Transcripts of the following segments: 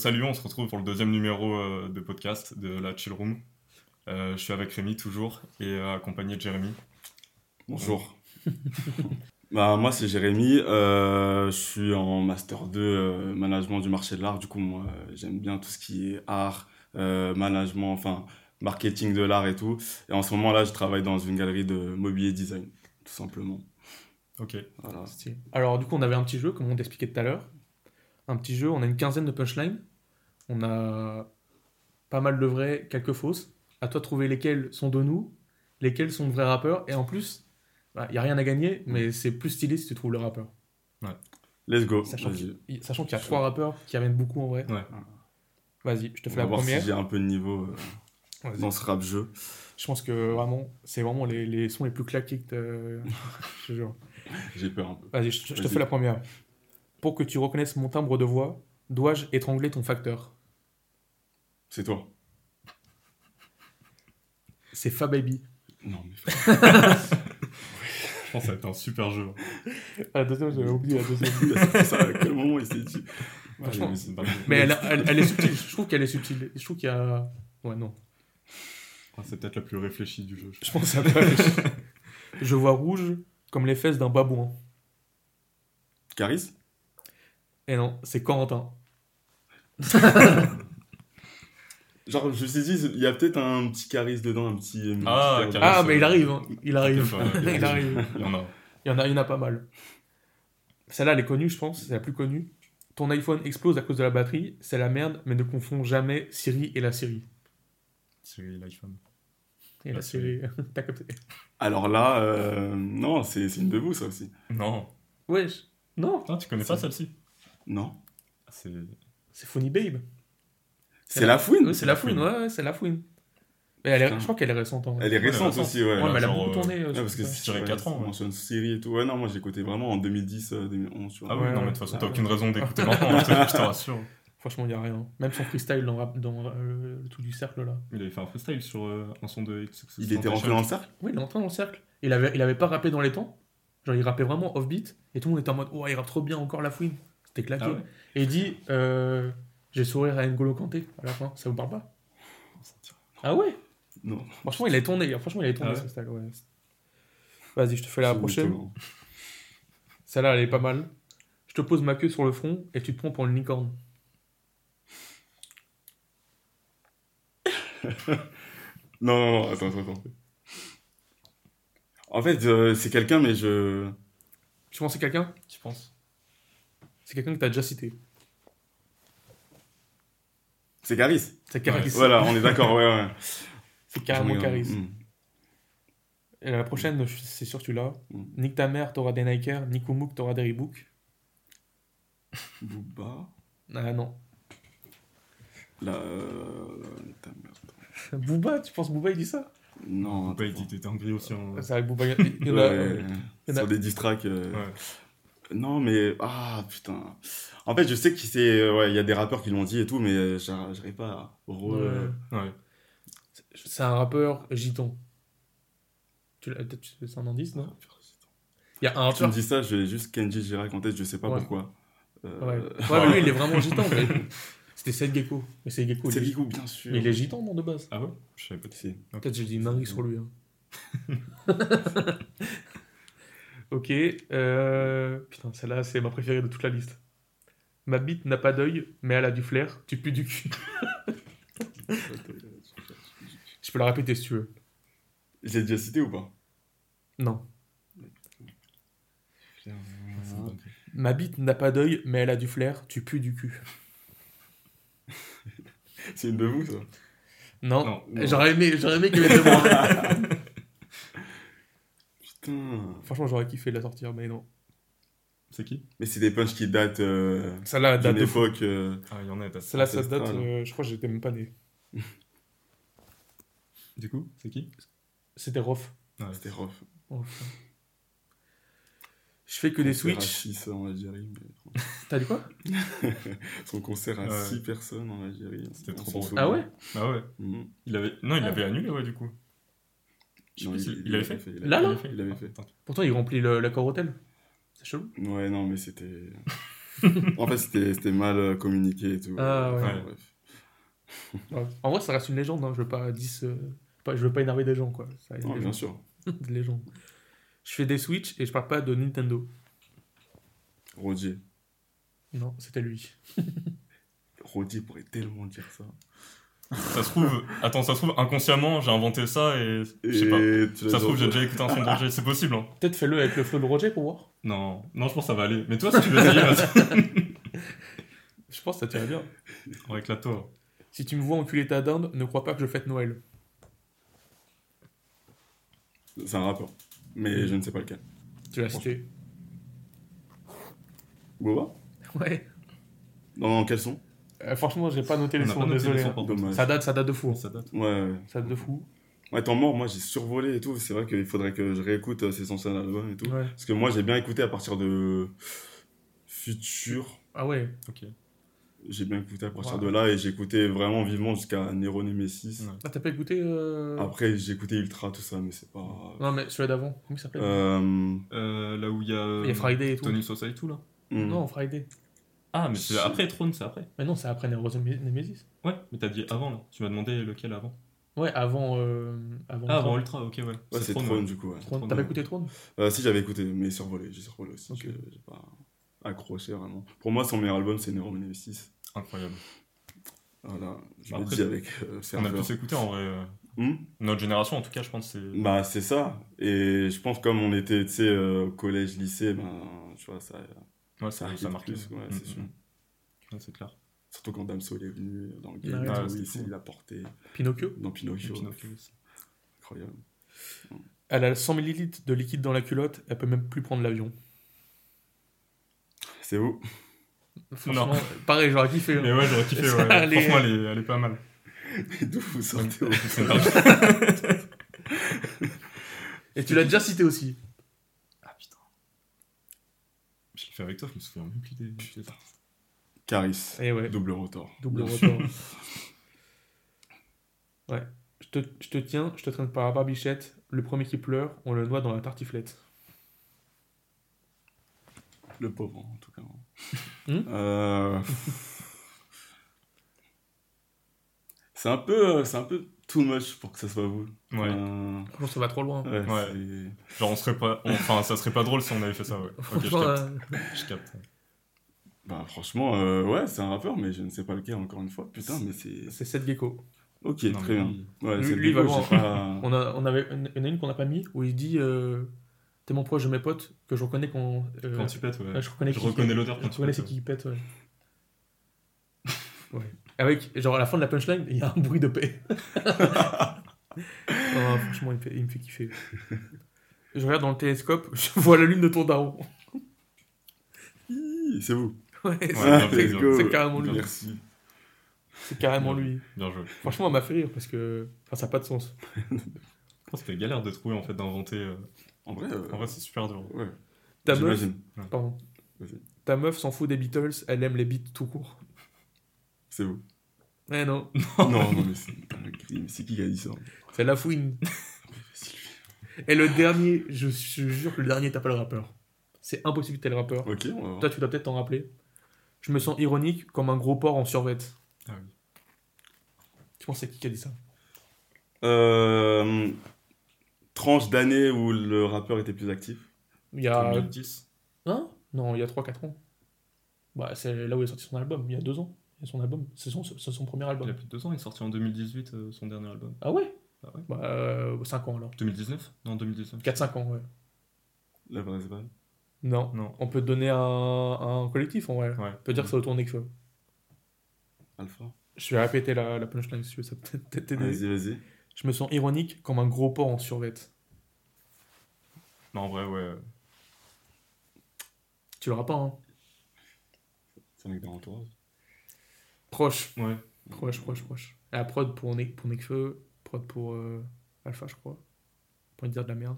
salut, on se retrouve pour le deuxième numéro euh, de podcast de la Chill Room. Euh, je suis avec Rémi toujours et euh, accompagné de Jérémy. Bonjour. bah, moi, c'est Jérémy. euh, je suis en Master 2 euh, Management du marché de l'art. Du coup, moi, j'aime bien tout ce qui est art, euh, management, enfin, marketing de l'art et tout. Et en ce moment-là, je travaille dans une galerie de mobilier design, tout simplement. Ok. Voilà. Alors, du coup, on avait un petit jeu, comme on t'expliquait tout à l'heure. Un petit jeu, on a une quinzaine de punchlines. On a pas mal de vrais, quelques fausses. À toi de trouver lesquelles sont de nous, lesquelles sont de vrais rappeurs. Et en plus, il n'y a rien à gagner, mais c'est plus stylé si tu trouves le rappeur. Let's go. Sachant qu'il y a trois rappeurs qui amènent beaucoup en vrai. Ouais. Vas-y, je te On fais va la voir première. si j'ai un peu de niveau euh, dans ce rap jeu. Je pense que vraiment, c'est vraiment les, les sons les plus claqués que je te jure. J'ai peur un peu. Vas-y, je, je te fais la première. Pour que tu reconnaisses mon timbre de voix, dois-je étrangler ton facteur? C'est toi. C'est Fa Baby. Non, mais Je pense que ça va être un super jeu. Ah, la deuxième, j'avais oublié la deuxième. c'est ça, à quel moment il s'est dit mais Mais elle, elle- elle est subtile, je trouve qu'elle est subtile. Je trouve qu'il y a. Ouais, non. ah, c'est peut-être la plus réfléchie du jeu. je Je pense que ça peut aller. Je vois rouge comme les fesses d'un babouin. Caris? Et non, c'est Corentin. Genre, je me suis dit, il y a peut-être un petit Caris dedans, un petit. un Ah, petit. Ah, mais il arrive, hein. il arrive. Il arrive. Il y en a. Il y en a, il y en a pas mal. Celle-là, elle est connue, je pense, c'est la plus connue. Ton iPhone explose à cause de la batterie, c'est la merde, mais ne confonds jamais Siri et la Siri. C'est l'iPhone. Et la La Siri, t'as capté. Alors là, euh, non, c'est c'est une de vous, ça aussi. Non. Wesh, non, Ah, tu connais pas celle-ci? Non C'est. c'est Funny Babe. C'est la fouine Ouais, c'est la fouine, ouais, ouais, c'est la fouine. Mais elle est- je crois qu'elle est récente. en vrai. Elle est récente aussi, ouais. Ouais, mais elle a genre, beaucoup euh, tourné. euh, parce que ça. si je dirais quatre ans, ouais. mentionne Siri et tout. Ouais, non, moi j'écoutais vraiment en 2010, euh, 2011, tu vois. Ah Ouais, non, mais de toute façon, t'as aucune raison d'écouter maintenant, je te rassure. Franchement, il n'y a rien. Même son freestyle dans, dans euh, le tout du cercle là. Il avait fait un freestyle sur euh, un son de XXX. Il était rentré dans le cercle? Oui, il est entré dans le cercle. Il avait, il avait pas rappé dans les temps. Genre, il rappait vraiment off-beat. Et tout le monde était en mode, oh, il rappe trop bien, encore la fouine. C'était claqué. Ah ouais Et il dit, euh, j'ai sourire à N'Golo Kanté à la fin. Ça vous parle pas Ah ouais Non. Franchement, il est tourné. Franchement, il est tourné Ah ouais ce style. ouais. Vas-y, je te fais la prochaine. Celle-là, elle est pas mal. Je te pose ma queue sur le front et tu te prends pour une licorne. Non, non, non, attends, attends, attends. En fait, euh, c'est quelqu'un, mais je. Tu penses que c'est quelqu'un? Tu penses C'est quelqu'un que t'as déjà cité. C'est Caris. C'est Caris. Voilà, on est d'accord, ouais, ouais. C'est carrément. Caris. Mm. Et la prochaine, c'est sûr tu l'as. Mm. Nique ta mère, t'auras des Nikers. Nique Oumouk, t'auras des Reebok. Booba. Ah non. La. euh, ta merde. Booba, tu penses Booba il dit ça? Non. Bah, il dit t'étais en gris aussi. hein. C'est avec Booba. Il y en a- Ouais, il y en a- Sur des diss tracks, euh, Ouais. Non, mais. Ah, putain. En fait, je sais qu'il euh, Ouais, il y a des rappeurs qui l'ont dit et tout, mais euh, j'arrive pas à. re- Ouais. Ouais. C'est un rappeur gitan. Tu l'as- tu- C'est un indice, non? Il y a un Tu me rappeur. dis ça, j'ai juste Kenji Girac en tête, je sais pas Ouais. pourquoi. Euh, Ouais, ouais mais lui il est vraiment gitan. mais- C'était Seth Gecko. Mais c'est Gecko. Gikou, bien sûr. Mais il est gitan, non, de base Ah ouais? Je savais pas. Si. Peut-être j'ai dit une dinguerie sur lui. hein. ok. euh, Putain, celle-là, c'est ma préférée de toute la liste. Ma bite n'a pas d'œil, mais elle a du flair. Tu pues du cul. Je peux la répéter si tu veux. J'ai déjà cité ou pas? Non. Ma bite n'a pas d'œil, mais elle a du flair. Tu pues du cul. C'est une de vous, ça? Non. Non. Non. J'aurais aimé, j'aurais aimé qu'il y ait de moi. Putain. Franchement, j'aurais kiffé la sortir, mais non. C'est qui? Mais c'est des punchs qui datent euh, Celle-là, date d'une de fou. époque. euh, Ah, il y en a, t'as Celle-là, ça date. euh, je crois que j'étais même pas né. Du coup, c'est qui? C'était Rof. Ouais. C'était. Rof. Je fais que des à six en Algérie. mais- T'as dit quoi? Son concert à Ouais. 6 personnes en Algérie. C'était trop drôle. Ah ouais? Ah ouais. Mhm. Il avait... Non, il Ah. avait annulé, ouais, du coup. Je sais Non, plus s'il- il avait fait il Là, là fait, Il avait fait. Attends. Pourtant, il remplit le- l'accord hôtel. C'est chelou. Ouais, non, mais c'était. En fait, c'était c'était mal euh, communiqué et tout. Ah, ouais. Enfin, bref. Ouais. En vrai, ça reste une légende. Hein. Je veux pas, 10, euh, pas, je veux pas énerver des gens, quoi. Ça Non, bien sûr. Une légende. Je fais des Switch et je parle pas de Nintendo. Rodier. Non, c'était lui. Rodier pourrait tellement dire ça. Ça se trouve, attends, ça se trouve, inconsciemment, j'ai inventé ça et. Je sais pas. Ça se trouve, j'ai déjà écouté un son de Roger, c'est possible, hein. Peut-être fais-le avec le flow de Roger pour voir. Non, non, je pense que ça va aller. Mais toi, si tu veux essayer, vas-y. Je pense que ça tirait bien. On éclate-toi. Si tu me vois enculer ta dinde, ne crois pas que je fête Noël. C'est un rappeur. Mais je ne sais pas lequel. Tu l'as cité. Boba? Ouais. Dans quel son? Euh, franchement, j'ai pas noté les sons, pas noté les désolé. sons, hein. Ça date, ça date de fou. Ça date. Ouais, ouais. Ça date de fou. Ouais, tant mort, moi j'ai survolé et tout. C'est vrai qu'il faudrait que je réécoute euh, ses anciens albums et tout. Ouais. Parce que moi j'ai bien écouté à partir de Future. Ah ouais. Ok. J'ai bien écouté à partir de là et j'ai écouté vraiment vivement jusqu'à Nero Nemesis. Ouais. Ah, t'as pas écouté euh... Après j'ai écouté Ultra, tout ça, mais c'est pas. Non, mais celui d'avant. Comment il s'appelle? Euh... Euh, là où il y a. Il y a Friday et tout. Tony Sosa et tout, là. hmm. Non, Friday. Ah, mais c'est après Throne, c'est après. Mais non, c'est après Nemesis. Ouais, mais t'as dit avant, là. Tu m'as demandé lequel avant. Ouais, avant. Euh... avant Ah, avant Ultra. Ok, ouais. Ouais, c'est Throne, Throne ouais. du coup. Ouais. T'as pas écouté Throne? Euh, si j'avais écouté, mais survolé, j'ai survolé aussi. Ok. J'ai pas accroché vraiment. Pour moi, son meilleur album c'est Nero Nemesis. Incroyable. Voilà, je l'ai dit avec euh, On a tous écouté en vrai. euh, Hmm? Notre génération, en tout cas, je pense, c'est. Bah c'est ça. Et je pense comme on était, tu sais, euh, au collège, lycée, ben, tu vois, ça, Ouais, ça ça, marque. plus, ouais, c'est sûr. Ouais, c'est clair. surtout quand Damso est venu dans le Ah game, tout, c'était il fou. s'est- il a porté Pinocchio. dans Pinocchio. Pinocchio. Incroyable. Elle a 100 ml de liquide dans la culotte, elle peut même plus prendre l'avion. C'est où Franchement, pareil, j'aurais kiffé. hein. Mais ouais, j'aurais kiffé, ouais. allait. Franchement, elle est, elle est pas mal. D'où vous sortez au. Et tu l'as déjà cité aussi. Ah putain. Je l'ai fait avec toi, je me souviens même plus des. des artistes. Caris, Et ouais, double rotor. double retour. ouais. Je te, je te tiens, je te traîne par la barbichette. Le premier qui pleure, on le noie dans la tartiflette. Le pauvre, en tout cas. Hmm Euh, c'est un peu, c'est un peu too much pour que ça soit vous. Ouais. Euh, Franchement, ça va trop loin. ouais, Ouais. c'est- Genre, on serait pas. Enfin, ça serait pas drôle si on avait fait ça, ouais. Ok, je Franchement, capte. euh, Je capte. Bah franchement, euh, ouais, c'est un rappeur, mais je ne sais pas lequel encore une fois. Putain, mais c'est. c'est Seth Gecko. Ok, Non, très bien. Ouais, Lui- c'est lui, le va pas- On, a, on avait une, une qu'on n'a pas mis où il dit euh, tellement proche de mes potes que je reconnais qu'on. euh, Quand tu pètes, ouais. ouais, je reconnais, Je qui- reconnais l'odeur Je quand tu reconnais pètes, c'est ouais. qui qui pète, ouais. ouais. Avec, genre, à la fin de la punchline, il y a un bruit de paix. Oh, franchement, il me, fait, il me fait kiffer. Je regarde dans le télescope, je vois la lune de ton daron. C'est vous. Ouais, c'est- carrément lui. Merci. C'est carrément lui. Bien joué. Franchement, elle m'a fait rire parce que enfin, ça n'a pas de sens. Je pense que c'était galère de trouver, en fait, d'inventer. euh, En vrai, euh, En vrai, c'est super dur. ouais. Ta meuf, J'imagine. pardon. Vas-y. Ta meuf s'en fout des Beatles, elle aime les beats tout court. C'est vous. Eh non, non, non, mais c'est. Mais c'est qui qui a dit ça c'est la fouine. Et le dernier, je, je jure que le dernier, t'as pas le rappeur. C'est impossible que t'aies le rappeur. Ok, on va voir. Toi, tu dois peut-être t'en rappeler. Je me sens ironique comme un gros porc en survette. Ah oui. Tu penses c'est qui qui a dit ça? Euh, tranche d'année où le rappeur était plus actif. Il y a. 2010. Hein? Non, il y a 3-4 ans. Bah, c'est là où il a sorti son album, il y a 2 ans. A son album. C'est son, c'est son premier Il a album. plus de deux ans, il est sorti en 2018, euh, son dernier album. Ah ouais? Ah ouais Bah, euh, 5 ans alors. 2019 Non, 2019. 4-5 ans, ouais. La vraie balle. Non. Non. On peut te donner un, un collectif en vrai. Ouais. On peut dire que ça autour Nekfeu. Alpha. Je vais répéter la, la punchline si tu veux, ça peut peut-être t'aider. Vas-y, vas-y. Je me sens ironique comme un gros porc en survette. Non, en vrai, ouais. Tu l'auras pas, hein C'est un mec dans l'entourage. Proche. Ouais. Proche, proche, proche. Et la prod pour, Ne- pour Nekfeu, prod pour euh, Alpha, je crois. Pour dire de la merde.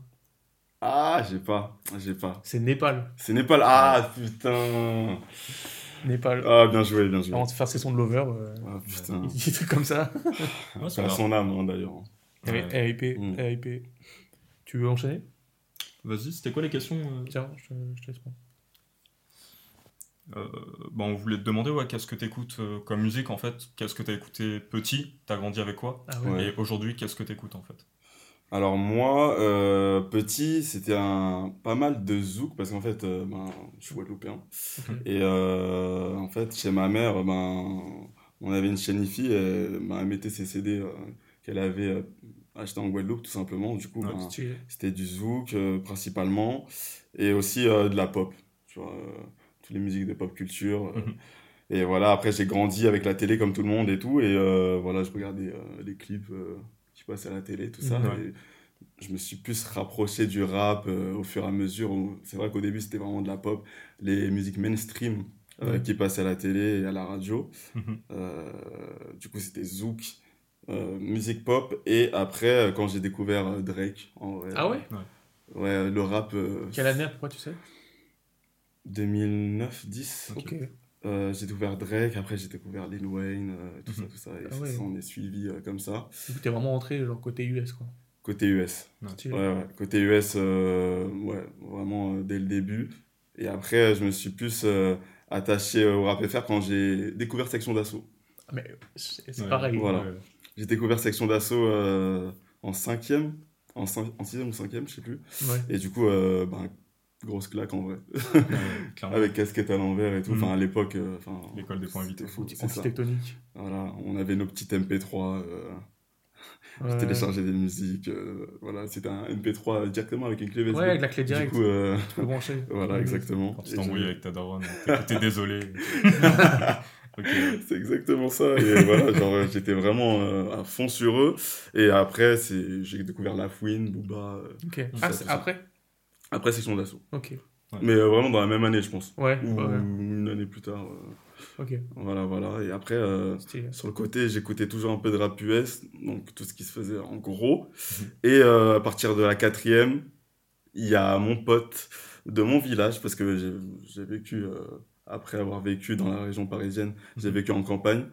Ah, j'ai pas. J'ai pas. C'est Népal. C'est Népal. Ah, putain. Népal. Ah, bien joué, bien joué. Avant de faire ses sons de Lover, euh, Ah, putain. il dit des trucs comme ça. Ouais, C'est à son âme, hein, d'ailleurs. Ouais. RIP, Mm. RIP. Tu veux enchaîner? Vas-y, c'était quoi les questions euh? Tiens, je te, je te laisse prendre. Euh, bon, on voulait te demander, ouais, qu'est-ce que tu écoutes comme musique en fait? Qu'est-ce que tu as écouté petit? T'as grandi avec quoi? Ah ouais. Et aujourd'hui, qu'est-ce que tu écoutes en fait? Alors moi, euh, petit, c'était un pas mal de zouk parce qu'en fait, euh, ben, je suis guadeloupéen. Ok. Et euh, en fait, chez ma mère, ben, on avait une chaîne IFI, et, ben, elle mettait ses CD euh, qu'elle avait euh, acheté en Guadeloupe tout simplement. Du coup, Ouais, ben, c'était du zouk euh, principalement et aussi euh, de la pop. Tu vois, euh, les musiques de pop culture. Mhm. Et voilà, après j'ai grandi avec la télé comme tout le monde et tout. Et euh, voilà, je regardais euh, les clips euh, qui passaient à la télé, tout ça. Mhm. Ouais. Et je me suis plus rapproché du rap au fur et à mesure. où- C'est vrai qu'au début c'était vraiment de la pop, les musiques mainstream Ouais. qui passaient à la télé et à la radio. Mhm. Du coup, c'était Zouk, musique pop. Et après, quand j'ai découvert Drake, en vrai, Ah ouais? Ouais, le rap Quelle année, pourquoi tu sais? 2009-10. Ok. Euh, j'ai découvert Drake, après j'ai découvert Lil Wayne, euh, tout ça, Mhm. tout ça. Et Ah ça ouais. s'en est suivi euh, comme ça. Du coup, t'es vraiment rentré genre côté US, quoi. Côté US. Ouais, ouais. Côté US, euh, ouais, vraiment euh, dès le début. Et après, je me suis plus euh, attaché au rap FR quand j'ai découvert Section d'Assaut. Ah, Mais c'est pareil. Voilà. Ouais. J'ai découvert Section d'Assaut euh, en cinquième, en, cin- en sixième ou cinquième, je sais plus. Ouais. Et du coup, euh, ben, grosse claque en vrai. Ouais. Avec casquette à l'envers et tout. Enfin, à l'époque, euh, enfin, L'école des points vitaux. Anti-tectonique. Voilà, on avait nos petites MP3, euh, je Ouais. téléchargeais des musiques, euh, voilà, c'était un MP3 directement avec une clé USB. Ouais, avec la clé du directe. coup, euh, Tu peux brancher. voilà, exactement. Quand tu t'embrouilles avec ta daronne, t'es désolé. ok. C'est exactement ça. Et voilà, genre, euh, j'étais vraiment euh, à fond sur eux. Et après, c'est, j'ai découvert La Fouine, Booba. Ok. Ça, Ah, c'est c'est ça. après? Après, Section d'Assaut. Ok. Mais euh, vraiment dans la même année, je pense. Ouais, Ou ouais, une année plus tard. euh, Ok. voilà, voilà. Et après, euh. Sur le côté, j'écoutais toujours un peu de rap US, donc tout ce qui se faisait en gros. Mhm. Et à partir de la quatrième, il y a mon pote de mon village, parce que j'ai vécu, après avoir vécu dans la région parisienne, j'ai Mhm. vécu en campagne.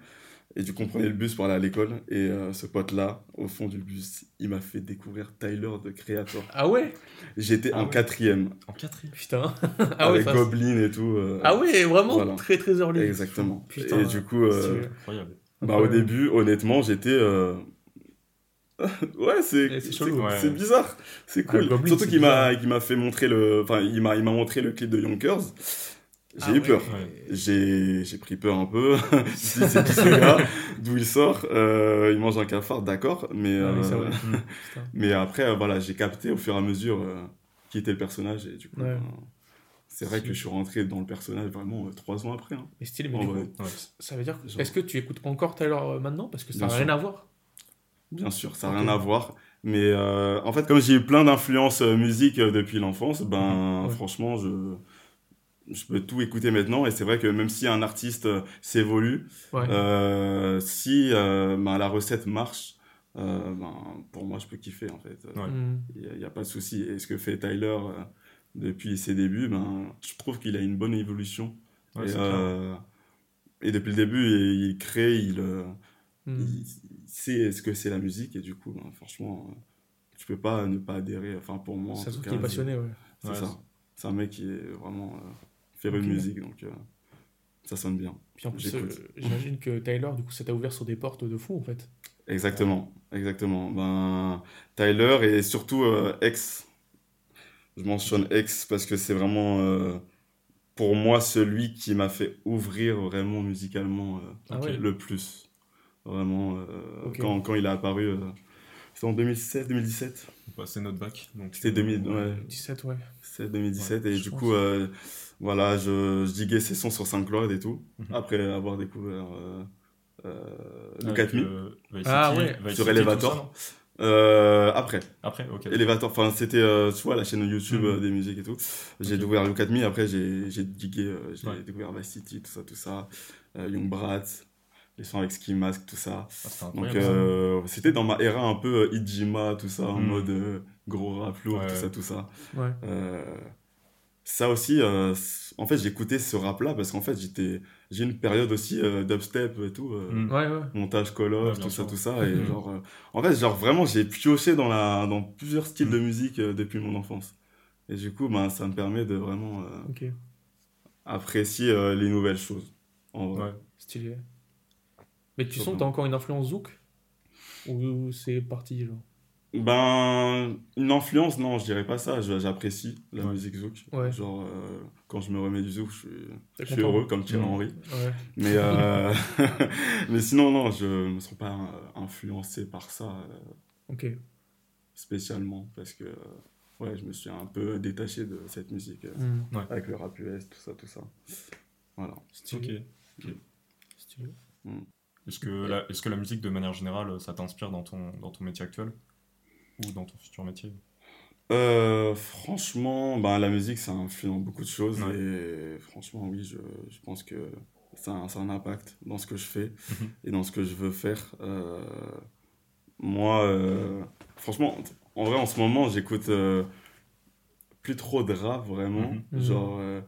Et du coup, on prenait le bus pour aller à l'école. Et euh, ce pote-là, au fond du bus, il m'a fait découvrir Tyler de Creator. Ah ouais? J'étais Ah en ouais. quatrième, En quatrième. Putain. ah ouais, avec ça- Goblin et tout. euh, Ah ouais, vraiment Voilà. très très early. Exactement. Putain. et du coup, euh. Incroyable. Bah, au début, honnêtement, j'étais. ouais, c'est. Ouais. bizarre. C'est cool. Ah, Goblin, Surtout qu'il m'a fait montrer le. Enfin, il m'a montré le clip de Yonkers. J'ai Ah eu ouais. peur. Ouais. J'ai j'ai pris peur un peu. C'est qui ce gars D'où il sort Euh, Il mange un cafard, d'accord. Mais, Ah oui, euh. Mm. Putain. mais après, euh, voilà, j'ai capté au fur et à mesure euh, qui était le personnage. Et du coup, Ouais. euh, c'est vrai que je suis rentré dans le personnage vraiment euh, trois ans après. hein. Mais stylé, mais du coup, Ouais. ça veut dire que. Genre. Est-ce que tu écoutes encore Tyler euh, maintenant? Parce que ça n'a Bien rien sûr. à voir. Bien sûr, ça n'a rien à voir. Mais euh, en fait, comme j'ai eu plein d'influences euh, musique euh, depuis l'enfance, ben Ouais. franchement, je, je peux tout écouter maintenant. Et c'est vrai que même si un artiste euh, s'évolue, Ouais. euh, si euh, ben, la recette marche, euh, ben, pour moi, je peux kiffer en fait. Ouais. Hmm. Il n'y a, pas de souci. Et ce que fait Tyler euh, depuis ses débuts, ben, je trouve qu'il a une bonne évolution. Ouais, et, euh, depuis le début, il, il crée, il, Hmm. il, sait ce que c'est la musique et du coup ben, franchement tu peux pas ne pas adhérer enfin pour moi Ça tout cas, qu'il est passionné, ouais. c'est Ouais, ça c'est un mec qui est vraiment euh, féru de Ok. musique donc euh, ça sonne bien Puis en plus, euh, j'imagine que Tyler, du coup, ça t'a ouvert sur des portes de fou, en fait. exactement exactement ben Tyler et surtout euh, X je mentionne X parce que c'est vraiment euh, pour moi celui qui m'a fait ouvrir vraiment musicalement euh, Ah ouais le plus vraiment euh, quand, quand il est apparu euh, c'était en 2016 2017 Bah, c'est notre bac. donc, C'était 2000, ouais. 17, ouais. C'est 2017 Ouais, et du pense. coup euh, voilà je, je diguais ses sons sur SoundCloud et tout Mhm. après avoir découvert euh, euh, euh, Vice Ah City, ouais. Vice Sur City, Elevator. Euh, après Après, ok. Elevator enfin c'était euh, tu vois la chaîne YouTube Mhm. euh, des musiques et tout j'ai Ok. découvert Look at Me après j'ai j'ai digué euh, j'ai Ouais. découvert Vice City tout ça tout ça euh, Young Brat les sons avec Ski Mask tout ça Ah, c'était donc euh, c'était dans ma era un peu euh, Ijima tout ça en Mhm. mode euh, gros rap lourd Ouais. tout ça tout ça Ouais. Ça aussi, euh, en fait, j'écoutais ce rap-là parce qu'en fait, j'étais, j'ai une période aussi euh, dubstep et tout, euh, Mm. Ouais, ouais. montage Ouais, bien tout ça, tout ça. Et Mhm. genre, euh, en fait, genre vraiment, j'ai pioché dans la, dans plusieurs styles Mm. de musique euh, depuis mon enfance. Et du coup, ben, ça me permet de vraiment euh, Ok. apprécie euh, les nouvelles choses. En vrai. Ouais. Stylé. Mais tu sens t'as encore une influence zouk? Ou c'est parti, genre? Ben, une influence, non, je dirais pas ça. J'apprécie la Ouais. musique zouk. Ouais. Genre, euh, quand je me remets du zouk, je suis, je heureux, comme Thierry. Henry. Ouais. Mais, euh, mais sinon, non, je me sens pas euh, influencé par ça euh, Ok. spécialement. Parce que, ouais, je me suis un peu détaché de cette musique. euh, Hmm. avec le rap US, tout ça, tout ça. Voilà. Stylé. Ok. Stylé. Est-ce que, la, est-ce que la musique, de manière générale, ça t'inspire dans ton, dans ton métier actuel? Ou dans ton futur métier Euh, franchement, ben, la musique, ça influe dans beaucoup de choses. Ouais. Et franchement, oui, je, je pense que ça a, ça a un impact dans ce que je fais Mhm. et dans ce que je veux faire. Euh, moi, euh, franchement, en vrai, en ce moment, j'écoute euh, plus trop de rap, vraiment. Mhm. Genre, euh,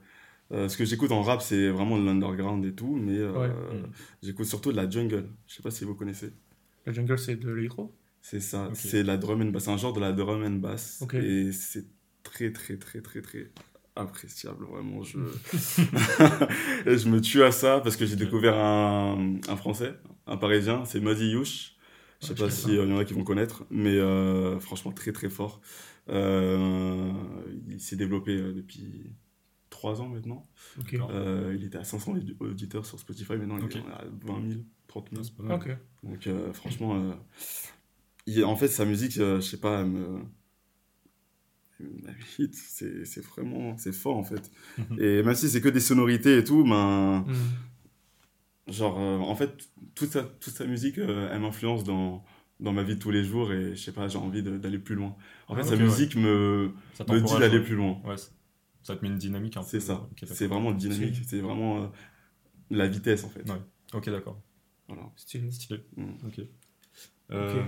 euh, ce que j'écoute en rap, c'est vraiment de l'underground et tout. Mais euh, Ouais. Mhm. j'écoute surtout de la jungle. Je sais pas si vous connaissez. La jungle, c'est de l'électro? C'est ça, c'est la drum and bass, c'est un genre de la drum and bass et c'est très très très très très appréciable vraiment. Je je me tue à ça parce que j'ai découvert un, un français, un parisien, c'est Muddy Youch. Je sais pas je si connais il y en a qui vont connaître, mais euh, franchement très très fort. Euh, il s'est développé euh, depuis 3 ans maintenant. Euh, il était à 500 audi- auditeurs sur Spotify, maintenant il est à 20 000, 30 000. Ah, c'est pas mal. Donc euh, franchement, euh, il- en fait sa musique, euh, je sais pas, elle me, elle me hit, c'est c'est vraiment, c'est fort en fait. Mhm. Et même si c'est que des sonorités et tout, ben, Hmm. genre, euh, en fait, toute sa, toute sa musique, euh, elle m'influence dans, dans ma vie de tous les jours et je sais pas, j'ai envie d'aller plus loin. En fait, Ah, sa ouais. musique me, Ça me dit d'aller ouais. plus loin. Ouais, ça te met une dynamique un peu. C'est ça, c'est vraiment dynamique, c'est vraiment euh, la vitesse en fait. Ouais. Ok, d'accord. Voilà. Stylé. Stylé. Mm. Ok. Euh,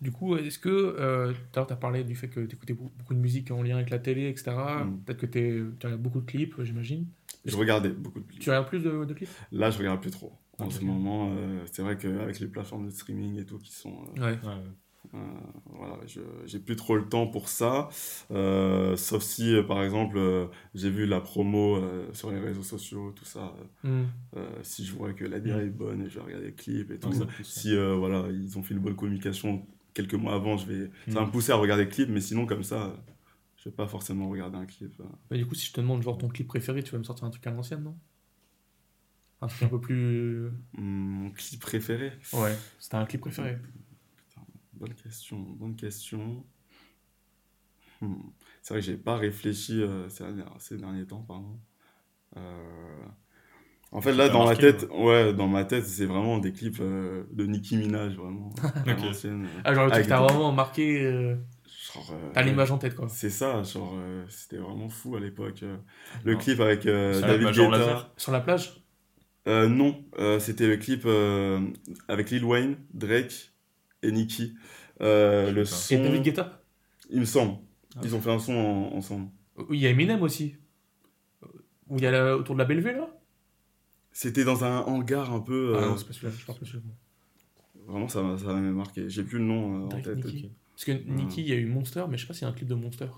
Du coup, est-ce que euh, tout à l'heure, tu as parlé du fait que tu écoutais beaucoup de musique en lien avec la télé, etc. Mm. Peut-être que t'es- tu regardes beaucoup de clips, j'imagine. Je regardais beaucoup de Tu regardes plus de, de clips? Là, je regarde plus trop. En ce moment, euh, c'est vrai qu'avec les plateformes de streaming et tout qui sont. euh, Ouais. ouais. Euh, voilà, je j'ai plus trop le temps pour ça. Euh, sauf si, euh, par exemple, euh, j'ai vu la promo euh, sur les réseaux sociaux, tout ça. Euh, si je vois que la DA est bonne et je vais regarder les clips et tout. Ça si euh, voilà, ils ont fait une bonne communication quelques mois avant, je vais, ça va Mm. me pousser à regarder le clip, mais sinon, comme ça, je vais pas forcément regarder un clip. euh. Bah, du coup, si je te demande genre ton clip préféré, tu vas me sortir un truc à l'ancienne, non? Un truc un peu plus. Mon clip préféré? Ouais. C'était un clip préféré. Bonne question, bonne question. Hmm. C'est vrai que j'ai pas réfléchi euh, ces, derniers, ces derniers temps, pardon. Euh, En fait, là, dans ma marqué, tête, ouais, dans ma tête, c'est vraiment des clips euh, de Nicki Minaj, vraiment. à Ok. l'ancienne, euh, Ah, genre le truc avec qui t'a des- vraiment marqué. T'as l'image en tête, quoi. C'est ça, genre, c'était vraiment fou à l'époque. Le clip avec David Guetta. Sur la plage? Non, c'était le clip avec Lil Wayne, Drake et Nicki. Euh, le son, Et David Guetta il me semble. Ah. Ils ont fait un son en- ensemble. Il y a Eminem aussi. Où il y a la- autour de la Bellevue, là? C'était dans un hangar un peu. Ah euh, non, c'est pas celui-là, je parle pas de celui-là. vraiment, ça m'a ça m'a marqué. J'ai plus le nom euh, en tête. Parce que Nicki, il y a eu Monster, mais je sais pas s'il y a un clip de Monster.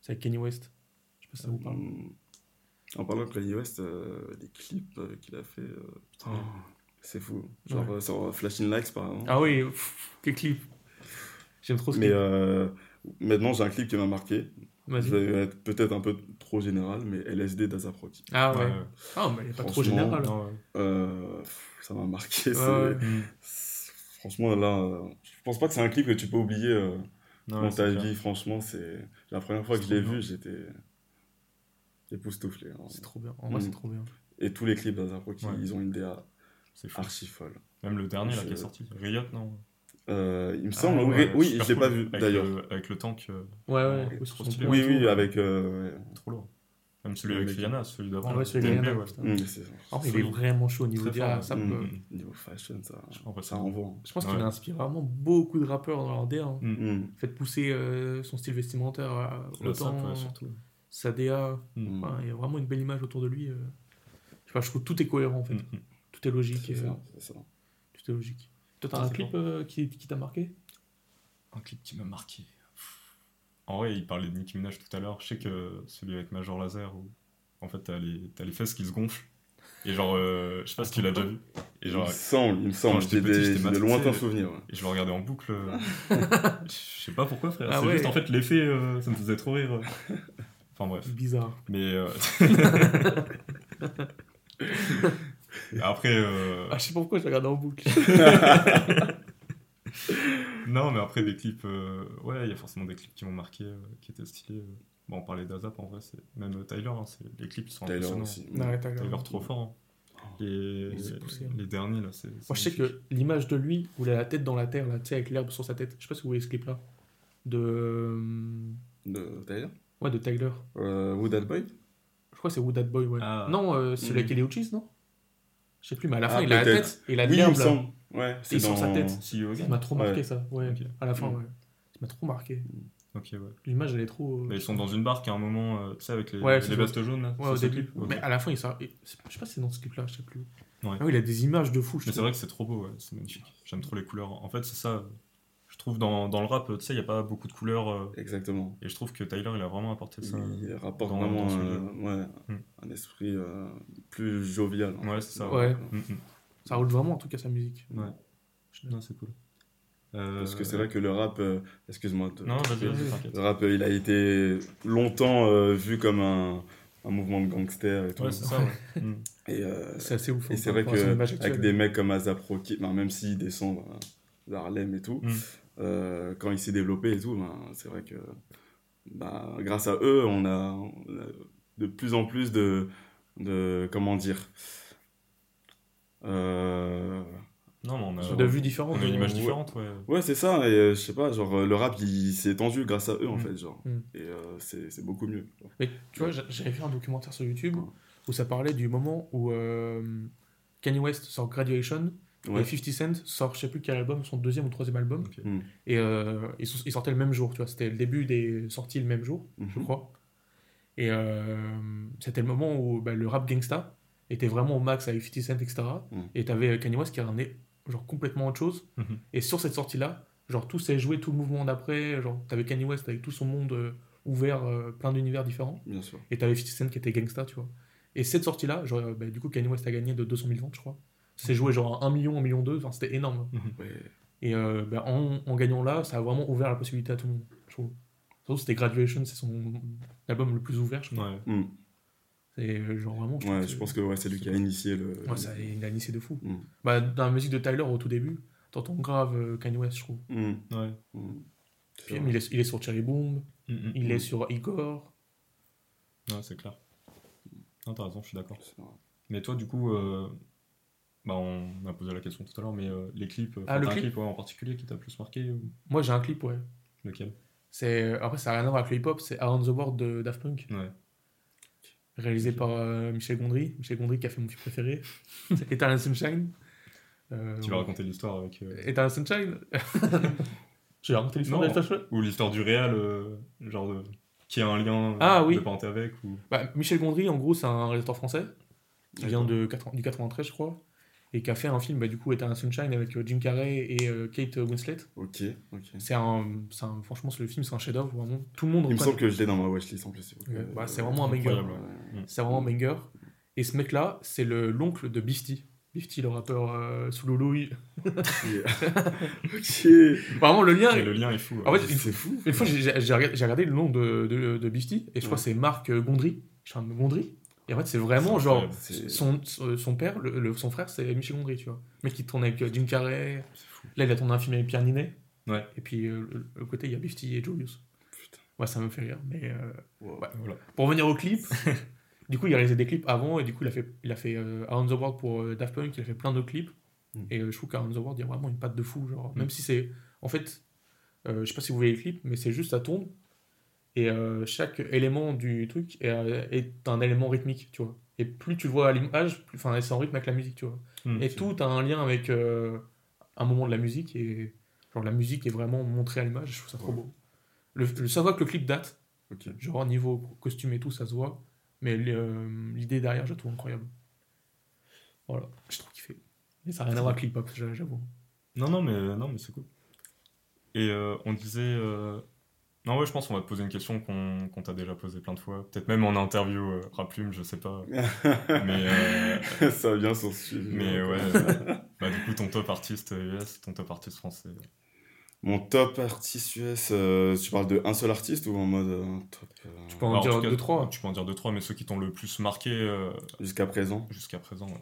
C'est avec Kanye West. Je sais pas si ça vous parle. Hum, En parlant de Kanye West, euh, les clips euh, qu'il a fait, euh, putain. C'est fou. Genre Ouais. euh, sur Flashing Lights par exemple. Ah oui, pff, quel clip J'aime trop ce Mais clip. euh, maintenant, j'ai un clip qui m'a marqué. Je Vas-y. vais être peut-être un peu trop général, mais LSD d'Azaproki. Ah ouais. Ouais. Ah, mais il est pas trop Franchement, général. Non, ouais. Euh, pff, ça m'a marqué. Ouais, c'est- ouais. Mm. c'est- Franchement, là, euh, je pense pas que c'est un clip que tu peux oublier euh, Non, dans ta c'est clair. vie. Franchement, c'est la première fois que C'est je l'ai vu, j'étais époustouflé. hein. C'est trop bien. En vrai, Mm. c'est trop bien. Et tous les clips d'Azaproki, Ouais. ils ont une DA C'est fou. archi folle. Même le dernier là Je- qui est sorti. Riot, non Euh, il me Ah, semble, oui, ouais, oui, je l'ai cool. pas vu Avec d'ailleurs. le- Avec le tank, euh, Ouais, ouais. Ouais, trop stylé. Oui, oui, avec. euh, trop lourd. Même celui avec Rihanna, celui d'avant. Ah ouais, celui avec Rihanna, ouais. Mm, Ah, il est vraiment chaud au niveau des ouais. ça Mm, mm, Niveau fashion, ça, En vrai, ça c'est- envoie. Je pense Ouais. qu'il inspire vraiment beaucoup de rappeurs dans leur DA. Hein. Mm. Mm, Fait pousser euh, son style vestimentaire à autant, ouais, surtout. sa DA. Enfin, il y a vraiment une belle image autour de lui. euh. Je sais pas, je trouve que tout est cohérent en fait. Tout est logique. c'est euh, ça. Tout est logique. Toi, t'as un clip bon. euh, qui, qui t'a marqué? Un clip qui m'a marqué. En vrai, il parlait de Nicki Minaj tout à l'heure. Je sais que celui avec Major Laser, où en fait, t'as les, fesses qui se gonflent. Et genre, euh, je sais pas si tu l'as déjà vu. Et Il genre, me semble, il me semble. J'ai petit, des, j'étais j'ai de matrixé. lointains souvenirs. ouais. et je le regardais en boucle. je sais pas pourquoi, frère. Ah c'est ouais. juste, en fait, l'effet, euh, ça me faisait trop rire. Enfin, bref. Bizarre. Mais. euh, après. euh, Ah, je sais pas pourquoi je regardais en boucle. Non, mais après des clips, euh, ouais, il y a forcément des clips qui m'ont marqué, euh, qui étaient stylés. euh. Bon, on parlait d'Azap en vrai, c'est même Tyler, hein, c'est... les clips sont Tyler impressionnants. aussi. Ouais, Tyler trop fort. hein. Les... Poussé, hein. les derniers là, c'est. c'est Moi, je sais que l'image de lui, où il a la tête dans la terre, là, tu sais, avec l'herbe sur sa tête, je sais pas si vous voyez ce clip-là, de. euh, De Tyler? Ouais, de Tyler. euh, Wood That Boy? Je crois que c'est Wood Boy, ouais. Ah. Non, euh, c'est Mhm. avec Elio Cheese, non? Je sais plus, mais à la fin, Ah, il a la tête et il a de Oui, il me semble. Ouais, c'est dans... sa tête. See you Ça m'a trop marqué, Ouais. ça. Ouais, Ok. à la fin, Mhm. ouais. Ça m'a trop marqué. Ok, ouais. L'image, elle est trop. euh, Mais ils sont dans une barque à un moment, euh, tu sais, avec les, Ouais, les c'est vestes jaunes là. Ouais, c'est au début. clip Ok. Mais à la fin, il sort. Je sais pas si c'est dans ce clip-là, je sais plus. Ouais. Ah oui, il a des images de fou, je Mais c'est vrai que c'est trop beau, ouais, c'est magnifique. J'aime trop les couleurs. En fait, c'est ça. Je trouve dans, dans le rap, tu sais, il n'y a pas beaucoup de couleurs. euh, Exactement. et je trouve que Tyler, il a vraiment apporté ça. Il rapporte dans- vraiment dans euh, ouais, Hmm. un esprit euh, plus jovial. Ouais, fait. c'est ça. Ouais. Mm, mm. Ça roule vraiment, en tout cas, sa musique. Ouais. Non, c'est cool. Euh, Parce que c'est vrai que le rap, euh, excuse-moi, de- Non, vas-y, vas-y, Euh, t'inquiète. le rap, euh, il a été longtemps euh, vu comme un, un mouvement de gangster et tout. Ouais, c'est ça, ouais. Et, euh, C'est assez ouf. et hein, c'est par vrai que avec des mecs comme Azap Rocky, ben, même s'il descend euh, d'Harlem et tout, Mm. Euh, quand il s'est développé et tout, ben, c'est vrai que ben, grâce à eux, on a, on a de plus en plus de, de comment dire, euh, Non, mais on a, De vues différentes. on a une image différente, ouais. Ouais, c'est ça, et euh, je sais pas, genre, le rap, il s'est étendu grâce à eux, en Mm. fait, genre. Mm. Et euh, c'est c'est beaucoup mieux. Mais tu vois, j'a- j'avais vu un documentaire sur YouTube Ouais. où ça parlait du moment où euh, Kanye West sort Graduation Ouais. et 50 Cent sort, je sais plus quel album, son deuxième ou troisième album. Ok. Mm. Et euh, ils, sont- ils sortaient le même jour, tu vois. C'était le début des sorties le même jour, je Mhm. crois. Et euh, c'était le moment où bah, le rap gangsta était vraiment au max avec 50 Cent, etc. Mm. Et t'avais Kanye West qui a ramené genre complètement autre chose. Mhm. Et sur cette sortie-là, genre tout s'est joué, tout le mouvement d'après. Genre t'avais Kanye West avec tout son monde euh, ouvert, euh, plein d'univers différents. Bien sûr. Et t'avais 50 Cent qui était gangsta, tu vois. Et cette sortie-là, genre, euh, bah, du coup, Kanye West a gagné de 200 000 ventes, je crois. C'est joué genre à 1 million, 1 million 2, enfin, c'était énorme. Ouais. Et euh, bah, en, en gagnant là, ça a vraiment ouvert la possibilité à tout le monde, je trouve. Surtout c'était Graduation, c'est son album le plus ouvert, je crois. Ouais. Mm. C'est euh, genre vraiment. trouve Ouais, je pense que ouais, c'est lui qui a initié le. Ouais, ça, il a initié de fou. Mm. Bah, dans la musique de Tyler au tout début, t'entends grave euh, Kanye West, je trouve. Mm. Ouais. Mm. Puis, il, est, il est sur Cherry Boom, Mm, mm. il est sur Igor. Ouais, c'est clair. Non, t'as raison, je suis d'accord. Mais toi, du coup, euh, bah, on a posé la question tout à l'heure, mais euh, les clips, euh, Ah, le clip clip ouais, en particulier qui t'a plus marqué ou? Moi, j'ai un clip, ouais. lequel? C'est, après, ça n'a rien à voir avec le hip-hop, c'est Around the World de Daft Punk. Ouais. réalisé par euh, Michel Gondry. Michel Gondry qui a fait mon film préféré, c'est Eternal Sunshine. Euh, Tu vas raconter l'histoire avec. euh, Eternal Sunshine Je vais raconter l'histoire Sunshine Ou l'histoire du réel, euh, genre de... qui a un lien euh, Ah, oui. de parenté avec ou... bah, Michel Gondry, en gros, c'est un réalisateur français qui vient de 80 du 93, je crois, et qui a fait un film, bah, du coup, Eternal Sunshine avec euh, Jim Carrey et euh, Kate Winslet. Ok, ok. C'est un, c'est un- franchement, c'est le film, c'est un chef-d'œuvre, vraiment. Tout le monde Il me semble que je l'ai dans ma watchlist en plus. Ouais, euh, bah, c'est vraiment un banger. ouais. C'est vraiment un banger. Et ce mec-là, c'est le l'oncle de Beastie. Beastie, le rappeur euh, sous ok. Vraiment, le lien. Et le lien est fou. En ouais. fait, une C'est fou. Une fois, j'ai regardé, le nom de, de, de Beastie, et je crois que c'est Marc Gondry. Je suis un Gondry. Et en fait, c'est vraiment genre. incroyable. Son, son son père, le, le- son frère, c'est Michel Gondry, tu vois. Le mec qui tourne avec euh, Jim Carrey. Là, il a tourné un film avec Pierre Ninet. Ouais. Et puis, euh, le, le côté, il y a Beastie et Julius. Putain. Ouais, ça me fait rire. Mais euh, Wow. Ouais. Voilà. pour revenir au clip, du coup, il a réalisé des clips avant, et du coup, il a fait, il a fait euh, Around the World pour euh, Daft Punk, il a fait plein d'autres clips. Mm. Et euh, je trouve qu'Around the World, il y a vraiment une patte de fou. Genre, Mm. Même si c'est. En fait, euh, je sais pas si vous voyez le clip, mais c'est juste ça tourne. Et euh, chaque élément du truc est, euh, est un élément rythmique, tu vois. Et plus tu le vois à l'image, plus enfin, c'est en rythme avec la musique, tu vois. Mm, Et tout a un lien avec euh, un moment de la musique. Et genre, la musique est vraiment montrée à l'image. Je trouve ça trop Ouais. beau. Le, le, ça voit que le clip date. Genre, niveau costume et tout, ça se voit. Mais l'idée derrière, je trouve incroyable. Voilà, je trouve kiffé. Mais ça n'a rien à voir avec l'hip-hop, j'a- j'avoue. Non, non, mais, non, mais c'est cool. Et euh, on disait. euh, Non, ouais, je pense qu'on va te poser une question qu'on qu'on t'a déjà posée plein de fois. Peut-être même en interview euh, Raplume, je sais pas. mais, euh, Ça vient sur ce sujet. mais ouais. bah, du coup, ton top artiste US, ton top artiste français. Mon top artiste US, euh, tu parles de un seul artiste ou en mode euh, top euh, Tu peux en Bah, dire tout cas, deux, trois. Tu peux en dire deux, trois, mais ceux qui t'ont le plus marqué euh, jusqu'à présent jusqu'à présent. ouais.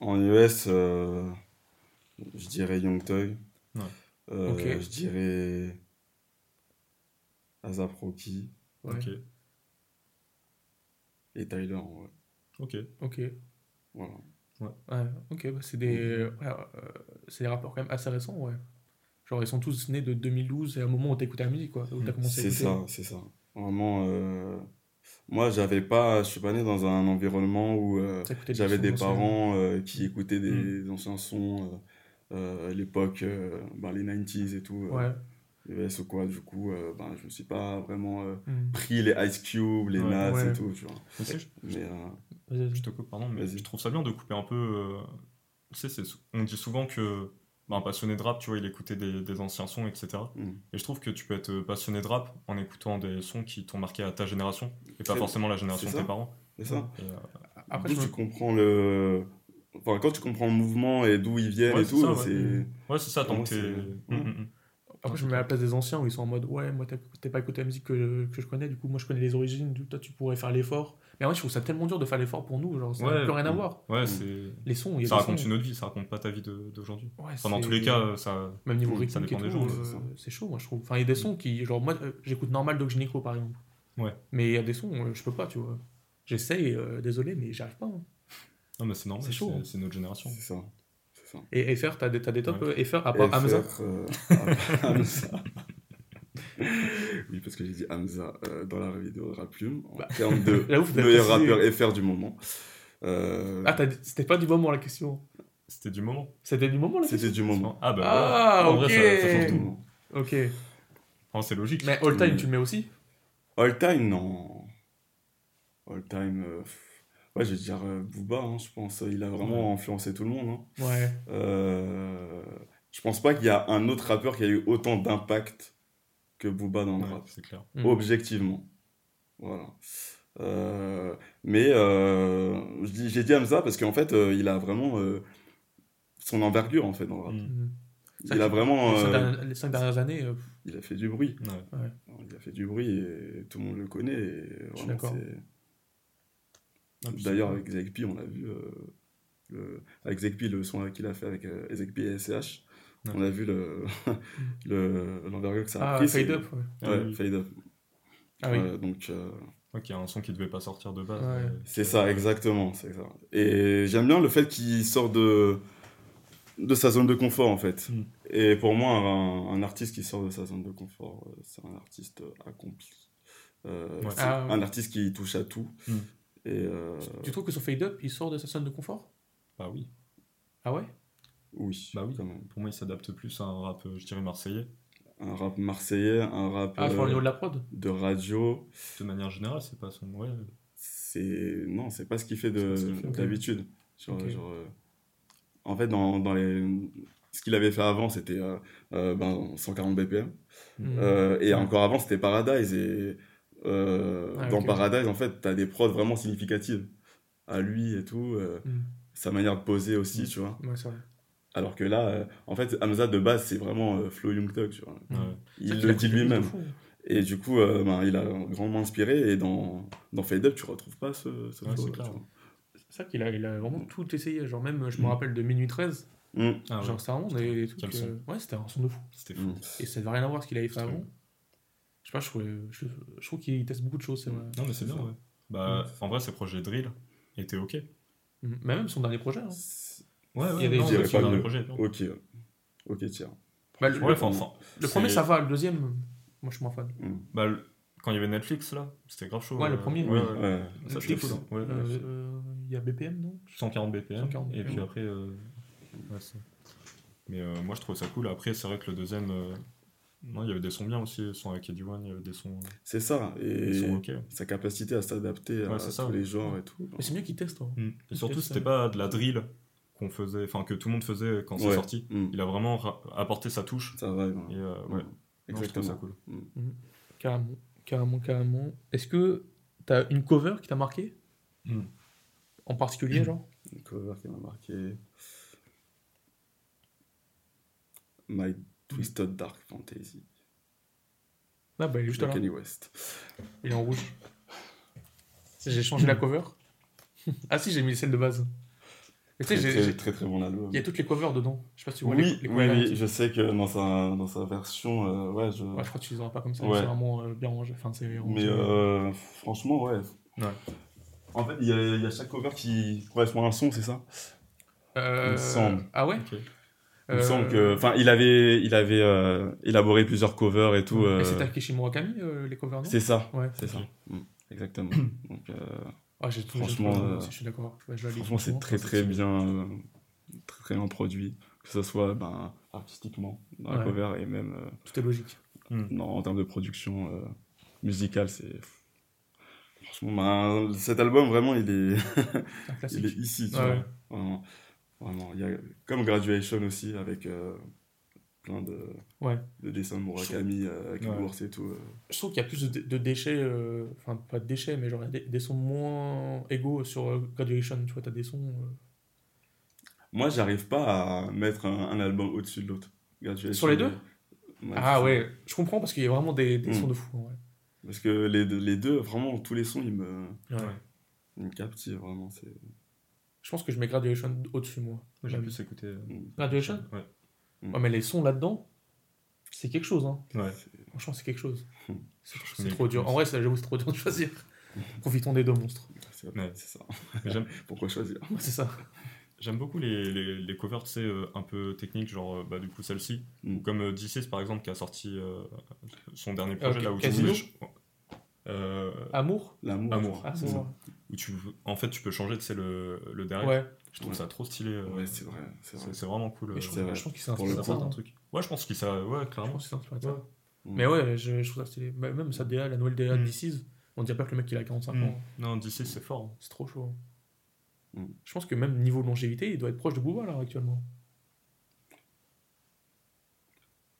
En US, euh, je dirais Young Thug. Ouais. Euh, Ok. Je dirais Azap Rocky Ouais. Ok, et Tyler. Ouais. ok. Ok. Voilà. Ouais, ok, bah, c'est des, ouais, euh, c'est des rappeurs quand même assez récents, ouais. Genre, ils sont tous nés de 2012 et à un moment où écouté la musique, quoi. Où t'as Mm. commencé C'est ça, c'est ça. Vraiment, euh, moi, j'avais pas, je suis pas né dans un environnement où euh, j'avais des parents euh, qui écoutaient des anciens sons, euh, euh, à l'époque, euh, ben, les 90s et tout, euh, Ouais. US ou quoi. Du coup, euh, ben, je me suis pas vraiment euh, Mm. pris les Ice Cube, les Ouais. Nas Ouais. et tout, tu vois. Mais euh, je te coupe, pardon, mais je trouve ça bien de couper un peu. euh, Tu sais, c'est- on dit souvent que un passionné de rap, tu vois, il écoutait des, des anciens sons, etc. Mm. Et je trouve que tu peux être passionné de rap en écoutant des sons qui t'ont marqué à ta génération et pas C'est- forcément la génération de tes parents. c'est ça. Et, euh, Après, je me- tu comprends le. Enfin, quand tu comprends le mouvement et d'où ils viennent Ouais, et c'est tout, ça, ouais. c'est. Ouais, c'est ça, tant Pour que Mm, mm, mm. Après, je me mets à la place des anciens où ils sont en mode Ouais, moi, t'as pas écouté la musique que, que je connais, du coup, moi, je connais les origines, toi, tu pourrais faire l'effort. Mais en vrai, je trouve ça tellement dur de faire l'effort pour nous, genre, ça n'a Ouais. plus rien à voir. Ouais, Mm. c'est. Les sons, il y a Ça raconte sons- une autre vie, ça raconte pas ta vie d'aujourd'hui. Ouais, Enfin, dans tous les cas, ça. Même niveau Mm, ça rythmique et dépend tout, des gens, euh, c'est ça. chaud, moi, je trouve. Enfin, il y a des sons qui, genre, moi, euh, j'écoute normal Doc Gynéco, par exemple. Ouais. Mais il y a des sons, euh, je peux pas, tu vois. J'essaye, euh, désolé, mais j'arrive pas. hein. Non, mais c'est normal, C'est chaud, hein. c'est notre génération. C'est ça. Ça. Et FR, t'as des, t'as des tops Ouais. FR à part Hamza euh, Hamza. oui, parce que j'ai dit Hamza euh, dans la vidéo de Raplume, en Bah, termes de meilleur rappeur FR du moment. Euh, Ah, t'as dit- c'était pas du moment la question. C'était du moment. C'était du moment la question C'était du moment. Ah, bah Ah, voilà. En vrai, ok. ça- ça change tout. Ok. Enfin, c'est logique. Mais All Time, Oui. tu le mets aussi? All time, non. All time, euh, ouais, je vais dire euh, Booba, hein, je pense. Il a vraiment influencé tout le monde. hein. Ouais. Euh, je pense pas qu'il y a un autre rappeur qui a eu autant d'impact que Booba dans le Ouais, rap. c'est clair. Mm. objectivement. Voilà. Euh, mais euh, je dis- j'ai dit Hamza parce qu'en fait, euh, il a vraiment son envergure en fait dans le rap. Mm. Mm. Il a vraiment, Les cinq euh, dernières- les cinq dernières années, euh, il a fait du bruit. Ouais. Il a fait du bruit et tout le monde le connaît. Et vraiment, d'accord. c'est- Ah, puis D'ailleurs, c'est- avec Zekpi, on a vu euh, le... avec Zekpi le son qu'il a fait avec euh, Zekpi et SCH. Ouais. On a vu le le- l'envergure que ça a ah, pris. Fade Up. Ouais. Ah Ouais, oui. Fade Up. Ah oui. Ouais, donc euh, Ok, un son qui devait pas sortir de base. Ouais. C'est ça, exactement, c'est ça. Et j'aime bien le fait qu'il sort de, de sa zone de confort, en fait. Mm. Et pour moi, un, un artiste qui sort de sa zone de confort, euh, c'est un artiste accompli. Euh, Ah, un artiste qui touche à tout. Mm. Et euh, Tu trouves que sur Fade Up, il sort de sa zone de confort? Bah oui. Ah ouais? Oui, Bah oui. quand même. Pour moi, il s'adapte plus à un rap, euh, je dirais, marseillais. Un rap marseillais, un rap Ah, euh, au niveau de la prod de radio. De manière générale, c'est pas son. Ouais. C'est non, c'est pas ce qu'il fait de d'habitude. Genre, Ok. genre, euh, en fait, dans, dans les ce qu'il avait fait avant, c'était euh, euh, ben, 140 BPM. Mm. Euh, et encore avant, c'était Paradise. Et euh, Ah, dans. Paradise, en fait, t'as des prods vraiment significatives à lui et tout. euh, Mm. sa manière de poser aussi, Mm. tu vois. Ouais, c'est vrai. Alors que là, euh, en fait, Hamza de base, c'est vraiment euh, Flo Young Thug, tu vois. Mm. Ouais. Il le dit lui-même. Et du coup, euh, ben, il a grandement inspiré. Et dans, dans Fade Up, tu retrouves pas ce, ce Ouais, c'est ça qu'il a, il a vraiment tout essayé. Genre, même, je me Mm. rappelle de Minuit 13. Mm. Ah ouais. Genre, c'était vraiment des, des trucs. Quel son. euh, Ouais, c'était un son de fou. C'était fou. Mm. Et ça n'avait rien à voir avec ce qu'il avait fait avant. Je sais pas, je trouve, je, je trouve qu'il teste beaucoup de choses, c'est vrai. Non, mais c'est bien, ça. ouais. Bah, en vrai, ses projets drill étaient ok. Mm. Mais même son dernier projet. hein. Ouais, Il y a des- non, je pas le projet. Ok, ok, tiens. Bah, le, Ouais, le- enfin, enfin, le premier, ça va. Le deuxième, moi, je suis moins fan. Bah, le- quand il y avait Netflix, là, c'était grave chaud. Ouais, le euh, premier. Ouais, ouais. Ouais. Ça, Netflix, c'était cool. hein. Ouais, Euh, ouais. euh, Il y a BPM, non? 140 BPM. 140 et puis BPM. après. euh, ouais, Mais moi, je trouve ça cool. Après, c'est vrai que le deuxième. Euh, Non, il y avait des sons bien aussi. Son avec Eddie One, il y avait des sons, C'est ça. Et sons sa capacité à s'adapter Ouais, à tous ça. les genres et tout. Mais c'est mieux qu'il teste. hein. Mm. Et surtout, c'était ça. pas de la drill qu'on faisait, enfin que tout le monde faisait quand c'est Ouais. sorti. Mm. Il a vraiment ra- apporté sa touche. Ça va. Et euh, ouais, Mm. Non, je trouve ça Exactement. cool. Ok, Carrément, carrément, carrément. Est-ce que t'as une cover qui t'a marqué? En particulier, genre? Une cover qui m'a marqué. My Twisted Dark Fantasy. Ah bah il est juste de là. Kanye West. Il est en rouge. J'ai changé la cover. ah si, j'ai mis celle de base. Mais tu Très, sais, j'ai- très, j'ai- très très bon album. il y a toutes les covers dedans. Je sais pas si tu vois Oui, les, les oui, covers. oui, ici. je sais que dans sa, dans sa version, euh, ouais, je... Ouais, je crois que tu les auras pas comme ça. Ouais. C'est vraiment euh, bien rangé. Enfin, c'est rangé. Mais euh, franchement, ouais. Ouais. En fait, il y, a, il y a chaque cover qui correspond à un son, c'est ça? Euh, il me semble. Ah ouais? Ok. Il me Euh, semble que. Enfin, il avait, il avait euh, élaboré plusieurs covers et tout. Mais euh, c'est Takeshi Murakami, euh, les covers, non? C'est ça, Ouais. c'est ça. Exactement. Donc, euh, Ah, j'ai tout Franchement, je suis d'accord. Ouais, franchement, c'est très très bien, euh, très très bien produit. Que ce soit ben, artistiquement dans la Ouais. cover et même euh, Tout est logique. non, en termes de production euh, musicale, c'est. Franchement, ben, cet album, vraiment, il est, il est ici. tu Ouais, vois. Vraiment. Il y a, comme Graduation aussi, avec euh, plein de, Ouais. de dessins de Murakami euh, avec Ouais. et tout. euh. Je trouve qu'il y a plus de, de déchets, enfin pas de déchets, mais genre il y a des, des sons moins égaux sur Graduation. Tu vois, t'as des sons. Moi, j'arrive pas à mettre un, un album au-dessus de l'autre. Sur les deux? Ouais, Ah ouais, je comprends parce qu'il y a vraiment des, des Mm. sons de fou. Ouais. Parce que les deux, les deux, vraiment, tous les sons, ils me, Ouais. ils me captivent, vraiment. Je pense que je mets Graduation au-dessus, moi. J'ai plus écouté. euh, Graduation Ouais. Ouais, mais les sons là-dedans, c'est quelque chose. Hein. Ouais. Franchement, c'est quelque chose. Hmm. C'est trop dur. En vrai, j'avoue, c'est trop dur de choisir. Profitons des deux monstres. C'est, Ouais. c'est ça. Pourquoi choisir Ouais, c'est ça. j'aime beaucoup les, les, les covers, tu sais, euh, un peu techniques, genre euh, bah, du coup celle-ci. Mm. Ou comme euh, D6 par exemple, qui a sorti euh, son dernier projet, Ok, là où tu Casino euh, Amour L'amour. Amour. Ah, Où tu, en fait, tu peux changer, tu sais, le, le derrière. Ouais. Je trouve Ouais. ça trop stylé. euh, Ouais, c'est vrai. C'est vrai. c'est c'est vraiment cool. Mais je euh, trouve, vrai. je pense qu'il s'est inspiré le de ça. c'est un hein. truc. Ouais, je pense qu'il ça, ouais, Je clairement. pense qu'il s'est inspiré de ça. Ouais. Mm. Mais ouais, je, je trouve ça stylé. Bah, Même sa DA, la nouvelle DA de. DC's, on dirait pas que le mec il a 45 Mm. ans. Non, D6 c'est fort. hein. C'est trop chaud. Mm. Je pense que même niveau longévité, il doit être proche de Booba là actuellement.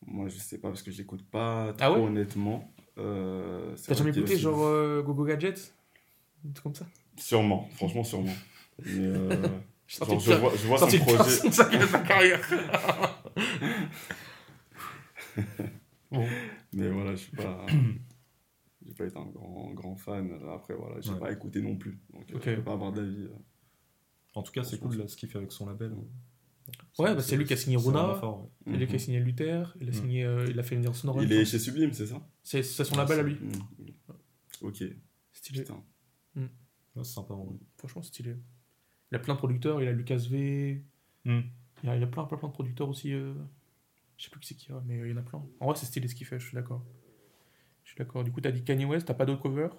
Moi, je sais pas parce que j'écoute pas trop Ah ouais? honnêtement. Euh, T'as jamais écouté aussi- genre euh, Gogo Gadget Un truc comme ça? Sûrement, franchement, sûrement. Mais euh, genre, je vois, je vois son projet. sa, carrière. bon, Mais voilà, je suis pas. J'ai pas été un grand, grand fan. Après, voilà, j'ai Ouais. pas écouté non plus. Donc, euh, Ok. je peux pas avoir d'avis. euh. En tout cas, c'est cool là, ce qu'il fait avec son label. Ouais, bah, c'est lui qui a signé c'est Runa. ouais. c'est lui qui a Mhm. signé Luther, il a Mm. signé, euh, il a fait venir Sonoran. Il est chez Sublime, c'est ça? C'est son label à lui. Mhm. Ok, Stylé. putain. Ouais, c'est sympa. ouais. Franchement, stylé. Il a plein de producteurs, il a Lucas V. Mm. Il y a, il y a plein, plein, plein de producteurs aussi. euh, Je sais plus qui c'est qui a, mais il y en a plein. En vrai, c'est stylé ce qu'il fait, je suis d'accord. Je suis d'accord. Du coup, t'as dit Kanye West, t'as pas d'autres covers?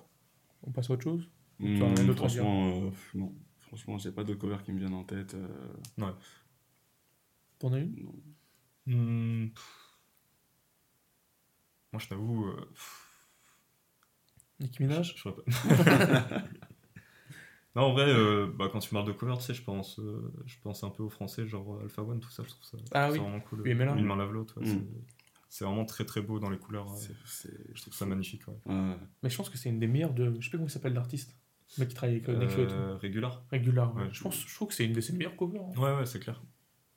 On passe à autre chose? Hmm, as dire? franchement, euh, non. Franchement, j'ai pas de cover qui me viennent en tête. euh, T'en as une? Non. Hmm. Moi, je t'avoue. euh, Nicki Minaj? Je- pas. non, en vrai, euh, bah, quand tu parles de cover, tu sais, je pense, euh, je pense un peu aux français, genre euh, Alpha One, tout ça, je trouve ça, Ah c'est oui. vraiment cool. Et Mela. Une main lave l'autre, ouais, Mm. c'est- vraiment très très beau dans les couleurs. ouais. C'est- c'est- Je trouve ça magnifique. Ouais. Ouais. Mais je pense que c'est une des meilleures de. Je sais pas comment il s'appelle l'artiste. Le mec qui travaille avec Nekfeu et tout. Euh, Régular. Régular. ouais. ouais. Je, pense, je trouve que c'est une de ses meilleures covers. hein. Ouais, ouais, c'est clair.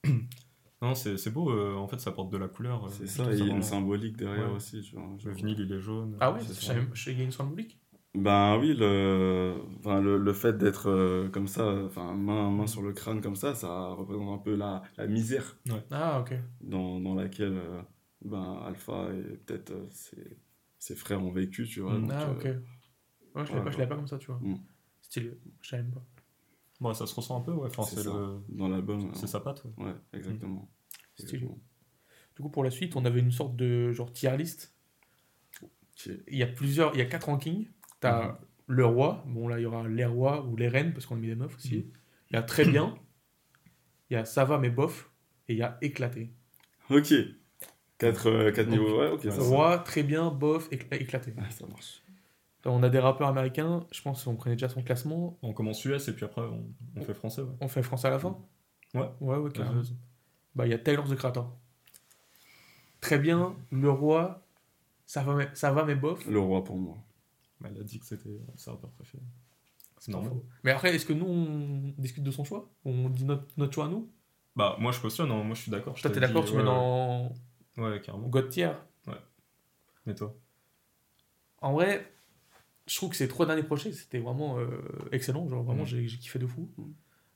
non, c'est c'est beau, euh, en fait, ça apporte de la couleur. euh, C'est ça, il y a une symbolique derrière Ouais. aussi. Tu vois, Le genre. vinyle, il est jaune. Ah ouais, qu'il y a une symbolique. Ben oui, le, enfin, le, le fait d'être euh, comme ça, enfin, main, main sur le crâne comme ça, ça représente un peu la, la misère Ah, ok. dans, dans laquelle euh, ben, Alpha et peut-être euh, ses, ses frères ont vécu, tu vois. Mm. donc, ah, euh, ok. Ouais, je l'avais ouais, pas, pas comme ça, tu vois. Mm. Stylé. Je savais pas. Ouais, ça se ressent un peu, ouais. Enfin, c'est le- dans l'album. c'est sa patte, ouais. Ouais, exactement. Stylé. Exactement. Du coup, pour la suite, on avait une sorte de genre tier list. Il y a plusieurs, il y a quatre rankings. T'as Mhm. le roi, bon là il y aura les rois ou les reines parce qu'on a mis des meufs aussi. Mhm. Il y a très bien, il y a ça va mais bof, et il y a éclaté. Ok. Quatre, euh, quatre Donc, niveaux, ouais, ok. ça, Roi, très bien, bof, écla- éclaté. ça- marche. On a des rappeurs américains, je pense qu'on connaît déjà son classement. On commence US et puis après, on, on fait français, ouais. On fait français à la fin? Ouais. Ouais, ouais. Bah, il y a Taylor the Creator. Très bien, le roi, ça va, mais, ça va, mais bof. Le roi pour moi. Il a dit que c'était son rappeur préféré. C'est normal. Mais après, est-ce que nous, on discute de son choix? On dit notre, notre choix à nous? Bah, moi je cautionne, hein, moi je suis d'accord. Toi, t'es d'accord, tu mets ouais, dans Ouais, ouais, carrément. God tier? Mais toi? En vrai, je trouve que ces trois derniers projets, c'était vraiment euh, excellent. Genre, vraiment, Mm. j'ai kiffé de fou.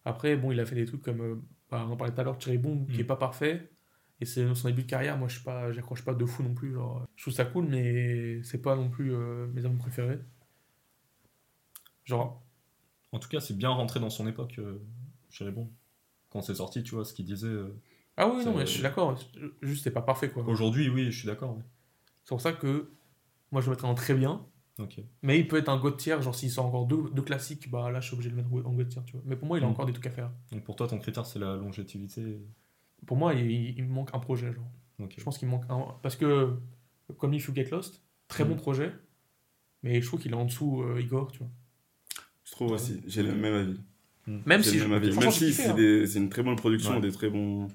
Après, bon, il a fait des trucs comme, euh, bah, on en parlait tout à l'heure, Cherry Boom, qui Mm. est pas parfait. Et c'est son début de carrière, moi, je suis pas, j'accroche pas de fou non plus. Genre, je trouve ça cool, mais c'est pas non plus euh, mes albums préférés. Genre, En tout cas, c'est bien rentré dans son époque, euh, Bon. Quand c'est sorti, tu vois, ce qu'il disait. euh, ah oui, non, mais je suis d'accord. Juste, c'est pas parfait, quoi. Aujourd'hui, oui, je suis d'accord. C'est pour ça que moi, je le mettrais en très bien. Mais il peut être un God tier, genre s'il sort encore deux, deux classiques, bah là je suis obligé de le mettre en God tier, tu vois. Mais pour moi, il a Mm. encore des trucs à faire. Donc pour toi, ton critère, c'est la longévité. Pour moi, il, il me manque un projet, genre. Je pense qu'il me manque un. Parce que, comme If You Get Lost, très Mm. bon projet, mais je trouve qu'il est en dessous euh, Igor, tu vois. Je trouve aussi, j'ai le même avis. Même J'ai si, même Même si c'est hein. c'est une très bonne production, Ouais. des très bons.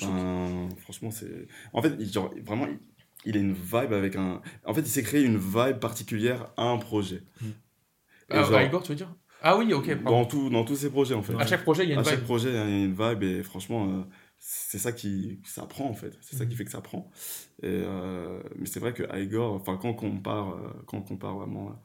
Enfin, franchement, c'est. En fait, il- genre, vraiment, il, il a une vibe avec un. En fait, il s'est créé une vibe particulière à un projet. Et Ah, genre, à Igor, tu veux dire? Ah oui, ok. pardon. dans, tout, dans tous ses projets, en fait. À chaque projet, il y a une à chaque vibe. projet, il y a une vibe et franchement, euh, c'est ça qui ça prend en fait. C'est ça qui Mhm. fait que ça prend. Et, euh, mais c'est vrai que Igor, enfin quand on compare, euh, quand on compare vraiment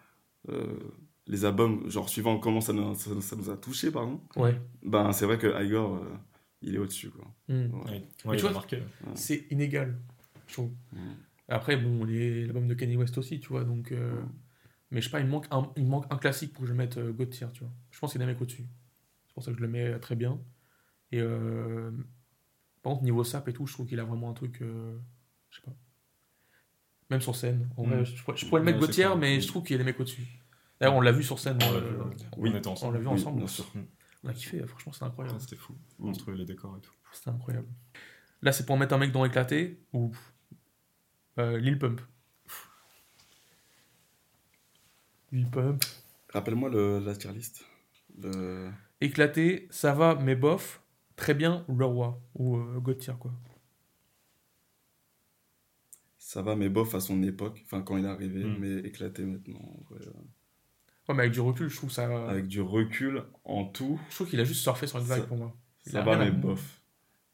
euh, les albums, genre suivant comment ça nous, ça, ça nous a touché, pardon, Ouais. ben c'est vrai que Igor, euh, il est au-dessus quoi. Mm. Ouais. Ouais. C'est inégal, je trouve. Mm. Après, bon, les- l'album de Kanye West aussi, tu vois, donc. euh, Mm. Mais je sais pas, il manque un, il manque un classique pour que je mette euh, God tier, tu vois. Je pense qu'il y a des mecs au-dessus. C'est pour ça que je le mets très bien. Et euh, par contre, niveau sap et tout, je trouve qu'il a vraiment un truc. euh, je sais pas. Même sur scène. En vrai, je, pourrais- je pourrais le mettre clair. mais je trouve qu'il y a des mecs au-dessus. D'ailleurs, on l'a vu sur scène. On l'a euh, vu, ouais. oui, on on ensemble. l'a vu Oui, ensemble. On a kiffé, franchement, c'était incroyable. Ouais, C'était fou. Mm. Monstrueux les décors et tout. C'était incroyable. Là, c'est pour mettre un mec dans éclaté ou euh, Lil Pump. Lil Pump. Rappelle-moi le, la tier list. Le... Éclaté, ça va, mais bof. Très bien, le roi. Ou euh, God tier, quoi. Ça va, mais bof à son époque, enfin quand il est arrivé, Mm. mais éclaté maintenant. euh. Ouais, mais avec du recul, je trouve ça. Avec du recul en tout, Je trouve qu'il a juste surfé sur une vague Ça- pour moi. Il ça va, à- mais bof.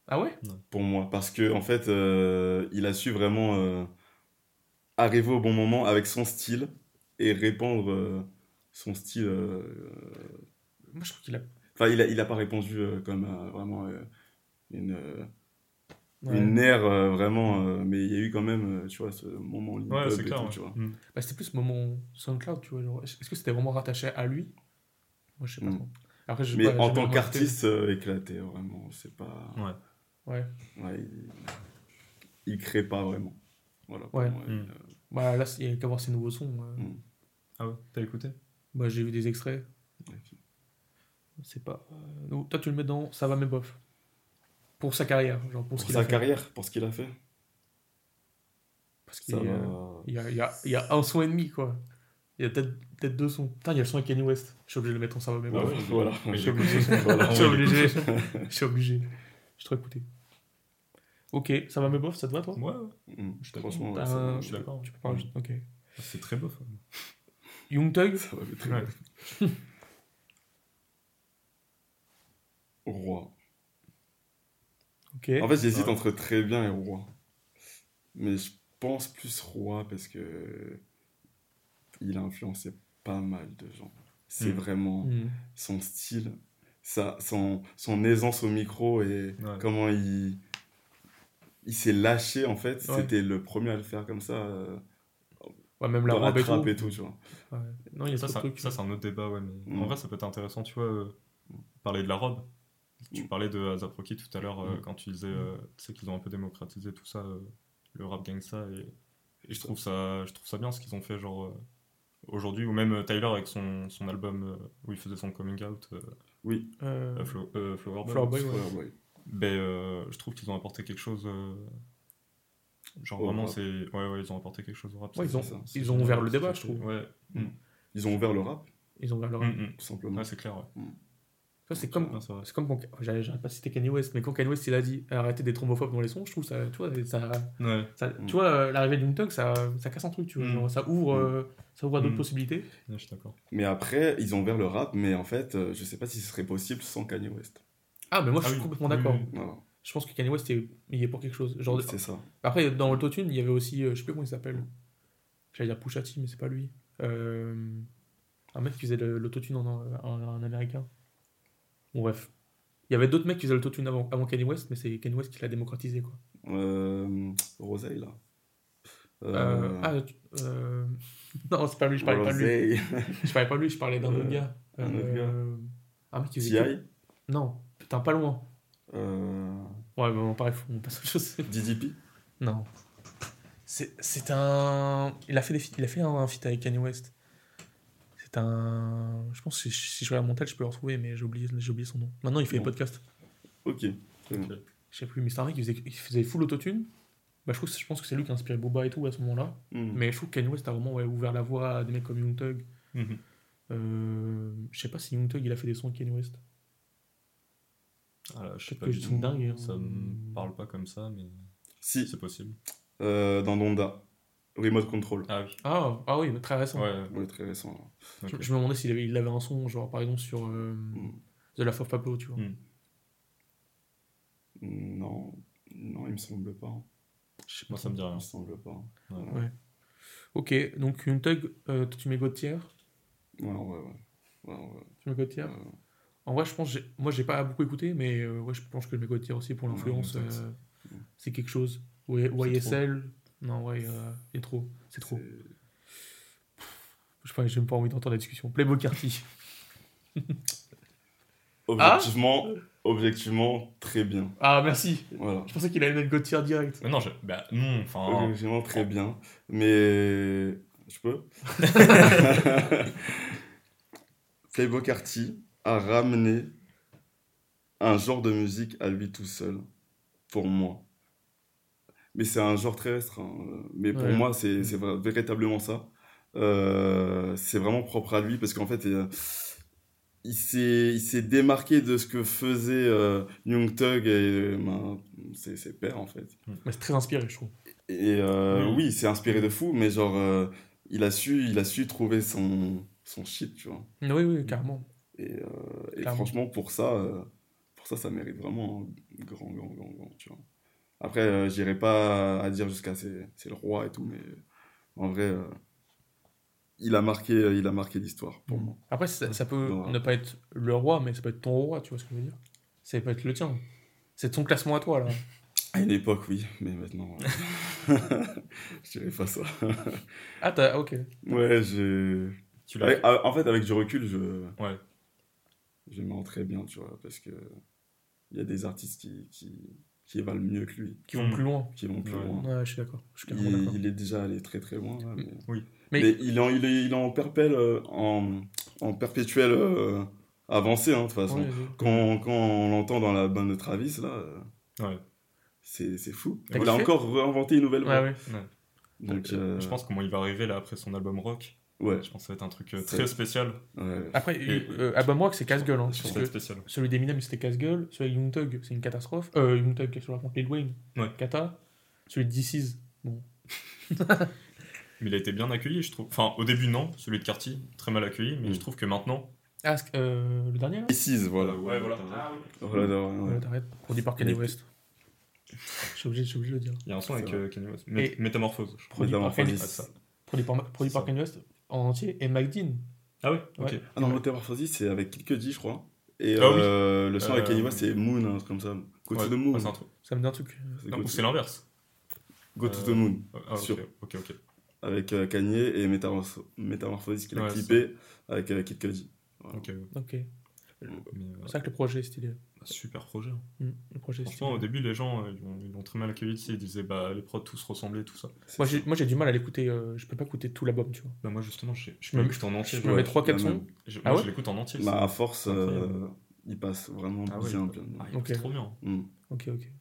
Ah ouais? Pour moi parce que en fait euh, il a su vraiment euh, arriver au bon moment avec son style et répandre euh, son style euh, Moi, je trouve qu'il a. enfin il a il a pas répondu euh, comme euh, vraiment euh, une euh, Ouais. une ère euh, vraiment euh, mais il y a eu quand même tu vois ce moment Ouais, c'est clair. tout, ouais. Mm. Bah, c'était plus ce moment SoundCloud, tu vois. Est-ce que c'était vraiment rattaché à lui? Moi, je sais pas Mm. trop. Après, j'ai mais pas- en tant qu'artiste euh, éclaté vraiment c'est pas Ouais. Ouais. ouais, il... il crée pas vraiment voilà Ouais. moi, Mm. euh, Bah, là, il y a qu'à voir ses nouveaux sons. euh. Mm. Ah ouais, t'as écouté? Bah, j'ai vu des extraits. C'est pas. euh, donc, toi, tu le mets dans Ça va, mais bof. Pour sa carrière, genre pour ce pour qu'il sa a fait. carrière pour ce qu'il a fait Parce qu'il ça y, va a- il y a, il y, a, il y a un son et demi, quoi. Il y a peut-être peut-être deux sons. Putain, il y a le son avec Kanye West. Je suis obligé de le mettre en Ça va, mais Ouais, bof. ouais, voilà Mais Je suis obligé. Je suis obligé. Je suis obligé. Je trop écouté. Ok, ça va, mais bof, ça te va, toi? Ouais, ouais. Mm, Je suis d'accord. Franchement, ouais, un- je suis d'accord. Tu peux parler. Ok. C'est très beau. ça. Young Thug? Ça va très Ouais. bien. Roi. Ok. En fait, j'hésite Ouais. entre très bien et roi. Mais je pense plus roi parce que il a influencé pas mal de gens. C'est Mm. vraiment Hmm. son style, sa, son, son aisance au micro et Ouais. comment il, il s'est lâché en fait. Ouais. C'était le premier à le faire comme ça. euh, Ouais, même la robe et et tout, tu vois. Ouais. Non, il y a Ça, ça, c'est un autre débat, ouais. Mais En Mm. vrai, ça peut être intéressant, tu vois, euh, parler de la robe. Tu Mm. parlais de Azap Rocky tout à l'heure euh, Mm. quand tu disais euh, tu sais qu'ils ont un peu démocratisé tout ça, euh, le rap gangsta. Et, et je, trouve ça, je trouve ça bien ce qu'ils ont fait, genre, euh, aujourd'hui. Ou même Tyler avec son, son album euh, où il faisait son coming out, euh, Oui, Euh, euh, Flo- euh, Flower Boy. Flower Boy, ouais. Ben, euh, je trouve qu'ils ont apporté quelque chose. euh, genre, vraiment, rap. c'est. Ouais, ouais, ils ont apporté quelque chose au rap. Ils ont, ça, ils ont ouvert le débat, je trouve. Ouais. Ils ont ouvert le rap, Ils ont ouvert le Mm, rap. mm. tout simplement. Ouais, c'est clair, ouais. Ça, c'est comme, Ouais, c'est comme quand, j'arrête j'arrête pas citer Kanye West, mais quand Kanye West il a dit arrêtez d'être homophobes dans les sons, je trouve ça, tu vois, ça, Ouais. ça- Mm. tu vois, l'arrivée de Young Thug, ça, ça casse un truc, tu vois, Mm. genre, ça ouvre, Mm. euh, ça ouvre à d'autres possibilités. Ouais, je suis d'accord. Mais après, ils ont ouvert le rap, mais en fait, euh, je sais pas si ce serait possible sans Kanye West. Ah, mais moi je Ah suis oui. complètement d'accord. oui, Voilà, Je pense que Kanye West il est pour quelque chose. Genre, c'est ça. après, dans l'autotune, il y avait aussi, euh, je sais plus comment il s'appelle. J'allais dire Pusha T, mais c'est pas lui. Euh, un mec qui faisait le- l'autotune en, en, en américain. Bon, bref. Il y avait d'autres mecs qui faisaient l'autotune avant, avant Kanye West, mais c'est Kanye West qui l'a démocratisé, quoi. Euh, Rosé, là. Euh, ah, tu- euh, non, c'est pas lui, je parlais pas de lui. Rosé. Je parlais pas de lui, je parlais d'un Euh, autre gars. un autre Euh, Un mec qui faisait. Non, putain, pas loin. Euh, Ouais, bon, pareil, on passe à autre chose. DDP. Non. C'est c'est un. Il a fait, des feats- il a fait un, un feat avec Kanye West. C'est un. Je pense que si, je regarde mon tel, je peux le retrouver, mais j'ai oublié, j'ai oublié son nom. Maintenant, il fait Bon. des podcasts. Ok. Je sais plus, mais c'est un mec qui faisait, il faisait full autotune. Bah, je, trouve, je pense que c'est lui qui a inspiré Boba et tout à ce moment-là. Hmm. Mais je trouve que Kanye West a vraiment ouais, ouvert la voie à des mecs comme Young Thug. Mhm. Euh, je sais pas si Young Thug il a fait des sons avec Kanye West. Ah, là, je sais Peut-être pas que du je tout. suis dingue, hein. Ça me parle pas comme ça, mais Si, c'est possible. euh, dans Donda. Remote Control. Ah oui. Ah, ah oui, mais très récent. Ouais. Ouais, très récent. Je, me demandais s'il avait, il avait un son, genre par exemple sur euh, Mm. The Life of Pablo, tu vois. Mm. Non, non, il me semble pas. Je sais pas Moi, ça me dit Il rien. me semble pas. Ouais. Ouais. Ok, donc Young Thug, euh, tu mets God tier? Ouais, ouais, ouais. ouais, ouais. Tu mets God tier? Euh, En vrai, je pense, moi j'ai pas beaucoup écouté, mais euh, ouais, je pense que je mets God tier aussi pour l'influence. Euh, c'est- c'est quelque chose. Ouais, YSL, non, ouais, euh, il y a trop. C'est trop. Je sais pas, j'ai même pas envie d'entendre la discussion. Playboy Carty. Objectivement, objectivement, très bien. Ah, merci. Voilà. Je pensais qu'il allait mettre God tier direct. Mais non, je... bah non, enfin. Objectivement, très bien. Mais. Je peux Playboy Carty a ramené un genre de musique à lui tout seul, pour moi. Mais c'est un genre très restreint. euh, Mais pour Ouais. moi, c'est c'est vra- véritablement ça. Euh, c'est vraiment propre à lui parce qu'en fait, euh, il s'est il s'est démarqué de ce que faisait euh, Young Thug et ben, ses, ses pairs, en fait. Mais c'est très inspiré, je trouve. Et euh, Oui. oui, il s'est inspiré de fou, mais genre, euh, il, a su, il a su trouver son, son shit, tu vois. Oui, oui, carrément. Et, euh, franchement, pour ça, euh, pour ça, ça mérite vraiment un grand, grand, grand, grand, tu vois. Après, euh, j'irai pas à dire jusqu'à c'est le roi et tout, mais en vrai, euh, il a marqué, euh, il a marqué l'histoire pour moi. Après, ça, ça peut ne pas être le roi, mais ça peut être ton roi, tu vois ce que je veux dire? Ça peut être le tien. C'est ton classement à toi, là. À une époque, oui, mais maintenant, euh, je dirais pas ça. Ah, t'as. Ok. Ouais, j'ai. Tu l'as. Avec- en fait, avec du recul, je. Ouais. Je me rends très bien, tu vois, parce que il y a des artistes qui, qui, qui valent mieux que lui, Qui vont Mm. plus loin. qui vont plus Ouais. loin. Ouais, je suis d'accord. Je suis carrément Il, d'accord. il est déjà allé très très loin, là, mais... Oui. Mais- mais il est en, il est, il est en perpèle, euh, en, en perpétuel euh, avancé, hein, de toute façon. Ouais. Quand, quand on l'entend dans la bande de Travis, là, euh, Ouais. c'est c'est fou. Il a encore réinventé une nouvelle voix. Ouais, ouais. Donc, euh, Je pense comment il va arriver là après son album rock. Ouais, Je pense que ça va être un truc euh, très spécial. ouais. Après, Et- euh, album rock, c'est casse-gueule. Hein, parce que spécial. celui d'Eminem, c'était casse-gueule. Celui de Young Thug, c'est une catastrophe. Euh, Young Thug, qu'est-ce que je raconte? Lil Wayne Ouais. Cata. Celui de DC's. Bon. Mais il a été bien accueilli, je trouve. Enfin, au début, non. Celui de Carty, très mal accueilli. Mais Mm. je trouve que maintenant. Ah, euh, le dernier, là? Précise, voilà. Ouais, voilà. Voilà, voilà, ouais. Ouais, t'arrêtes. Produit par Kanye West. Je suis obligé, de le dire. Il y a un son avec euh, Kanye West. Métamorphose. Produit par Ah. Kanye West en entier et McDean. Ah ouais, Ok. Ouais. Ah non, Métamorphosis, c'est avec Cudi, je crois. Et Ah oui. euh, le son avec Euh, Kanye West, c'est Moon, un truc comme ça. Go Ouais, to the Moon. ouais. Ça me dit un truc. C'est l'inverse. Go to Euh, the Moon. Ah, ok, Sûr. ok, ok. avec euh, Kanye et Métamorph- Métamorphosis qu'il a Ouais, clippé avec euh, Kid Cudi. Voilà. Ok. Euh, C'est vrai que le projet est stylé. Super projet. Mm, Le projet Franchement, au début, les gens, euh, ils l'ont- très mal accueilli. Ils disaient, bah, les prods tous ressemblaient, tout ça. Moi, j'ai, moi, j'ai du mal à l'écouter. euh, je peux pas écouter tout l'album, tu vois. Bah, moi, justement, je, je me- en entier. Je me mets 3-4 la sons. Je, Ah ouais je l'écoute en entier. Bah, à force, euh, il passe vraiment Ah ouais, bien, il- bien. Ah, il Ok. passe trop bien. Mm. Ok, ok.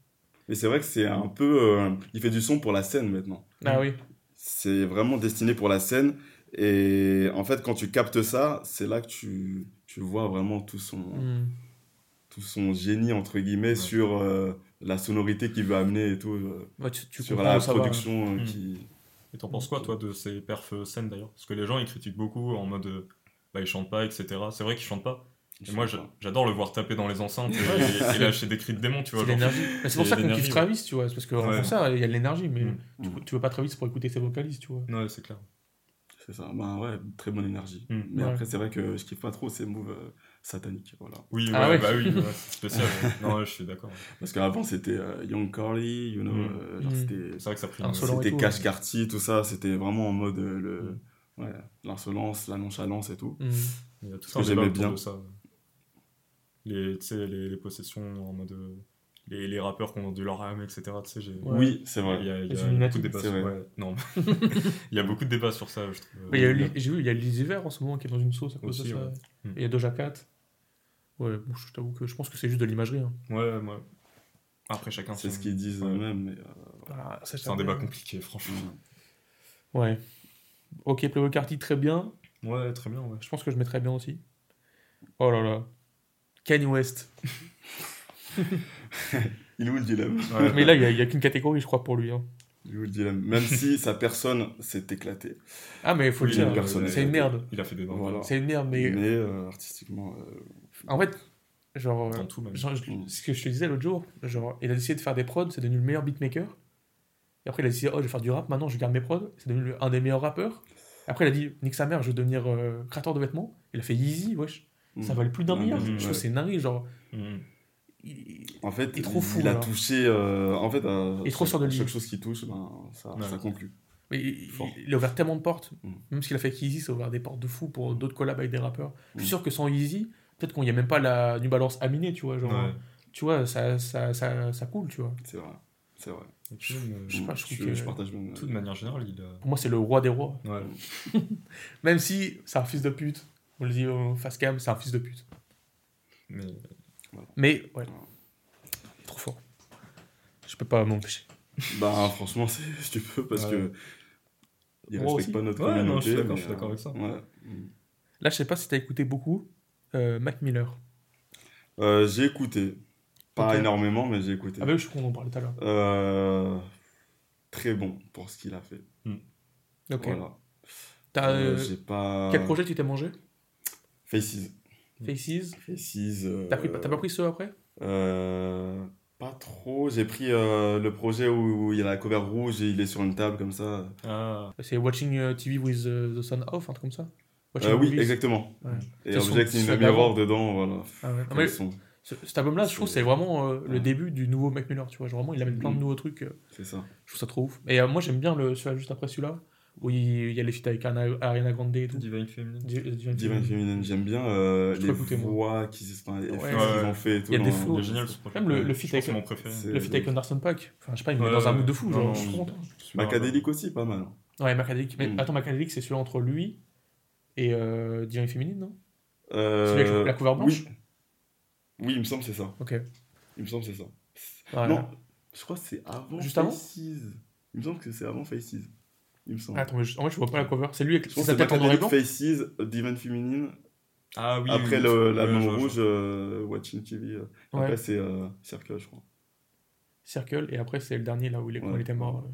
Mais c'est vrai que c'est un peu. euh, il fait du son pour la scène maintenant. Ah oui. C'est vraiment destiné pour la scène. Et en fait, quand tu captes ça, c'est là que tu, tu vois vraiment tout son, Mm. Tout son génie, entre guillemets, sur euh, la sonorité qu'il veut amener et tout, euh, Ouais, tu, tu sur la ça va. production euh, Mm. qui. Et t'en penses quoi, toi, de ces perfs scènes d'ailleurs? Parce que les gens, ils critiquent beaucoup en mode. bah, ils chantent pas, etc. C'est vrai qu'ils chantent pas. Et moi, j'adore le voir taper dans les enceintes et, et lâcher des cris de démon, tu vois. C'est pour ça qu'on kiffe. Travis, tu vois. c'est Parce qu'en Ouais. concert, il y a de l'énergie, mais Mm. tu, tu veux pas Travis pour écouter ses vocalistes, tu vois. Ouais, c'est clair. C'est ça. Ben ouais, très bonne énergie. Mm. Mais Ouais. après, c'est vrai que je kiffe pas trop ces moves euh, sataniques. Voilà. Oui, Ah ouais, ouais. bah oui, ouais, c'est spécial. Non, ouais, je suis d'accord. Parce qu'avant, c'était euh, Young Carly, you know, Mm. euh, genre Mm. c'était. C'est vrai que ça pris C'était Cash ouais. Cartier, tout ça, c'était vraiment en mode euh, le, ouais, l'insolence, la nonchalance et tout. Mm. Il y a tout Ce un que j'aimais bien. de ça. Les, tu sais, les, les possessions en mode. euh, Les, les rappeurs qui ont du leur âme, etc. Tu sais, j'ai- Ouais. Oui, c'est Il vrai. y a, il y a beaucoup de débats sur ouais, non. il y a beaucoup de débats sur ça, je trouve. Il y a J'ai vu, il y a Lizzie Vert en ce moment qui est dans une sauce à cause Aussi, de ça. ouais. Mm. Et il y a Doja Cat. Ouais, bon, je t'avoue que je pense que c'est juste de l'imagerie. hein. Ouais, moi. Après, chacun C'est son- ce qu'ils disent Ouais. eux-mêmes. mais, euh, Ah, C'est un débat compliqué, franchement. Ouais. Ok, Playboy Carty, très bien. Ouais, très bien, ouais. Je pense que je mettrais bien aussi. Oh là là. Kanye West. Il est où le dilemme? Ouais. Mais là, il n'y a, il y a qu'une catégorie, je crois, pour lui. hein. Il est où le dilemme? Même si sa personne s'est éclatée. Ah, mais il faut Oui, le dire. C'est une merde. Il a fait des dents. Voilà. C'est une merde, Mais, mais euh, artistiquement. euh, en fait, genre, Dans tout, même. genre, je- Mm. ce que je te disais l'autre jour, genre, il a décidé de faire des prods, c'est devenu le meilleur beatmaker. Et après, il a décidé, oh, je vais faire du rap, maintenant je garde mes prods, c'est devenu un des meilleurs rappeurs. Après, il a dit, nique sa mère, je vais devenir euh, créateur de vêtements. Il a fait Yeezy, wesh. Ça mm. valait plus d'un Ouais, milliard. mais- Je trouve ouais. que c'est dinguerie, genre. Mhm. il- En fait, Il est trop fou, il a touché. euh, en fait, euh, Il est trop chaque- sûr de lui. Chaque chose qu'il touche, ben, ça, Ouais. ça conclut. Mais il, il a ouvert tellement de portes. Mm. Même ce qu'il a fait avec Yeezy, ça a ouvert des portes de fou pour d'autres collabs avec des rappeurs. Je suis Mm. sûr que sans Yeezy, peut-être qu'on n'y a même pas la New Balance aminée, tu vois. Genre, Ouais. Tu vois, ça, ça, ça, ça coule, tu vois. C'est vrai. C'est vrai. Puis, euh, Je sais pas, je trouve je, que- je partage même. tout de manière générale, il a. Pour moi, c'est le roi des rois. Ouais. Même si c'est un fils de pute. On le dit au face cam, c'est un fils de pute. Mais Mais, ouais. Trop fort. Je peux pas m'empêcher. Bah, franchement, c'est- tu peux parce Ouais. que. Respectent aussi. pas notre Ouais, communauté. non, je suis d'accord, mais, je suis d'accord euh, avec ça. Ouais. Là, je sais pas si t'as écouté beaucoup Mac Miller. Euh, j'ai écouté. Pas Ok. énormément, mais j'ai écouté. Ah bah oui, je crois qu'on en parlait tout à l'heure. Euh, très bon pour ce qu'il a fait. Ok. Voilà. T'as, Euh, euh, j'ai pas. Quel projet tu t'es mangé? Faces. Faces Faces. euh, T'as pris- t'as pas pris ceux après? Euh, Pas trop. J'ai pris euh, le projet où, où il y a la cover rouge et il est sur une table comme ça. Ah, C'est Watching euh, TV with euh, the Sun Off, un truc comme ça? Euh, oui, Movies. exactement. Ouais. Et Object in d'avant. Mirror dedans, voilà. Ah ouais. Mais ce- cet album-là, je trouve que c'est vraiment euh, le Ouais. début du nouveau Mac Miller, tu vois. Genre vraiment, il amène plein de Mhm. nouveaux trucs. euh, C'est ça. je trouve ça trop ouf. Et euh, moi, j'aime bien le, celui juste après celui-là, où il, il y a les feats avec Ariana, Ariana Grande et tout. Divine Feminine. Di- Divine Divine Feminine. Feminine, j'aime bien euh, Je les voix qui enfin, les qu'ils ont fait et tout. Il y a des projet. Même le- le feat avec- Le feat avec Anderson Paak. Enfin, je sais pas, il me met dans un mood de fou, genre, je suis content. Macadélique aussi, pas mal. Ouais, Macadélique. Mais Mm. attends, Macadélique, c'est celui entre lui et euh, Divine Féminine, non? Euh, Celui avec la cover blanche? Oui. oui, il me semble que c'est ça. Ok. Il me semble que c'est ça. Non, je crois que c'est avant Juste avant? Faces. Il me semble que c'est avant Faces. Il me semble. Attends, mais je- en vrai, je vois pas la cover. C'est lui avec sa tête en noir et Macadélique blanc Faces, Divine Feminine. Ah oui. Après oui, le- je vois, rouge, euh, Watching TV. euh. Ouais. Après, c'est euh, Circle, je crois. Circle, et après, c'est le dernier là où il, est, il était mort.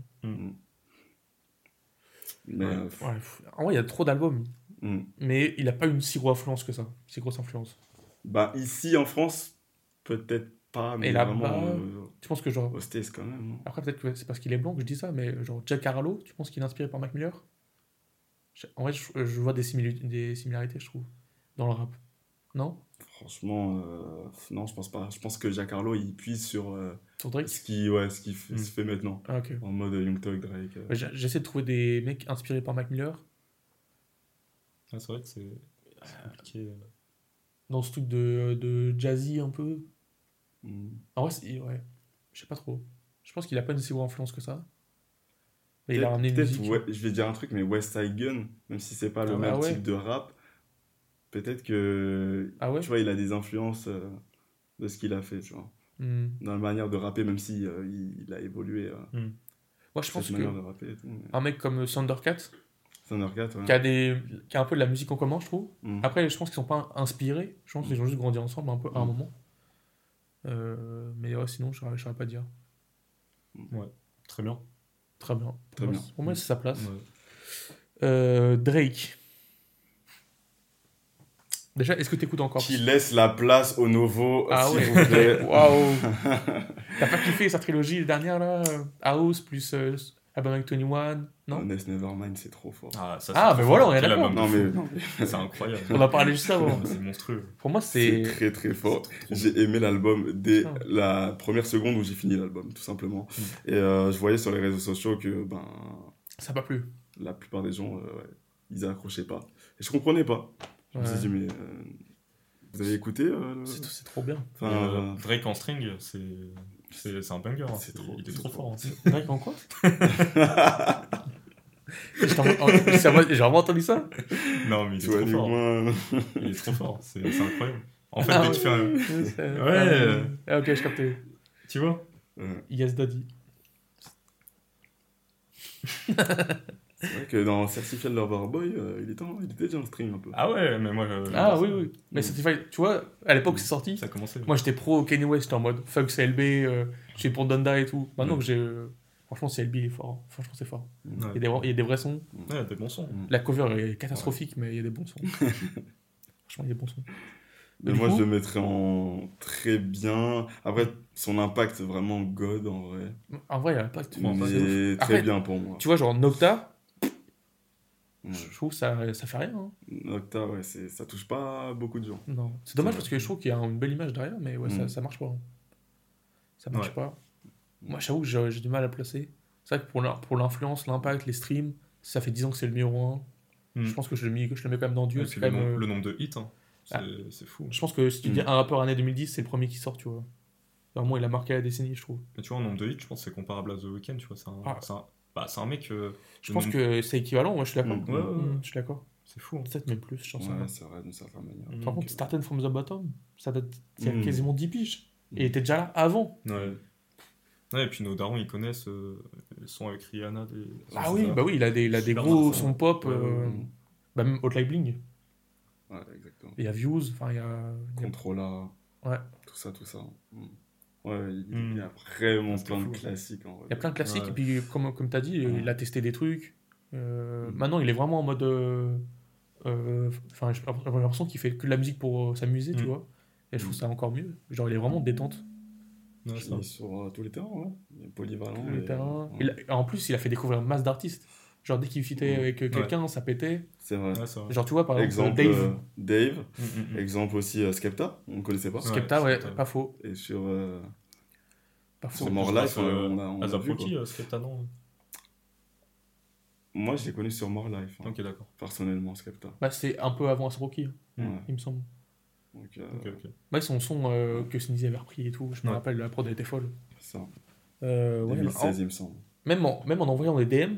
Ouais, pff, en vrai, il y a trop d'albums. Hmm. Mais il a pas une si grosse influence que ça. Si grosse influence. Bah, ici en France, peut-être pas, mais Et là-bas, vraiment euh, Tu penses que genre. States quand même. hein. Après, peut-être que c'est parce qu'il est blanc que je dis ça, mais genre Jack Harlow, tu penses qu'il est inspiré par Mac Miller? En vrai, je, je vois des, des similarités, je trouve, dans le rap. Non? Franchement, euh, non, je pense pas. Je pense que Jack Harlow, il puise sur euh, Sur Drake? ce qui, ouais, ce qui Hmm. se fait maintenant. Ah. En mode Young Thug, Drake. euh. J'essaie de trouver des mecs inspirés par Mac Miller Ouais, c'est vrai que c'est c'est compliqué. euh. dans ce truc de, de jazzy un peu. Hmm. En vrai, c'est- ouais, je sais pas trop. Je pense qu'il a pas une si grosse influence que ça. Mais il a ramené une peut-être, musique. ouais, je vais dire un truc, mais West Side Gun, même si c'est pas le Ah même ouais. type de rap, peut-être que, Ah ouais tu vois, il a des influences euh, de ce qu'il a fait, tu vois. Hmm. Dans la manière de rapper, même si euh, il, il a évolué, euh, Moi, je pense que de rapper et tout. mais- un mec comme Thundercat, Thundercat, ouais. qui a, des, qui a un peu de la musique en commun, je trouve. Hmm. Après, je pense qu'ils sont pas inspirés. Je pense qu'ils ont juste grandi ensemble un peu à un Mm. moment. Euh, mais ouais, sinon, je ne saurais pas dire. Très bien. Très bien. Pour Très moi, bien. Pour moi, c'est sa place. Ouais. Euh, Drake. Déjà, est-ce que tu écoutes encore? Qui laisse la place au nouveau, Ah s'il ouais. vous plaît. Waouh T'as pas kiffé sa trilogie dernière là? House plus euh, avec 21 Non Honest Nevermind, c'est trop fort. Ah, ça, Ah, mais voilà, on est d'accord. Non, mais. C'est incroyable. On a parlé juste avant. C'est monstrueux. Pour moi, c'est c'est. très très fort. J'ai aimé l'album dès Ah. la première seconde où j'ai fini l'album, tout simplement. Mm. Et euh, je voyais sur les réseaux sociaux que ben, Ça m'a plu. la plupart des gens, euh, ouais, ils accrochaient pas. Et je comprenais pas. Je me suis dit, mais euh, vous avez écouté euh, le- C'est trop bien. Enfin, Euh, Drake en string, c'est c'est un banger. hein. C'est trop- Il est c'est trop trop. fort. hein. Drake en quoi? J'ai vraiment- entendu ça Non, mais il est tu vois, trop du fort. moins. Il est trop fort. C'est c'est incroyable. En fait, Ah dès que tu fais un- ouais. Ah, ok, je captais. Tu vois? Ouais. Yes Daddy. C'est vrai que dans Certified Lover Boy, euh, il, était en- il était déjà en stream un peu. Ah ouais, mais moi. Ah ça- oui, oui. Mais Certified, tu vois, à l'époque, c'est sorti. Ça a commencé. Moi, j'étais pro Kanye West, j'étais en mode fuck CLB, euh, je suis pour Donda et tout. Maintenant que j'ai. euh, franchement, CLB, il est fort. Franchement, c'est fort. Ouais. Il y, a des, vra- il y a des vrais sons. Ouais, il y a des bons sons. La cover est catastrophique, mais il y a des bons sons. franchement, il y a des bons sons. Mais moi, coup- je le mettrais en très bien. Après, son impact, vraiment God en vrai. En vrai, il y a l'impact. Mais c'est très Après, bien pour moi. Tu vois, genre Nocta, Ouais. je trouve que ça, ça fait rien. hein. Nocta, ouais, c'est- ça touche pas beaucoup de gens. Non. C'est dommage parce que je trouve qu'il y a une belle image derrière, mais ouais, ça, Mm. ça marche pas. hein. Ça marche Ouais. pas. Moi, j'avoue que j'ai du mal à placer. C'est vrai que pour l'in- pour l'influence, l'impact, les streams, ça fait 10 ans que c'est le numéro 1. Mm. Je pense que je le, mets, je le mets quand même dans Dieu. C'est le, même, euh, le nombre de hits, hein. c'est Ah. c'est fou. Je pense que si tu dis Mm. un rappeur année 2010, c'est le premier qui sort, tu vois. Vraiment, il a marqué la décennie, je trouve. Mais tu vois, en nombre de hits, je pense que c'est comparable à The Weeknd. Tu vois, c'est un, Ah. un, bah, c'est un mec. euh, Je pense nombre- que c'est équivalent, moi je suis d'accord. Mm. Ouais, ouais, ouais. Mm, je suis d'accord. C'est fou. hein. Peut-être même plus, je pense. Ouais, c'est vrai, d'une certaine manière. Par contre, Starting from the Bottom, ça date il y a quasiment 10 piges. Et il était déjà là avant. Ouais. Ouais, et puis nos darons, ils connaissent euh, les sons avec Rihanna. Des... Ah oui, bah oui, il a des, il a des gros sons pop. Euh, Mm. bah même Hotline Bling. Ouais, exactement. Il y a Views, enfin il y a. Controla. Ouais. Tout ça, tout ça. Mm. Ouais, il, Mm. il y a vraiment C'était plein de fou. classiques en vrai. Il y a plein de classiques, Ouais. et puis comme, comme tu as dit, Ouais. il a testé des trucs. Euh, Mm. Maintenant, il est vraiment en mode. euh, euh, Enfin, j'ai l'impression qu'il fait que de la musique pour euh, s'amuser, tu Mm. vois. Et je trouve Mm. ça encore mieux. Genre, il est vraiment détente. Il est sur euh, tous les terrains, ouais. Il est polyvalent. Le et- terrain. ouais. Il a- en plus, il a fait découvrir une masse d'artistes. Genre, dès qu'il fitait avec euh, quelqu'un, ça pétait. C'est vrai. Ouais, c'est vrai. Genre, tu vois, par exemple, Exemple, Dave. euh, Dave. Mm, mm, mm. Exemple aussi euh, Skepta, on ne connaissait pas. Ouais, Skepta, ouais, Skepta. pas faux. Et sur, euh, Pas faux. sur More Je Life, euh, on a, on a vu, quoi. euh, Skepta, non Moi, je l'ai connu sur More Life, hein, Ok, d'accord. personnellement, Skepta. Bah, c'est un peu avant Rocky, hein. Ouais. il me semble. Donc, euh, Ok, ok. Bah, son son euh, que Sneezy avait repris et tout, je me Ouais. rappelle, la prod était folle. ça. Euh, ouais, 2016, il me semble. même, en, même en envoyant des DM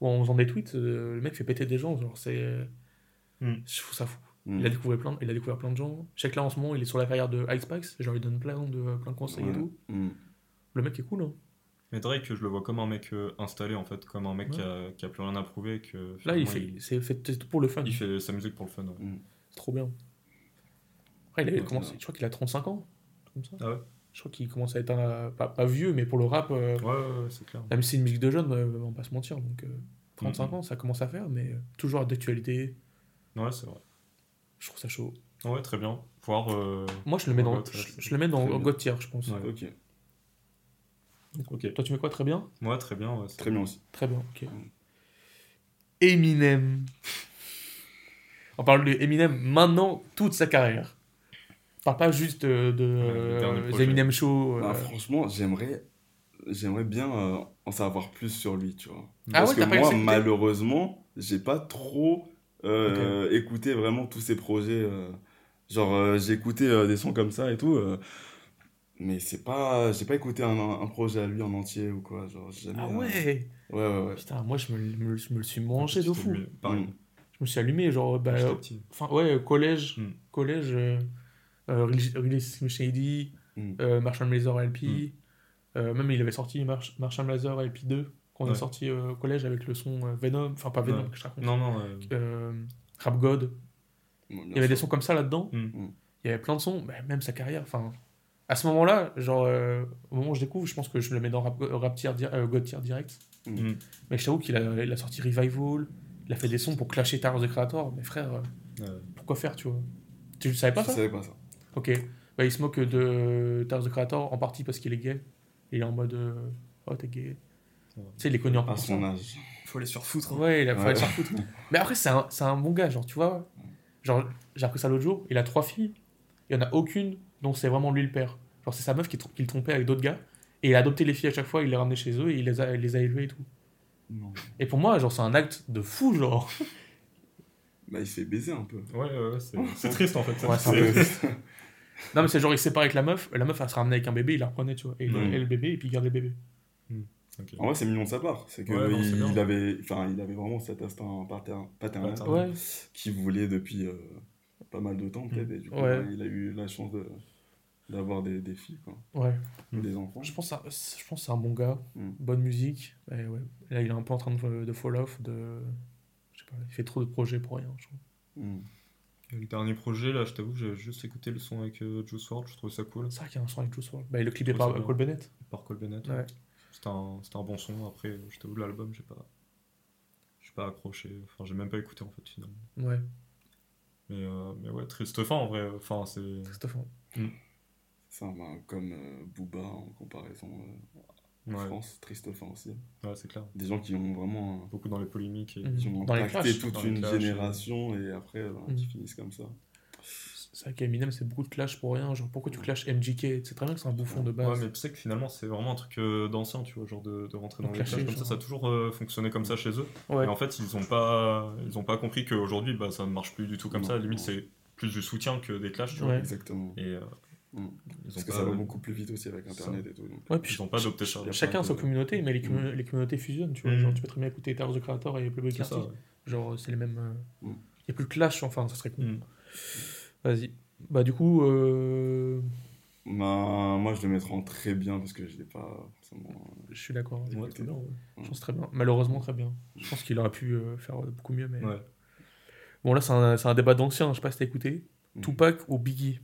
ou en faisant des tweets, euh, le mec fait péter des gens. Genre, c'est. Mm. Je trouve ça fou. Mm. Il, a découvert plein, il a découvert plein de gens. Je sais que là en ce moment, il est sur la carrière de Icebox. Genre, il donne plein de, plein de conseils et tout. Mm. Le mec est cool. Hein. Mais Drake, je le vois comme un mec euh, installé, en fait, comme un mec qui, a, qui a plus rien à prouver. Que, Là, il fait, c'est fait pour le fun. il fait sa musique pour le fun. ouais. C'est trop bien. Après, il a Ouais, commencé, je crois qu'il a 35 ans. Comme ça. Ah ouais Je crois qu'il commence à être un, pas, pas vieux, mais pour le rap, euh, Ouais, ouais, ouais, c'est clair. même si c'est une musique de jeunes, euh, on va pas se mentir. Donc, euh, 35 Mhm. ans, ça commence à faire, mais euh, toujours d'actualité. Ouais, c'est vrai. Je trouve ça chaud. Ouais, très bien. Voir. euh, Moi, je le mets dans, ouais, je, je le mets dans très. God tier, je pense. Ouais. Ok, Ok. Toi, tu mets quoi Très bien? Ouais, très bien. Ouais, c'est- très bien aussi. Très bien, ok. Mm. Eminem. On parle de Eminem maintenant, toute sa carrière. Parle pas juste euh, de dernier euh. Eminem Show. euh, Bah, franchement, j'aimerais, j'aimerais bien euh, en savoir plus sur lui, tu vois. Ah Parce ouais, t'as que pas moi, malheureusement, j'ai pas trop euh, écouté vraiment tous ses projets. euh, genre, euh, j'ai écouté euh, des sons comme ça et tout. euh, mais c'est pas, j'ai pas écouté un, un projet à lui en entier ou quoi. Genre, jamais, ah ouais? Ouais, ouais, ouais. Putain, moi, je me, me- je me le suis mangé de fou. Pareil. Mm. Je me suis allumé, genre, bah, enfin, ouais, collège, Mm. collège, euh, Release Shady, Mm. euh, Marshall Mazer LP, Mm. euh, même il avait sorti Marsh- Marshall Mazer LP 2, quand on est Ouais. sorti euh, au collège avec le son euh, Venom, enfin pas Venom, Ouais. que je raconte, Non, non. euh, euh, Rap God, il y avait des sons comme ça là-dedans, Mm. Mm. il y avait plein de sons, bah, même sa carrière, enfin, à ce moment-là, genre, euh, au moment où je découvre, je pense que je le mets dans rap, rap tier, di- euh, God tier direct. Mm. Mais je t'avoue qu'il a, il a sorti Revival, il a fait des sons pour clasher Tyler the Creator. Mais frère, Ouais. pourquoi faire, tu vois? Tu savais pas Je ça? savais pas ça. Ok. Bah, il se moque de Tyler the Creator en partie parce qu'il est gay. Il est en mode. euh, oh, t'es gay. Tu sais, il est connu en À part son âge. Faut les surfoutre. hein. Ouais, il a fallu Ouais. s'en foutre. Mais après, c'est un, c'est un bon gars, genre, tu vois. Genre, j'ai appris ça l'autre jour. Il a trois filles. Il n'y en a aucune dont c'est vraiment lui le père. Genre, c'est sa meuf qui, le trompait avec d'autres gars. Et il a adopté les filles à chaque fois, il les ramenait chez eux et il les a, il les a élevées et tout. Non. Et pour moi, genre, c'est un acte de fou, genre. Bah, il se fait baiser un peu. Ouais, ouais, ouais, c'est triste en fait. Ouais, c'est un C'est- peu Non, mais c'est genre, il se sépare avec la meuf. La meuf, elle se ramenait avec un bébé, il la reprenait, tu vois. Et il Mm. et le bébé, et puis il gardait le bébé. Ok. En vrai, c'est mignon de sa part. C'est que Ouais, non, il, avait, enfin, il avait vraiment cet instinct pater- paternel Paternel. Ouais. qu'il voulait depuis euh, pas mal de temps peut-être. Et du coup, Ouais. il a eu la chance de d'avoir des, des filles, quoi, Ouais. Mm. des enfants. Je pense, que c'est- je pense que c'est un bon gars. Mm. Bonne musique. Et ouais. Là, il est un peu en train de, de fall off. De... Je sais pas, il fait trop de projets pour rien, je trouve. Mm. Et Le dernier projet, là, je t'avoue, j'ai juste écouté le son avec euh, Juice WRLD, je trouvais ça cool. C'est vrai qu'il y a un son avec Juice WRLD. Bah, le clip est par. Cole Bennett. Par Cole Bennett. Ouais. C'était un, un bon son. Après, je t'avoue, l'album, j'ai pas. J'ai pas accroché. Enfin, j'ai même pas écouté en fait, finalement. Ouais, Mais, euh, mais ouais, triste fin en vrai. Enfin, c'est. Christophe. Ça, bah, comme euh, Booba en comparaison en Ouais, France, triste fin aussi. ouais c'est clair. Des gens qui ont vraiment Beaucoup dans les polémiques. Et... Mhm. qui ont Dans impacté clashs. toute une clashs, génération et après bah, Mhm. qui finissent comme ça. C'est vrai qu'Eminem, c'est beaucoup de clash pour rien. Genre, pourquoi tu clashes MJK C'est très bien que c'est un bouffon de base. Ouais, mais tu sais que finalement, c'est vraiment un truc euh, d'ancien, tu vois, genre de, de rentrer dans Donc, les clashs comme ça. Ça a toujours euh, fonctionné comme ça chez eux. Ouais. Et en fait, ils ont pas, ils ont pas compris qu'aujourd'hui, bah, ça ne marche plus du tout comme Non, ça. Limite, non. c'est plus du soutien que des clashs, tu vois. Ouais. Exactement. Et euh, Mm. ils ont Parce que pas, ça va beaucoup plus vite aussi avec Internet et tout. donc. Ouais, puis ils ont pas adopté ça. chacun pas sa communauté, mais les, Mm. les communautés fusionnent, tu vois. Mm. Genre, tu peux très bien écouter Tyler the Creator et Playboy. Carty. ouais. Genre, c'est les mêmes. euh, Il n'y a plus de clash, enfin, ça serait cool. Vas-y. Bah, du coup, euh, Bah, moi, je le mettrais en très bien parce que je l'ai pas forcément. je suis d'accord. Ouais, Ouais, très bien, ouais. Je pense très bien. Malheureusement, très bien. Je pense qu'il aurait pu euh, faire euh, beaucoup mieux, mais. Ouais. Bon, là, c'est un, c'est un débat d'anciens, je sais pas si t'as écouté. Tupac ou Biggie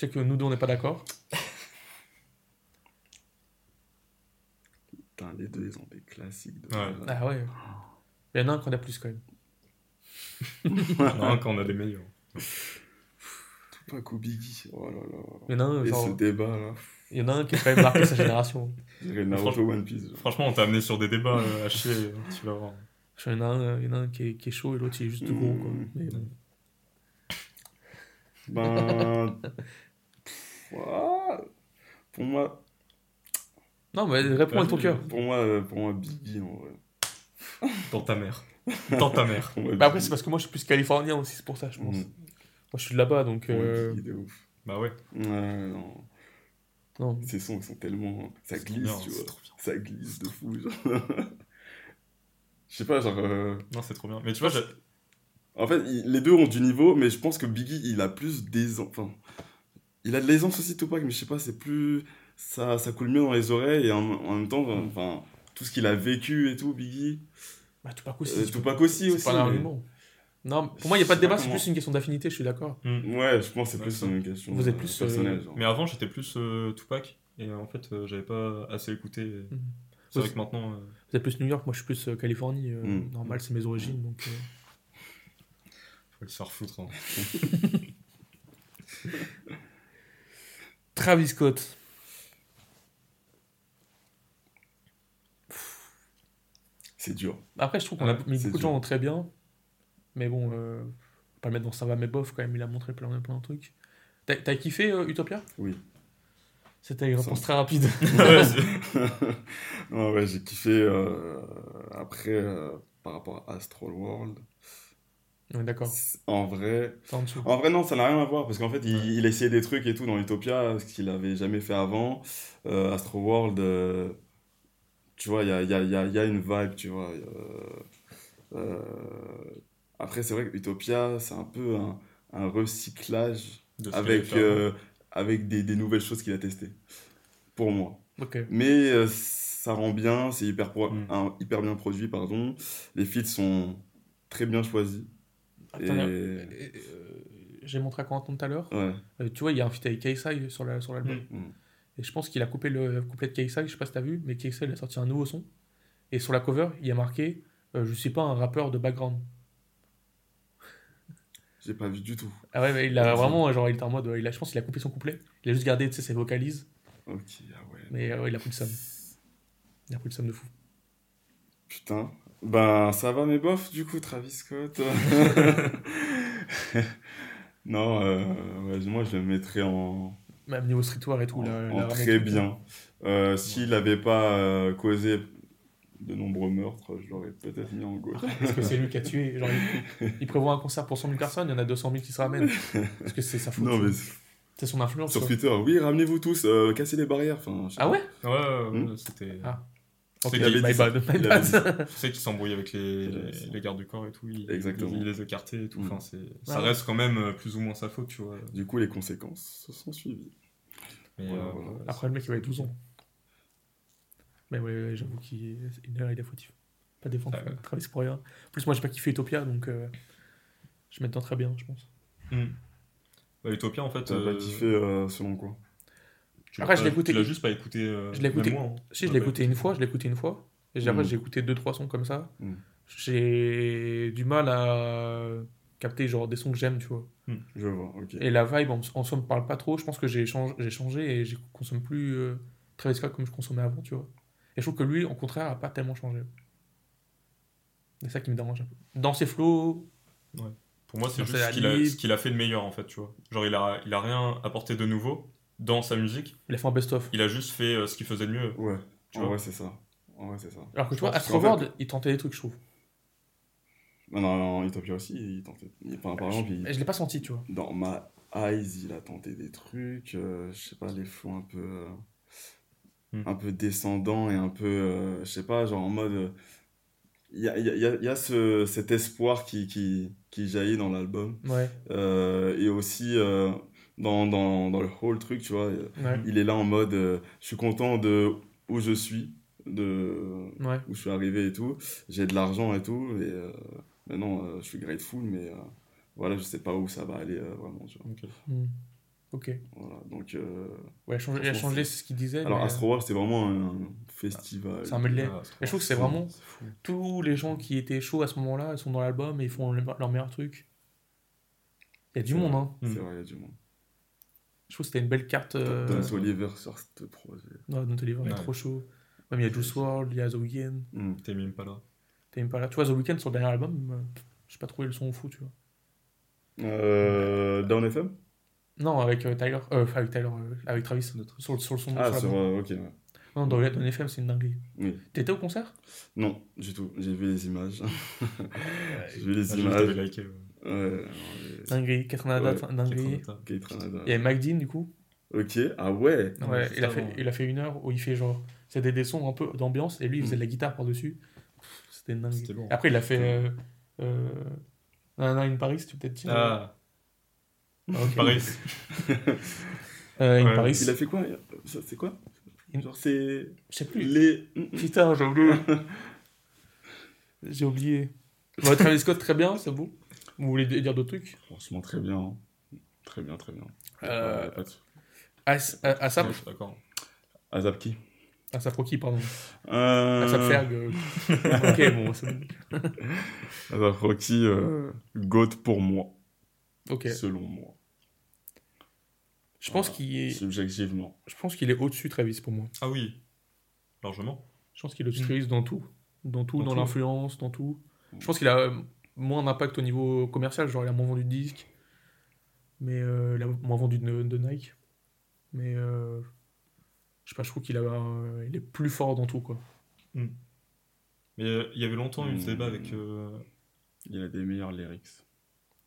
sais que nous deux, on n'est pas d'accord. Putain, les deux, ils ont des classiques. De... Ouais. Ah ouais. Il y en a un qu'on a plus quand même. Non, quand on a des meilleurs. Tupac ou Biggie. Oh là là. Il y en a un, Et genre, ce débat là. il y en a un qui a quand même marqué sa génération. Naruto Franchement- One Piece. genre. Franchement, on t'a amené sur des débats euh, à chier, tu vas voir. Il y en a un, il y en a un qui, est, qui est chaud et l'autre il est juste gros. Quoi. Mm. Mais. Ben. pff. Pour moi. Non, mais réponds avec ton cœur. Pour moi, euh, pour moi, Biggie en vrai. Dans ta mère. Dans ta mère. Moi, Bah après, c'est parce que moi je suis plus californien aussi, c'est pour ça, je pense. Mm. Moi je suis de là-bas donc. Euh, Biggie, de ouf. Bah ouais. Ouais, non. Non. Ces sons, ils sont tellement. Ça C'est trop glisse, bien, tu vois. trop bien. Ça glisse de fou, genre. Je sais pas, genre. euh, Non, c'est trop bien. Mais tu vois, j'ai- En fait, il- les deux ont du niveau, mais je pense que Biggie, il a plus d'aisance. Enfin, il a de l'aisance aussi, Tupac, mais je sais pas, c'est plus. Ça, ça coule mieux dans les oreilles, et en, en même temps, enfin, tout ce qu'il a vécu et tout, Biggie. Bah Tupac aussi. Euh, Tupac aussi, c'est aussi. pas un mais- argument. Non, pour moi il n'y a pas de débat, c'est plus une question d'affinité, je suis d'accord. Hmm. Ouais, je pense que c'est plus une question Vous êtes euh, plus, personnelle. euh, genre. Mais avant, j'étais plus euh, Tupac. Et en fait, euh, j'avais pas assez écouté. et Mhm. C'est vrai que maintenant. euh, Vous êtes plus New York, moi je suis plus euh, Californie. euh, Mm. Normal, c'est mes origines donc. Faut se faire foutre. hein. Travis Scott. C'est dur. Après, je trouve qu'on a mis beaucoup de gens très bien. Mais bon, euh, pas le mettre dans ça va mais bof quand même, il a montré plein, plein de trucs. T'as kiffé euh, Utopia? Oui. C'était une réponse très rapide. Ouais, c'est- Ouais, ouais, j'ai kiffé euh, après euh, par rapport à Astral World. Ouais, D'accord, En vrai, en vrai non, ça n'a rien à voir parce qu'en fait, il, il a essayé des trucs et tout dans Utopia, ce qu'il avait jamais fait avant. Euh, Astro World, euh, tu vois, il y a, il y, a, il y, a, y a une vibe, tu vois. euh, euh, après, c'est vrai que Utopia, c'est un peu un, un recyclage avec, avec des, des nouvelles choses qu'il a testées. Pour moi. Mais euh, ça rend bien, c'est hyper, pro- Mm. un- hyper bien produit, pardon. Les feats sont très bien choisis. Attends, Et- euh, euh, j'ai montré à Quentin tout à l'heure. Ouais. Euh, tu vois, il y a un feat avec KSI sur la- sur l'album. Mm. Et je pense qu'il a coupé le couplet de KSI, je sais pas si t'as vu, mais KSI il a sorti un nouveau son. Et sur la cover, il y a marqué euh, Je suis pas un rappeur de background. J'ai pas vu du tout. Ah ouais, mais il a vraiment, genre, il était en mode, euh, il a, je pense qu'il a coupé son couplet. Il a juste gardé, tu sais, ses vocalises. Ok, ah ouais. Mais euh, ouais, il a pris le somme. Il a pris le somme de fou. Putain. Ben, ça va, mes bofs, du coup, Travis Scott. non, euh, ouais, moi, je le mettrais en, Même niveau streetwear et tout. en, là, en la très bien. Euh, S'il n'avait pas euh, causé de nombreux meurtres, je l'aurais peut-être mis en gauche. Parce que c'est lui qui a tué. Genre, il, il prévoit un concert pour 100 000 personnes, il y en a 200 000 qui se ramènent. Parce que c'est sa faute. non, mais C'est son influence. sur quoi. Twitter, oui, ramenez-vous tous, euh, cassez les barrières. Enfin, Ah ouais? Ouais, ouais, ouais, Hmm. c'était. Ah. Tu Ok, sais il avait my bad, my Il avait bad. tu sais qu'il s'embrouille avec les, gardes du corps et tout. Il, Exactement. Il, les écartait et tout. Enfin, c'est, ça Ouais. reste quand même euh, plus ou moins sa faute, tu vois. Du coup, les conséquences se sont suivies. Mais, Voilà, euh, voilà. Après, le mec, il va être 12 ans. Mais ouais, ouais, j'avoue qu'il là, il est fautif. Pas défendre Ah ouais. Travis pour rien. En plus, moi, j'ai pas kiffé Utopia, donc euh, je m'attends très bien, je pense. hmm. Bah, Utopia, en fait. T'as pas euh, kiffé euh, selon quoi? Après, je l'ai écouté- Tu l'as juste pas écouté. euh, Je l'ai écouté- moi, hein. Si, je l'ai écouté une fois, je l'ai écouté une fois. Et j'ai- après, Mm. j'ai écouté deux, trois sons comme ça. Mm. J'ai du mal à capter genre des sons que j'aime, tu vois. Je vois, ok. Et la vibe, en, en soi, me parle pas trop. Je pense que j'ai changé, changé et je consomme plus euh, Travis Scott comme je consommais avant, tu vois. Et je trouve que lui, au contraire, a pas tellement changé. C'est ça qui me dérange un peu. Dans ses flows, Pour moi, c'est juste ce qu'il a, a fait de meilleur, en fait, tu vois. Genre, il a, il a rien apporté de nouveau dans sa musique. il a fait un best-of. Il a juste fait euh, ce qu'il faisait de mieux. Ouais, Tu en vois. vrai, c'est ça. En vrai, c'est ça. Alors que tu vois, Astroworld, il tentait des trucs, je trouve. Non, non, non, Utopia aussi, il tentait. Enfin, par exemple, il- Mais je l'ai pas senti, tu vois. dans ma Eyes, il a tenté des trucs, euh, je sais pas, les flots un peu. euh, Hmm. un peu descendants et un peu. euh, je sais pas, genre en mode. euh, Il y a, il y a- il y a- y a ce, cet espoir qui, qui, qui jaillit dans l'album. Ouais, Euh, et aussi euh, dans, dans, dans le whole truc, tu vois. ouais, Il est là en mode. euh, je suis content de où je suis, de ouais. où je suis arrivé et tout. J'ai de l'argent et tout. Et euh, maintenant, euh, je suis grateful, mais euh, voilà, je sais pas où ça va aller euh, vraiment. Tu vois. Ok. Hmm. Voilà, donc. euh, Ouais, changer- il a changé, c'est ce qu'il disait. Alors, mais, Astro World, c'est vraiment un festival. C'est un medley. Ah, Mais je trouve que c'est vraiment tous les gens qui étaient chauds à ce moment-là, ils sont dans l'album et ils font le- leur meilleur truc. Il y a du monde, hein. C'est vrai, il y a du monde. Je trouve que c'était une belle carte. Euh... Don Oliver sur ce projet. Ouais, Don Toliver est Ouais. trop chaud. Même il y a Juice WRLD, il y a The Weeknd. Mm. T'es même pas là. T'es même pas là. Tu vois, The Weeknd sur le dernier album, euh, j'ai pas trouvé le son fou, tu vois. Euh, Down FM Non, avec euh, Tyler. Euh, enfin, avec Tyler, euh, avec Travis. Sur, le- sur le son. Ah, sur sur. euh, ok, ouais. Non, dans, dans FM, c'est une dinguerie. Oui. T'étais au concert? Non, du tout. J'ai vu les images. J'ai vu les Ah, images. liké. ouais. Ouais, non, Dinguerie. Catranada, Ouais, dinguerie. Kate Ranada. Il y avait Mike Dean, du coup. Ok, ah ouais. Non, ouais, il a, fait, il a fait une heure où il fait genre. C'était des sons un peu d'ambiance et lui, il faisait Mm. de la guitare par-dessus. C'était lourd. Après, il a fait. Euh, euh, Nana in Paris, tu peux peut-être dire Ah, Ah. Paris. Euh, in Ouais, Paris. Il a fait quoi? Ça, C'est quoi? Genre, c'est. Je sais plus. Les. Putain, j'ai oublié. j'ai oublié. Ouais, Travis Scott, très bien, c'est beau. Vous voulez dire d'autres trucs? Franchement, très bien. Très bien, très bien. Euh, As- euh, Asap? Ouais, d'accord. Azap qui? Asap Rocky, pardon. euh... Asap Ferg. euh, ok, bon. Azap Rocky, euh, GOAT pour moi, Ok. selon moi. Je pense Voilà. qu'il est, Subjectivement. je pense qu'il est au-dessus de Travis pour moi. Ah oui, largement. Je pense qu'il est au-dessus de Mm. Travis dans tout. Dans tout, Dans l'influence, dans tout. Je pense qu'il a euh, moins d'impact au niveau commercial, genre il a moins vendu de disques, mais euh, il a moins vendu de, de Nike. Mais euh, je sais pas, je trouve qu'il a, euh, il est plus fort dans tout quoi. Mais euh, il y avait longtemps eu ce Hmm. débat avec. euh, Il a des meilleurs lyrics.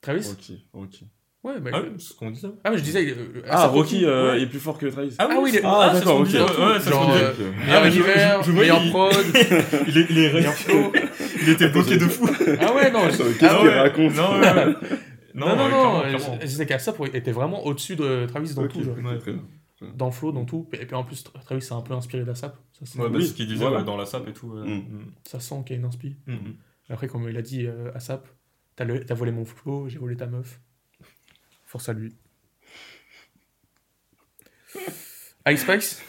Travis? Rocky, Rocky. Ouais, bah, Ah oui, c'est ce qu'on disait. ah mais je disais. euh, Ah, Asap Rocky euh, ouais. est plus fort que Travis. Ah oui, il est- Ah, c'est ce qu'on d'accord, ok. Ouais, ouais, c'est Genre, euh. Meilleur Ah, je- univers, je- je vois, meilleur il- prod, Il, est, il, est- meilleur flow. il était bloqué de fou. Ah ouais, non, je- Qu'est-ce ah qu'il ouais. raconte Non, ouais, ouais. non, non, non, clairement, je- disais qu'Asap était vraiment au-dessus de Travis dans tout, genre. ok, Ouais. très bien. dans le flow, dans tout. Et puis en plus, Tra- Travis s'est un peu inspiré d'Asap. Ça, sent- Ouais, bah, Oui, ce qu'il disait dans la SAP et tout. Mm. Mm. ça sent qu'il y a une inspi. Mm. Après, comme il a dit euh, Asap, t'as le- t'as volé mon flow, j'ai volé ta meuf. Force à lui. Ice Spice,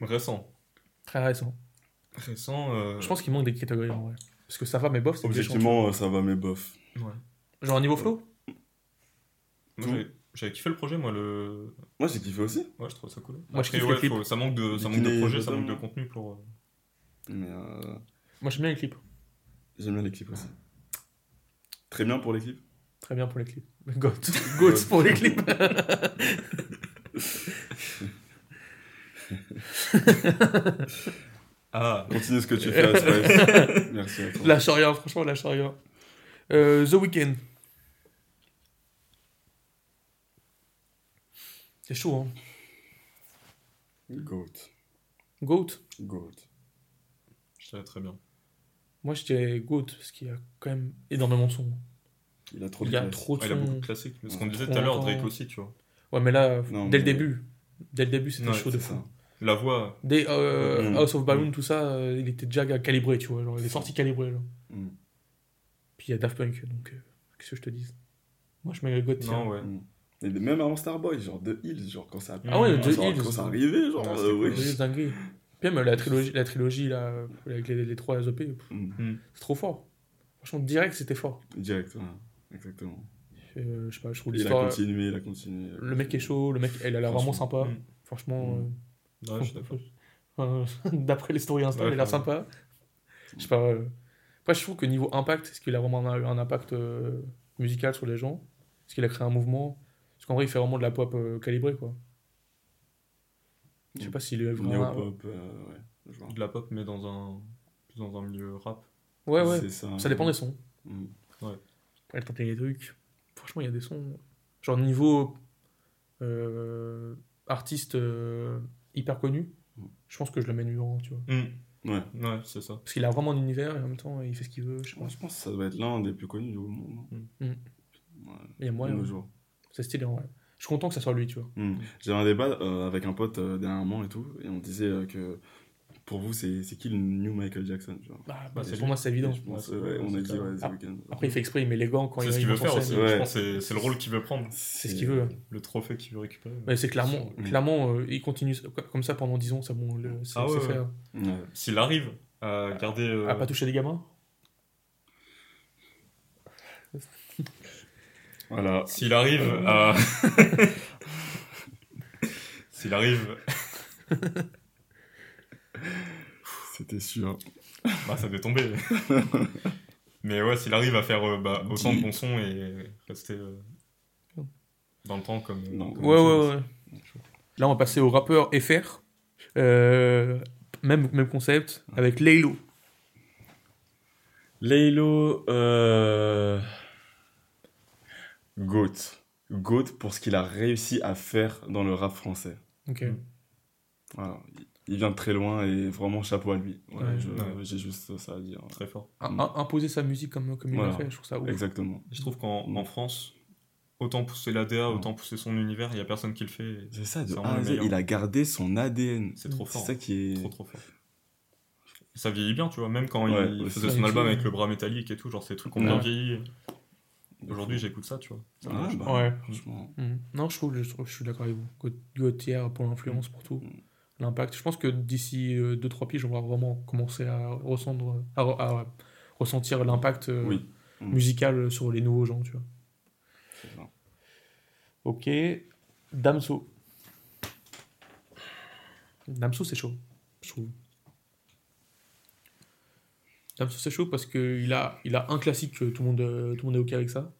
Récent. très récent. Récent. euh, Je pense qu'il manque des catégories en vrai. Parce que ça va, mais bof, c'est Objectivement, euh, ça va, mais bof. Ouais. Genre un niveau flow? J'avais- kiffé le projet, moi, le. Moi, j'ai kiffé aussi. Ouais, je trouve ça cool. Moi, je Après, kiffe ouais, le clip. faut- ça manque de, ça manque de Bikini projet, ça manque de contenu pour. euh, Mais euh, Moi j'aime bien les clips. j'aime bien les clips aussi. Très bien pour les clips. Très bien pour les clips. Goat. Goat pour les clips. Ah, Continue ce que tu fais. Merci à toi. lâche rien, franchement, lâche rien. Euh, The Weeknd. C'est chaud, hein. Goat. Goat? Goat. je dirais très bien. Moi je dirais Goat parce qu'il y a quand même énormément de sons. Il a trop de Il a classe. trop de Ouais, il a beaucoup de classiques. Mais ce Ouais. qu'on disait tout à l'heure. Drake aussi, tu vois. Ouais, mais là, Non, dès le mais- début. Dès le début, c'était Ouais, chaud de fou. ça. La voix. Dès euh, Mm. House of Balloon, tout ça, euh, il était déjà calibré, tu vois. Genre, il est sorti calibré. Genre. Mm. Puis il y a Daft Punk, donc euh, qu'est-ce que je te dis Moi je mets tiens. Non, ouais. Mm. Et même avant Starboy, genre The Hills, genre quand ça Ah ouais, Mm. The Hills. quand ça arrivait, genre, Ouais, euh, cool. C'est dinguerie. Puis même la trilogie, la trilogie là, avec les, les trois EP, pff, Mm. c'est trop fort. Franchement, direct, c'était fort. Direct, ouais. Exactement. Euh, je sais pas, je trouve Il a continué, il a continué. Le mec est chaud, le mec, elle a l'air vraiment sympa. Franchement, Ouais, je suis d'accord. d'après les stories Insta, Ouais, il a l'air sympa. Je sais pas. euh, Après, je trouve que niveau impact, est-ce qu'il a vraiment un, un impact euh, musical sur les gens? Est-ce qu'il a créé un mouvement? Parce qu'en vrai, il fait vraiment de la pop euh, calibrée, quoi. Je sais pas s'il est vraiment. Néo-pop, euh, ouais. je vois. De la pop, mais dans un, plus dans un milieu rap. Ouais, ouais. C'est ça. Ça dépend des sons. Mm. Elle tenter des trucs. Franchement, il y a des sons. Genre, niveau euh, artiste euh, hyper connu, je pense que je le mets numéro 1, tu vois. Ouais. Ouais, c'est ça. Parce qu'il a vraiment un univers et en même temps, il fait ce qu'il veut. Je sais pas. Moi, je pense que ça doit être l'un des plus connus du monde. non Mm. Ouais. Il y a moyen. jours. C'est stylé, en vrai. Je suis content que ça soit lui, tu vois. Mm. J'avais un débat euh, avec un pote euh, dernièrement et tout, et on disait euh, que pour vous, c'est c'est qui le new Michael Jackson Bah, Bah, c'est pour moi, c'est évident. Et je pense, Ouais, ouais, c'est- on a c'est dit, clair. ouais, The Ah, Weeknd. Après, il fait exprès, il met les gants quand C'est il ce il qu'il veut faire aussi. Je pense c'est- c'est le rôle qu'il veut prendre. C'est ce qu'il veut. Le trophée qu'il veut récupérer. Mais c'est clairement, clairement euh, il continue comme ça pendant 10 ans, c'est bon, le- c'est Ah ouais, c'est ouais. fait. hein. Ouais. S'il arrive à garder. euh, À pas toucher les gamins Voilà. S'il arrive à. S'il arrive. C'était sûr. Bah, ça devait tomber. Mais ouais, s'il arrive à faire euh, bah, autant de bons sons et rester euh, dans le temps comme. Non. comme Ouais, ouais, ouais. Là, on va passer au rappeur FR. Euh, même, même concept, avec Laylo. Laylo, euh... Goat. Goat pour ce qu'il a réussi à faire dans le rap français. Ok. Voilà. Il vient de très loin et vraiment chapeau à lui. Ouais, Ouais. je- Ouais. J'ai juste ça à dire. Très fort. Un- un- imposer sa musique comme, comme il l'a Voilà. fait, je trouve ça ouf. Exactement. Je trouve qu'en en France, autant pousser l'ADA, autant pousser son univers, il n'y a personne qui le fait. C'est ça, de C'est A Z, il a gardé son ADN. C'est trop C'est fort. ça qui est. Trop trop fort. Ça vieillit bien, tu vois, même quand Ouais, il faisait son album avec le bras métallique et tout, genre ces trucs ont Ouais. bien vieilli. Aujourd'hui, j'écoute ça, tu vois. Ça Ah, marche. bah, Ouais. Franchement. Mhm. Non, je trouve, je, trouve- je suis d'accord avec vous. Gaut- Gauthier pour l'influence, pour tout. Mm. L'impact. Je pense que d'ici 2-3 piges, on va vraiment commencer à, ressentir, à, à ressentir l'impact euh, Oui. Mm. musical sur les nouveaux gens, tu vois. Ça. Ok. Damso. Damso, c'est chaud, je trouve. Damso, c'est chaud parce qu'il a, il a un classique que tout le, monde, euh, tout le monde est OK avec ça.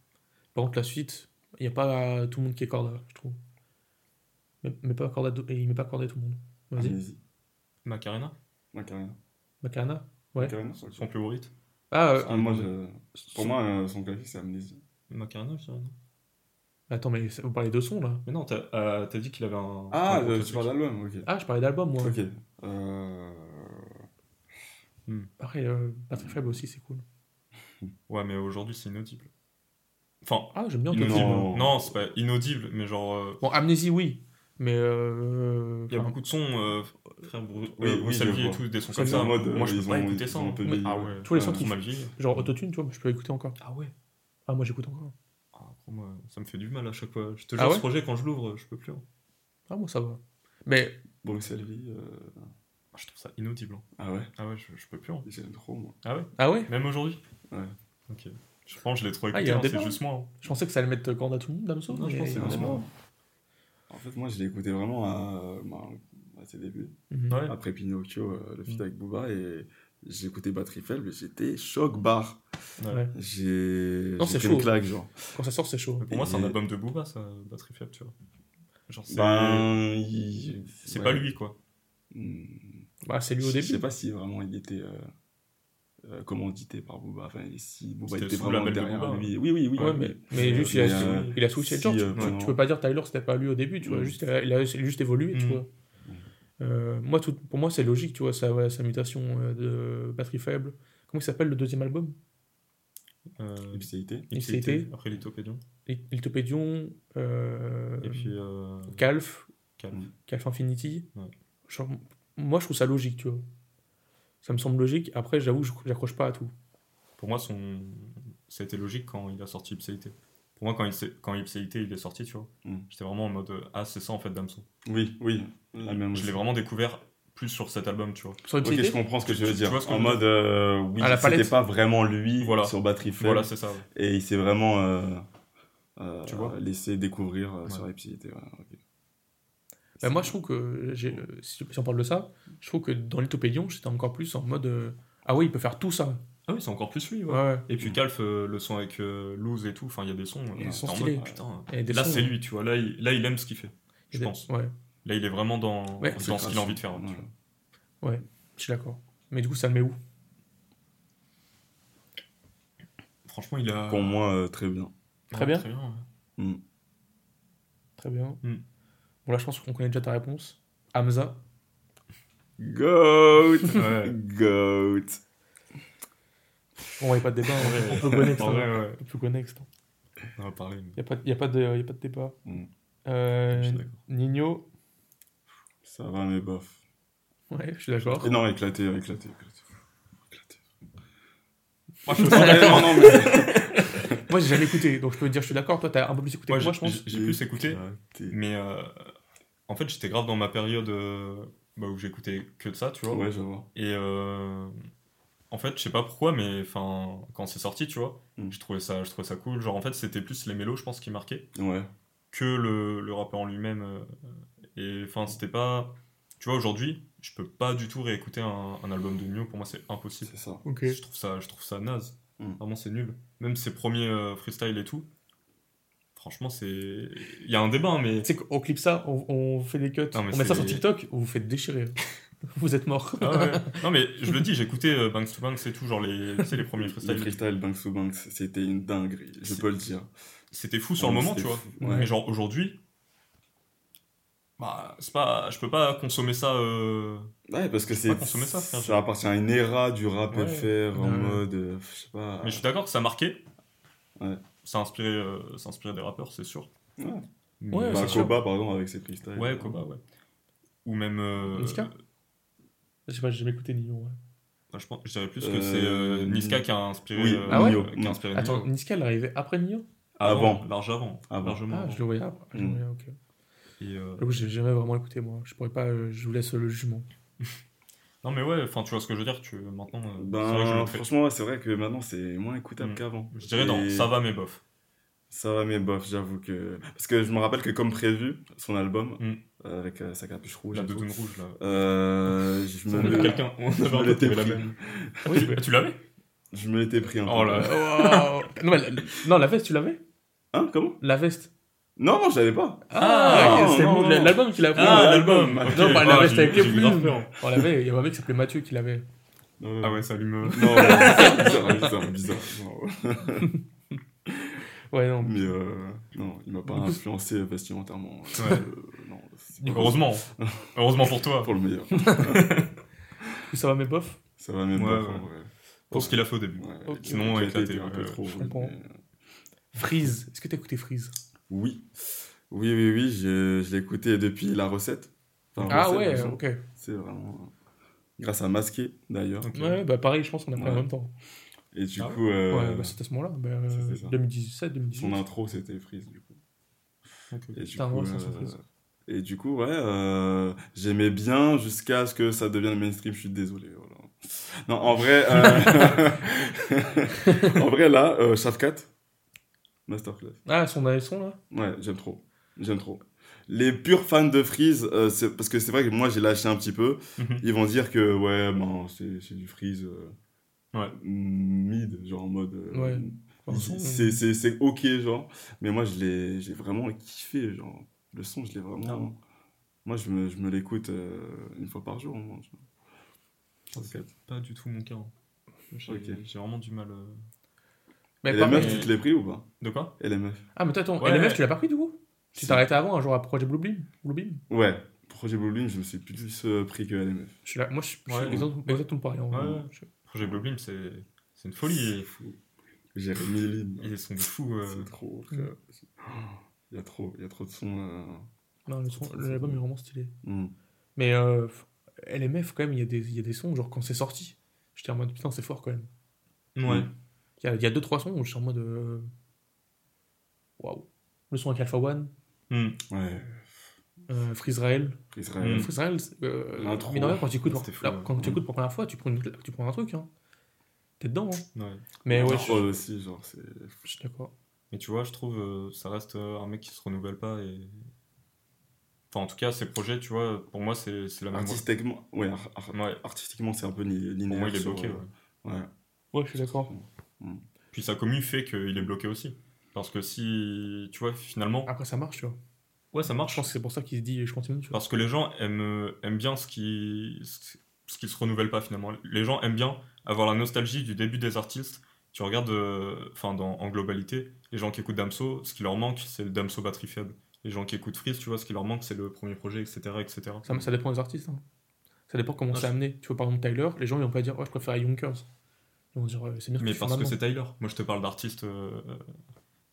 Par contre, la suite, il n'y a pas tout le monde qui est corda, je trouve. Mais, mais pas corda, il met pas corda tout le monde. Vas-y. Macarena, Macarena. Macarena Ouais. Macarena, son plus gros hit. Ah, euh, Ah, moi, je- Pour moi, euh, son classique, c'est Amnésie. Macarena, je dirais, non attends, mais vous parlez de son là Mais non, t'as euh, t'as dit qu'il avait un. Ah, un euh, tu parles d'album, ok. Ah, je parlais d'album, moi. Ok. Euh... Pareil, euh, pas très faible aussi, c'est cool. Ouais, mais aujourd'hui, c'est inaudible. Enfin, Ah, j'aime bien. inaudible. Non. Non, c'est pas inaudible, mais genre. euh, Bon, Amnésie, oui. Mais. Euh, Il y a beaucoup de sons, euh, frère Bru- Oui, euh, oui, et tout, des sons C'est comme en ça. mode, Moi, je euh, peux pas ont- écouter ça. hein. Mais- vieilli, Ah ouais. ouais. Tous les sons qui mal vieillis. Genre autotune, tu vois, je peux écouter encore. Ah ouais. Ah, moi j'écoute encore. Pour moi, ça me fait du mal à chaque fois. Je te Ah jure, ouais ce projet, quand je l'ouvre, je peux plus. hein. Ah, moi, ça va. Mais Bruxelles Vie. euh, Ah, Je trouve ça inaudible. hein. Ah ouais, Ah ouais, je, je peux plus. hein. j'aime trop moi. Ah ouais ah ouais Même aujourd'hui Ouais. Ok. Je pense que je l'ai trop Ah, il écouté, y a un hein, c'est juste moi. hein. Je pensais que ça allait mettre corde à tout le monde, Damso. Non, je pense que c'est vraiment- non. En fait, moi, je l'ai écouté vraiment à, à ses débuts. Mhm. Ouais. Après Pinocchio, euh, le feat Mm. avec Booba, et j'ai écouté Batterie Faible, et j'étais choc bar. Ouais. J'ai Non, c'est chaud. une claque, genre. Quand ça sort, c'est chaud. Mais Pour moi, c'est un album de Booba, ça, Batterie Faible, tu vois. Genre, c'est Ben, il- c'est ouais. pas lui, quoi. Hmm. Bah, c'est lui au Je début. sais pas si vraiment il était euh, euh, commandité par Booba. Enfin, si Booba était le vraiment de derrière Booba. lui. Oui, oui, oui. Ouais, mais, mais juste, il a, euh, il a switché le si, genre. tu- euh, tu, pendant- tu peux pas dire Tyler, c'était pas lui au début, tu vois. Juste, il a, juste évolué, tu Mm. vois. Euh, moi, tout, pour moi, c'est logique, tu vois, sa, ouais, sa mutation euh, de batterie faible. Comment il s'appelle le deuxième album? Euh, Ipséité. Ipséité. Après Lithopédion. Lithopédion, euh, Et puis. Euh... Calf. Calf Infinity. Ouais. Genre, moi, je trouve ça logique, tu vois. Ça me semble logique. Après, j'avoue, je- j'accroche pas à tout. Pour moi, son... ça a été logique quand il a sorti Ipséité. Pour moi, quand, il s'est- quand Ipséité il est sorti, tu vois, Mm. j'étais vraiment en mode euh, Ah, c'est ça en fait, Damso. Oui, oui. La même Je l'ai vraiment découvert plus sur cet album, tu vois. Sur Ok, je comprends ce que Tu- tu veux tu dire. vois ce que en mode, euh, oui, c'était pas vraiment lui Voilà. sur Batterie Faible. Voilà, c'est ça. ouais. et il s'est vraiment euh, euh, Tu vois laissé découvrir euh, Ouais. sur Ipséité. ouais. Bah, moi, je trouve que, si, on parle de ça, je trouve que dans Lithopédion, j'étais encore plus en mode euh, Ah oui, il peut faire tout ça. Ah oui, c'est encore plus lui, ouais. Ouais, ouais. Et puis Calf, euh, le son avec euh, Loose et tout, enfin, il y a des sons. Il y a des euh, sons t'es en stylés. mode, putain. Et des Là, sons, c'est lui, tu vois. Là il, là, il aime ce qu'il fait, je a des- pense. Ouais, Là, il est vraiment dans, Ouais. dans ce qu'il a envie de faire. tu Ouais. vois. je suis d'accord. Mais du coup, ça le met où? Franchement, il a. Pour moi, euh, très bien. Très bien. Très bien. ouais. Mm. Très bien. Hmm. Bon, là, je pense qu'on connaît déjà ta réponse. Hamza. Goat Ouais. Goat Bon, il n'y a pas de débat. Ouais. On peut. En hein. vrai, ouais. On peut. On va parler. mais- Il n'y a, pas- y a, pas de- y a pas de débat. Hmm. Euh. Nino. Ça va, mais bof. Ouais, je suis d'accord. Non, éclaté, éclaté, éclaté. Éclaté. Moi, je non, non, mais... Moi, j'ai jamais écouté, donc je peux te dire, je suis d'accord. Toi, t'as un peu plus écouté Moi, que moi, je pense. j'ai plus écouté. Mais euh, en fait, j'étais grave dans ma période euh, bah, où j'écoutais que de ça, tu vois. Ouais, je vois. Et euh, en fait, je sais pas pourquoi, mais enfin, quand c'est sorti, tu vois, Mm. je trouvais ça, je trouvais ça cool. Genre, en fait, c'était plus les mélos, je pense, qui marquaient Ouais. que le, le rappeur en lui-même. euh, et enfin, c'était pas. Tu vois, aujourd'hui, je peux pas du tout réécouter un, un album de Nio. Pour moi, c'est impossible. C'est ça. Ok. Je trouve ça, je trouve ça naze. Mm. Vraiment, c'est nul. Même ses premiers euh, freestyles et tout. Franchement, c'est. Il y a un débat, hein, mais. Tu sais qu'on clip ça, on, on fait des cuts, Non, on met ça c'est- sur TikTok, vous vous faites déchirer. vous êtes mort. Ah ouais. non, mais je le dis, j'écoutais euh, Banks to Banks et tout, genre les, tu sais, les premiers Le freestyles. freestyle Banks to Banks, c'était une dinguerie, je C'est- peux le dire. C'était fou sur le moment, tu vois. Ouais. Mais genre aujourd'hui, bah, c'est pas, je peux pas consommer ça. euh, Ouais, parce que c'est. pas consommer ça, frère. Ça appartient à une era du rap Ouais. FR en mode. euh, Je sais pas. Mais je suis d'accord que ça a marqué. Ouais. Ça a inspiré, euh, inspiré des rappeurs, c'est sûr. Ouais. Mais- Ouais, Bah, c'est sûr. Koba, par exemple, avec ses freestyles. Ouais, Koba, ouais. Ou même. euh, Niska Je sais pas, j'ai jamais écouté Nino. ouais. bah, je, pense, je dirais plus que Euh, c'est euh, Niska qui a inspiré. oui, euh, Ah ouais Nio. qui a inspiré Attends, Nio. Niska, elle est arrivée après Nino Avant. Large avant. Avant. Largement Ah, avant. je le voyais après. Je le Mm. voyais, ok. Et, euh, j'ai jamais vraiment écouté, moi. Je pourrais pas, euh, je vous laisse le jugement. Non, mais ouais, enfin, tu vois ce que je veux dire. Tu, maintenant, euh, Ben, c'est vrai que je le fais. franchement, ouais, c'est vrai que maintenant, c'est moins écoutable Mm. qu'avant. Je dirais non, Et- ça va, mais bof. Ça va, mais bof, j'avoue que. Parce que je me rappelle que, comme prévu, son album, Mm. euh, avec euh, sa capuche rouge, La doudoune rouge, là. euh, je me quelqu'un, on avait me un la même. Oui, Tu- Tu l'avais je me l'étais pris un peu. Oh là. Wow. non, mais non, la veste, tu l'avais? Hein, comment? La veste. Non, non, je l'avais pas. Ah, non, c'est l'album qu'il a pris. Ah, l'album Non. Non, bah, la Ah, j'ai- avec les plumes. On l'avait, il y avait un mec qui s'appelait Mathieu qui l'avait. Ah ouais, ça lui me. Non, bizarre, bizarre, bizarre. Non. Ouais, non. Mais euh, non, il m'a pas influencé vestimentairement. Ouais. Euh, Heureusement. Heureusement pour toi. Pour le meilleur. Ça va, mes bofs? Ça va en vrai. Pour ce qu'il a fait au début. Sinon, éclaté, éclaté, un peu trop. je comprends. mais- Freeze. Est-ce que t'as écouté Freeze? Oui. Oui, oui, oui, je, je l'ai écouté depuis la recette. Enfin, Ah recette, ouais, ok. C'est vraiment. Grâce à Masqué, d'ailleurs. Ok. Ouais, bah pareil, je pense qu'on a pris en Ouais. même temps. Et du Ah coup, euh, Ouais, bah, c'était à ce moment-là. Bah, euh, c'était ça. 2017, 2018. son intro, c'était Freeze, du coup. Ok. Et du coup, euh, et du coup, ouais, euh, j'aimais bien jusqu'à ce que ça devienne mainstream. Je suis désolé. Voilà. Non, en vrai, euh, en vrai là, euh, Shafkat, masterclass. Ah, son son là? Ouais, j'aime trop, j'aime trop. Les purs fans de Freeze, euh, parce que c'est vrai que moi j'ai lâché un petit peu. Mhm. Ils vont dire que ouais, ben c'est du Freeze euh, Ouais. mid, genre en mode. euh, Ouais. c'est ok genre, mais moi je l'ai j'ai vraiment kiffé genre. Le son, je l'ai vraiment. Ah. Moi, je me, je me l'écoute euh, une fois par jour. vois. C'est pas du tout mon cas. hein. J'ai vraiment du mal. Mais Et par- les meufs, mais- tu te l'es pris ou pas? De quoi? LMF. Ah, mais toi, attends, Ouais. LMF, tu l'as pas pris du coup? Tu Si. t'es arrêté avant, un jour à Projet Bluebeam? Bluebeam? Ouais, Projet Bluebeam, je me suis plus euh, pris que LMF. je suis là, Moi, je suis Ouais. exactement, pareil. en Ouais, vrai. ouais. Je- Projet Bluebeam, c'est c'est une folie. Fou. Jérémy Lin. Ils sont de fous. euh. C'est trop, frère. Il y a trop, il y a trop de sons. euh. Non, le son- l'album est vraiment stylé. Hmm. Mais euh, LMF, quand même, il y, a des- il y a des sons, genre quand c'est sorti, j'étais en mode putain, c'est fort quand même. Ouais. A, il y a deux, trois sons où je suis en mode. euh, Waouh. Le son avec Alpha One, Hmm. Ouais, euh, Freezerael. Israël. Mm. Freezerael, euh, L'intro. mine de rien, quand tu écoutes, quand tu écoutes pour la première fois, tu prends, une- tu prends un truc. Hein. T'es dedans. Hein. Ouais. Mais ouais, Troll je, aussi, genre, c'est. je suis d'accord. Mais tu vois, je trouve euh, ça reste euh, un mec qui se renouvelle pas et. Enfin, en tout cas, ses projets, tu vois, pour moi, c'est c'est la même. Artistiquement, ouais, ar- ar- Ouais. artistiquement, c'est un peu li- linéaire. Pour moi, il est sur, bloqué. euh, ouais. Ouais. Ouais, je suis d'accord. Puis sa commu fait qu'il est bloqué aussi. Parce que si, tu vois, finalement. Après, ça marche, tu vois. Ouais, ça Je marche. pense que c'est pour ça qu'il se dit je continue, tu vois. Parce que les gens aiment, aiment bien ce qui, ce qui se renouvelle pas finalement. Les gens aiment bien avoir la nostalgie du début des artistes. Tu regardes, euh, enfin, dans, en globalité, les gens qui écoutent Damso, ce qui leur manque, c'est le Damso batterie faible. Les gens qui écoutent Freeze, tu vois, ce qui leur manque, c'est le premier projet, etc. etc. Ça, ça dépend des artistes. hein. Ça dépend comment Ah, c'est je- amené. Tu vois, par exemple, Tyler, les gens ils vont pas dire oh, je préfère Yonkers. Ils vont dire Ouais, c'est Mais parce que c'est Tyler. Moi, je te parle d'artistes euh,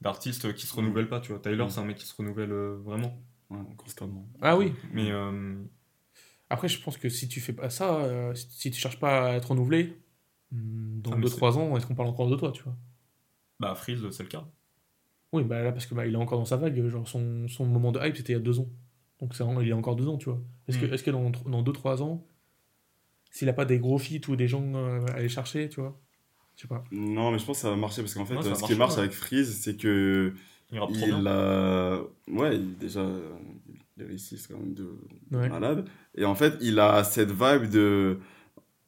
d'artistes qui se renouvellent pas, tu vois. Tyler, Mm. c'est un mec qui se renouvelle euh, vraiment. Ouais, constamment. Ah oui. Mais euh, Après, je pense que si tu fais pas ça, euh, si- tu cherches pas à être renouvelé, hmm, dans Ah, mais 2-3 ans, est-ce qu'on parle encore de toi, tu vois? Bah, Freeze, c'est le cas. Oui, bah là, parce que bah, il est encore dans sa vague. Genre, son, son moment de hype, c'était il y a 2 ans. Donc, c'est vraiment- il est encore dedans, tu vois. Est-ce Mm. que, est que dans, dans 2-3 ans, s'il a pas des gros feats ou des gens euh, à aller chercher, tu vois? Je sais pas. Non, mais je pense que ça va marcher parce qu'en fait, Ouais, ce marcher, qui marche ouais. avec Freeze, c'est que Il rappe trop il bien. a. Ouais, il, déjà, il réussit quand même de, Ouais. malade. Et en fait, il a cette vibe de.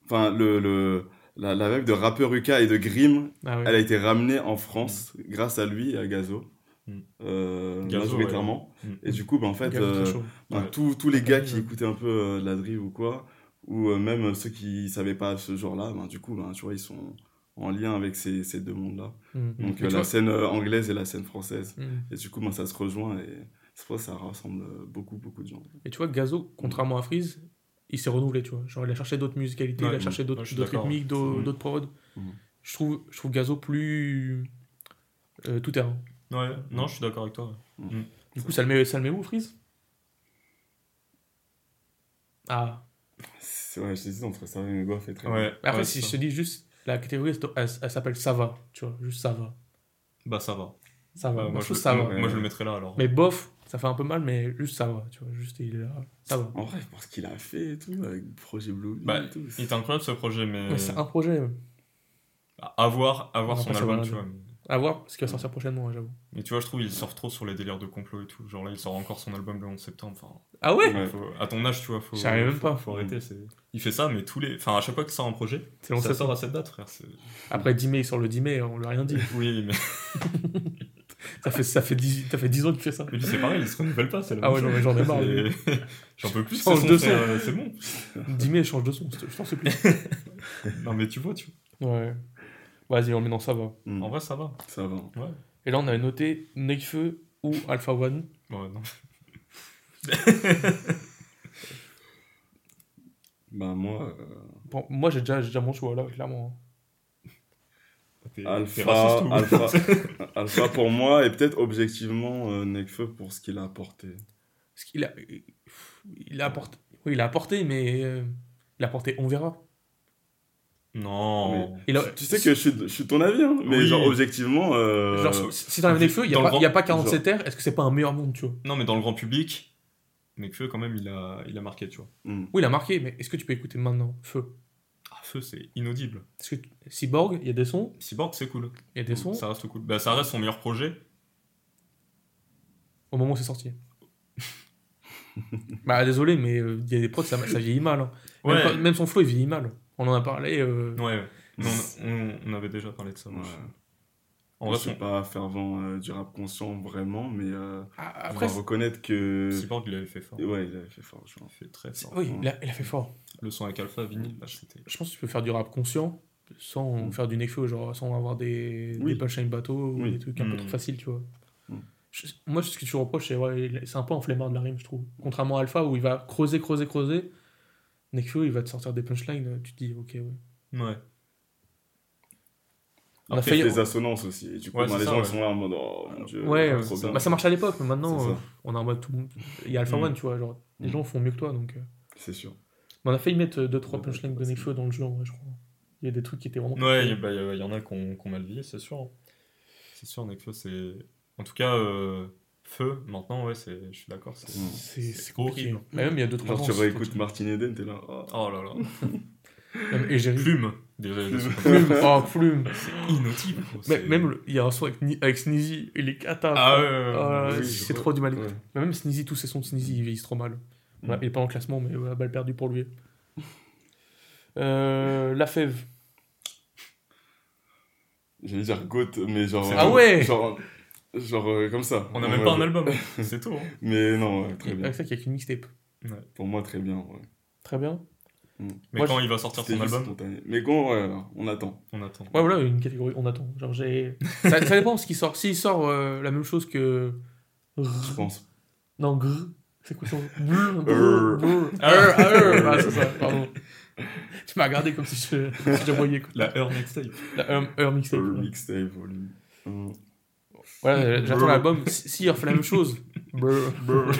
Enfin, le, le, la, la vibe de rappeur Uka et de Grimm, Ah elle a été ramenée en France grâce à lui et à Gazo. Mm. euh, Gazo, majoritairement. ouais. Mm. Et du coup, bah, en fait, euh, Ouais. tous, tous les gars qui Ouais. écoutaient un peu euh, de la drill ou quoi, ou euh, même ceux qui savaient pas ce genre-là, ben, du coup, ben, tu vois, ils sont en lien avec ces, ces deux mondes-là. Mm. Donc Mais euh, la vois- scène euh, anglaise et la scène française. Mm. Et du coup, ben, ça se rejoint et c'est pour ça que ça rassemble euh, beaucoup, beaucoup de gens. Et tu vois, Gazo, contrairement à Freeze, il s'est renouvelé, tu vois. Genre, il a cherché d'autres musicalités, il a cherché d'autres je rythmiques, d'au- d'autres prods. Je, trouve, je trouve Gazo plus euh, tout terrain. Ouais, non, je suis d'accord avec toi. Du coup, ça le met, ça le met où, Freeze? Ah. C'est- Ouais, j'hésite entre ça et Goff et très Ouais. Après, ouais, si je te dis juste, la catégorie, elle, elle- elle s'appelle Ça va, tu vois, juste Ça va. Bah, ça va. Ça va, Bah, moi, moi, je ça va. moi, je le mettrais là alors. Mais bof, ça fait un peu mal, mais juste ça va, tu vois, juste il est là, ça va. En vrai, pour ce qu'il a fait et tout, avec Projet Blue Bah, et tout. Il est incroyable ce projet, mais. Mais c'est un projet Bah, à voir, à voir On va son album, tu le vois. À voir ce qui va sortir prochainement, hein, j'avoue. Mais tu vois, je trouve il sort trop sur les délires de complot et tout. Genre là, il sort encore son album le 11 septembre. Enfin, Ah ouais, Ouais. faut- à ton âge, tu vois, faut, J'y arrive même pas. faut arrêter. c'est- Il fait ça, mais tous les. Enfin, à chaque fois qu'il sort un projet, ça sort à cette date, frère. Après 10 mai, il sort le 10 mai, on lui a rien dit. Oui, mais Ça fait, ça fait, 10, ça fait 10 ans qu'il fait ça. mais c'est pareil, il se renouvelle pas. c'est Ah ouais, non, mais j'en ai marre. J'en peux plus, Change c'est de son, euh, c'est bon. 10 mai, change de son, je t'en supplie. Non, mais tu vois, tu Ouais. Vas-y, on met dans ça va. Mm, En vrai, ça va. Ça va. Ouais. Et là, on avait noté Nekfeu ou Alpha One. Ouais, non. Bah, moi, euh, Bon, moi, j'ai déjà, j'ai déjà mon choix là, clairement. Alpha, Alpha, Alpha pour moi, et peut-être objectivement euh, Nekfeu pour ce qu'il a apporté. Parce qu'il a, il a apporté, oui, il a apporté, mais euh, il a apporté, on verra. Non. A- Tu sais que je suis, je suis de ton avis, hein, mais Oui. genre objectivement. euh, Genre, si- t'enlèves Nekfeu, il n'y a, pas- grand- y a pas 47 genre- terres, est-ce que c'est pas un meilleur monde, tu vois? Non, mais dans le grand public, Nekfeu, quand même, il a, il a marqué, tu vois. hmm. Oui, il a marqué, mais est-ce que tu peux écouter maintenant Feu? Ah, Feu, c'est inaudible. Parce que Cyborg, il y a des sons, Cyborg, c'est cool. il y a des sons, Ça reste cool. Bah, ça reste son meilleur projet. au moment où c'est sorti. bah désolé, mais euh, il y a des prods, ça, ça vieillit mal. hein. Même, Ouais. quand- même son flow, il vieillit mal. On en a parlé. euh, Ouais, on, on- on avait déjà parlé de ça. moi, Ouais. je- En je vrai, suis son... pas fervent euh, du rap conscient vraiment, mais euh, ah, je Après, dois reconnaître que. Cyborg, il avait fait fort. Ouais, il avait fait fort, je Il pense. a fait très fort. oui, il a, il a fait fort. Le son avec Alpha, vinyle, là, c'était. Je pense que tu peux faire du rap conscient sans Mm. faire du Nekfeu, genre sans avoir des, Oui. des punchlines bateau ou Oui. des trucs un peu Mm. trop faciles, tu vois. Mm. Je- moi, ce que tu reproches, c'est ouais, il- c'est un peu en flemmard de la rime, je trouve. Contrairement à Alpha, où il va creuser, creuser, creuser. Nekfeu, il va te sortir des punchlines, euh, tu te dis, ok, ouais. Ouais. On a Après, failli- il fait des assonances aussi. Et du coup, Ouais, ben, c'est les ça, gens ouais. sont là en mode, oh mon dieu, Ouais, trop bien. bah, ça marche à l'époque, mais maintenant, ça. euh, on a en mode tout le monde. Il y a Alpha Mm. One, tu vois, genre, les Mm. gens font mieux que toi, donc. euh. C'est sûr. Mais on a failli mettre 2-3 Ouais, punchlines de Nekfeu dans le jeu, en vrai, je crois. Il y a des trucs qui étaient vraiment. Ouais, il y, a- bah, il y a- en a qui ont, mal vieilli, c'est sûr. C'est sûr, Nekfeu, c'est. En tout cas, euh, Feu, maintenant, ouais, c'est... je suis d'accord. C'est... Mm. C'est C'est c'est compliqué. horrible. Mais même il y a 2-3 Genre, ans. tu réécoutes Martin Eden, t'es là. oh. Oh là là. Même Égérie. Plume, déjà. Plume. Plume. Oh, plume. C'est inaudible. Mais même, il y a un son avec, Ni- avec Sneezy, il est cata. Ah ouais, ouais, ouais, Ah, oui, c'est trop du mal. Ouais. Mais même Sneezy, tous ces sons de Sneezy, ils vieillissent trop mal. Mm. Ouais, il est pas en classement, mais ouais, balle perdue pour lui. Euh, la fève. J'allais dire Goat, mais genre. Ah ouais Genre, genre euh, comme ça. On n'a même pas un album, c'est tout. hein. Mais non, ouais, très bien. Avec ça, qu'il n'y a qu'une mixtape. Pour moi, très bien. Ouais. Très bien. Mais Moi, quand je- il va sortir son album, spontané. Mais quand, ouais, on attend. on attend. Ouais, voilà, une catégorie, on attend. Genre, j'ai. ça, ça dépend de ce qui sort. S'il sort euh, la même chose que. Je pense. Non, grrr. C'est quoi son. Grrr. Ah, ah, ah, ah, c'est ça, pardon. Tu m'as regardé comme si je, si je voyais. quoi. La Heure Next Tape. La Hum mixtape. Ouais. Mixtape, volume. Un. Ouais, j'attends Brr. l'album. Si- S'il refait la même chose. Brr.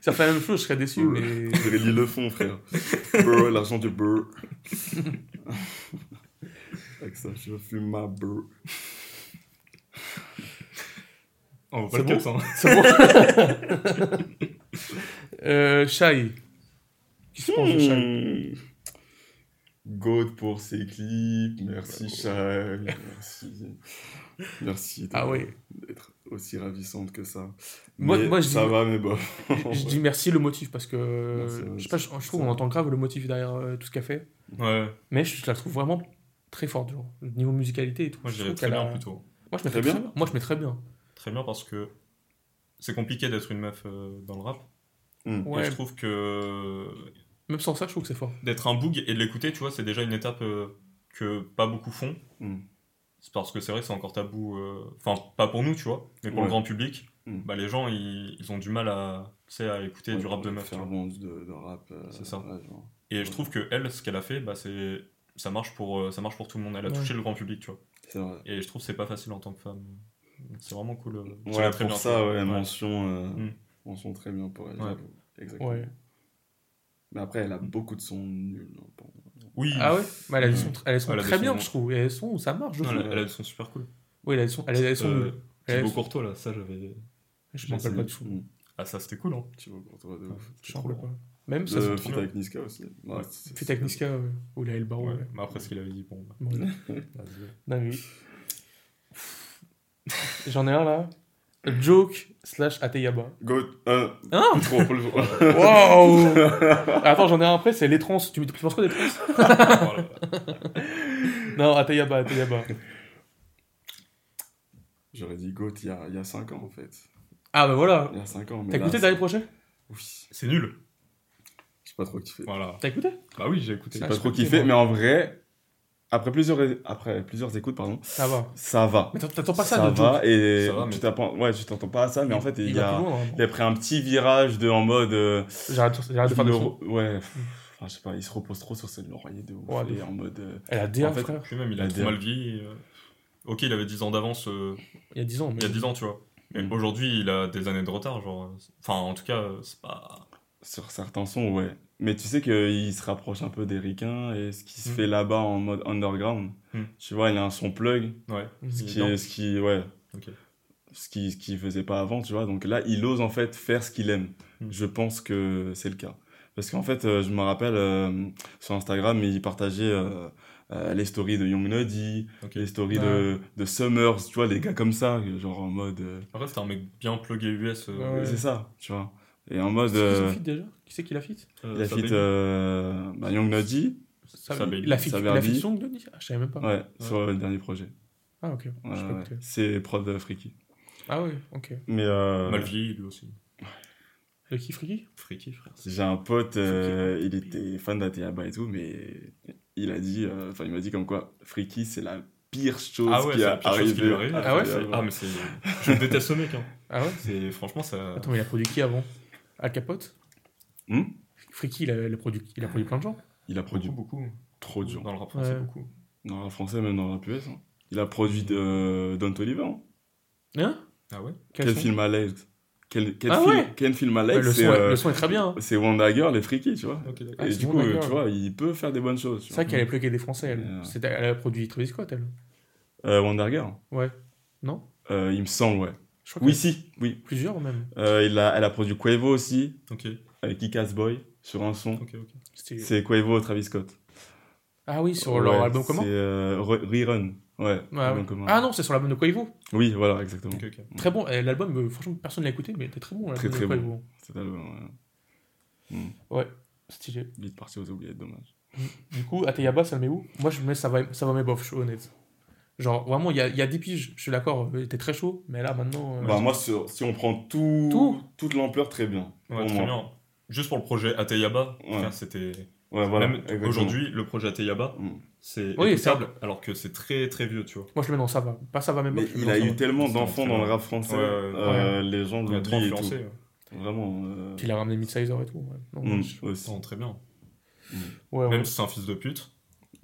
S'il refait la même chose, je serais déçu, Brr. mais. J'aurais dit le fond, frère. Brr, l'argent du beurre. Avec ça, je fume ma beurre. On va pas C'est le bon? hein. C'est bon? Euh, Shai. Qui se pense de Shai Goat pour ses clips. Merci, Shai. Merci. Merci Ah ouais. d'être aussi ravissante que ça. Moi- Mais moi, je ça dis- va, mais bon. Je dis merci le motif parce que. Merci, je sais pas, je, je trouve qu'on entend grave le motif derrière euh, tout ce qu'elle fait. Ouais, Mais je, je la trouve vraiment très forte, genre. Niveau musicalité et tout. moi je dirais trouve très qu'elle bien a- plutôt. Moi je mets Très très bien bien. Moi je mets très bien. Très bien parce que c'est compliqué d'être une meuf euh, dans le rap. Ouais. Et je trouve que Même sans ça, je trouve que c'est fort. d'être un boog et de l'écouter, tu vois, c'est déjà une étape euh, que pas beaucoup font. Hmm. C'est parce que c'est vrai que c'est encore tabou. euh, Enfin, pas pour nous, tu vois, mais pour Ouais. le grand public. Hmm. Bah, les gens, ils, ils ont du mal à, à écouter du rap de meuf. fervence de, de rap. euh, C'est ça. ouais, genre. Et je trouve que elle, ce qu'elle a fait, bah, c'est ça marche pour ça marche pour tout le monde. Elle a Ouais. touché le grand public, tu vois. C'est vrai. Et je trouve que c'est pas facile en tant que femme. C'est vraiment cool. Ouais, l'as très pour bien ça, fait. ouais, mention, euh, Hmm. mention très bien pour elle. Exactement. Mais après, elle a beaucoup de sons nuls. hein, bon. Oui. Ah ouais? Mais elle a des sons, elle a des sons Elle a des très bien, sons- je trouve. Et elles sont, ça marche, je Non, trouve. elle, a- elle a des sons super cool. Oui, elle a des sons, elle a des sons Euh. Elle a des Thibaut sons- Courtois, là, ça j'avais. Je m'en rappelle pas du tout. Hmm. Ah, ça c'était cool, hein. Pour toi, de ouf. Je m'en rappelle pas. Même ça, c'est trop avec Niska aussi. Ouais, Fit avec Niska, ouais. Ou la El Baro, Ouais. ouais. Mais après, ce qu'il avait dit, bon. bah. Dingue. J'en ai un là. Joke slash Ateyaba. Goat, un, Ah trop, le Waouh Attends, j'en ai un après, c'est les trans. Tu, tu penses quoi des trans. Non, Ateyaba, Ateyaba. J'aurais dit Goat il y a, il y a 5 ans en fait. Ah bah voilà. Il y a 5 ans. mais T'as là, écouté c'est- Dernier Projet Oui. C'est nul. J'ai pas trop kiffé. Voilà. T'as écouté? Bah oui, j'ai écouté. J'ai Ah, pas trop kiffé, mais en vrai, après plusieurs, après plusieurs écoutes, pardon, Ça va. ça va. Mais t'attends pas ça, ça de va et Ça va, tu mais- tu t'entends pas à ça, mais en fait, il, y va a, loin, hein. il a pris un petit virage de en mode. euh, J'arrête j'arrête de faire des re- Ouais, pff, enfin, je sais pas, il se repose trop sur ses lauriers de ouf. Ouais, et en mode. euh, Elle a DA, En fait, frère. Même, il a La trop mal vieilli. euh. Ok, il avait 10 ans d'avance euh, Il y a 10 ans. Mais... il y a 10 ans, tu vois. Mais Mm. aujourd'hui, il a des années de retard, genre. Enfin, en tout cas, c'est pas. sur certains sons, ouais. Mais tu sais qu'il se rapproche un peu des ricains et ce qui se Mm. fait là-bas en mode underground. Mm. Tu vois, il a un son plug, Ouais. ce Il est qui, est, ce qui, ouais, ce qui, ce qu'il faisait pas avant, tu vois. Donc là, il ose en fait faire ce qu'il aime. Mm. Je pense que c'est le cas. Parce qu'en fait, euh, je me rappelle euh, sur Instagram, il partageait euh, euh, les stories de Young Nuddy, les stories de, de Summers, tu vois, les gars comme ça, genre en mode. euh, Après, c'était un mec bien plugué US. euh, Ouais. C'est ça, tu vois. Et en mode. Qui euh, fit déjà? Qui c'est qui la fit euh, il a sa fit euh, bah, Young baby. La fit la Song Denis Ah, je savais même pas. ouais, sur le dernier projet. Ah, ok. C'est prod de Freaky. Ah, ouais, ok. Mais euh, Mal vieilli, lui aussi. Le qui Freaky Freaky, frère. j'ai un pote, euh, il était fan d'Ateaba et tout, mais il a dit, euh, enfin il m'a dit comme quoi Freaky c'est la pire chose Ah ouais, qui a la qui arrivé. arrivée. Ah ouais. Ah, mais c'est. Je déteste ce mec. Hein. Ah ouais? C'est... Franchement, ça. Attends, mais il a produit qui avant? Al Capote Hmm Freaky, il a, il a produit, il a produit plein de gens. Il a produit Beaucoup, beaucoup. trop de gens. Dans le rap français, Ouais. beaucoup. Dans le français, même dans le rap US. hein. Il a produit de Don Toliver. hein. Hein Ah ouais Quel Quel film à l'aise Quel, quel Ah film, ouais quel film à Ouais, l'aise le, c'est, son, est- euh, le son est très bien. hein. c'est Wanda Girl et Freaky, tu vois. Ah, et c'est du coup, Wanda euh, Girl. tu vois, il peut faire des bonnes choses. C'est vrai qu'elle a plugué des Français, elle. Elle a produit Travis Scott, elle. Euh, Wonder Girl Ouais. Non Euh, Il me semble, ouais. Je crois Oui, si, oui. plusieurs même. Euh, il a, elle a produit Quavo aussi, Ok, avec Kick-Ass Boy, sur un son. ok, ok. C'était- C'est Quavo Travis Scott. Ah oui, sur Ouais, leur album commun C'est euh, Re- Rerun. Ouais, Ouais, ouais. commun. Ah non, c'est sur l'album de Quavo. Oui, voilà, exactement. Ok, ok. Très bon. L'album, euh, franchement, personne ne l'a écouté, mais il était très bon. Très, très de bon. Quavo. Cet album, ouais. Ouais, stylé. Vite parti aux oubliettes, dommage. Du coup, Ateyaba, ça le met où? Moi, je mets ça va, ça va mes bof, je suis honnête. Genre, vraiment, il y a, il y a 10 piges, je suis d'accord, il était très chaud, mais là, maintenant. euh, Bah, moi, sur- si on prend tout, Tout toute l'ampleur, très bien. Ouais, très moi. bien. Juste pour le projet Ateyaba, Ouais. c'était. Ouais, voilà. Même aujourd'hui, le projet Ateyaba, Mm. c'est Oui, écoutable, alors que c'est très très vieux, tu vois. moi, je le mets dans ça va. Pas ça va mes Mais il a eu tellement d'enfants dans le rap français, Ouais, ouais, euh, les gens a trop influencé. tout. Vraiment. euh, Puis il a ramené Midsizer et tout. Ouais, Non, mm, je- aussi. Non, très bien. ouais, ouais. Même si c'est un fils de pute,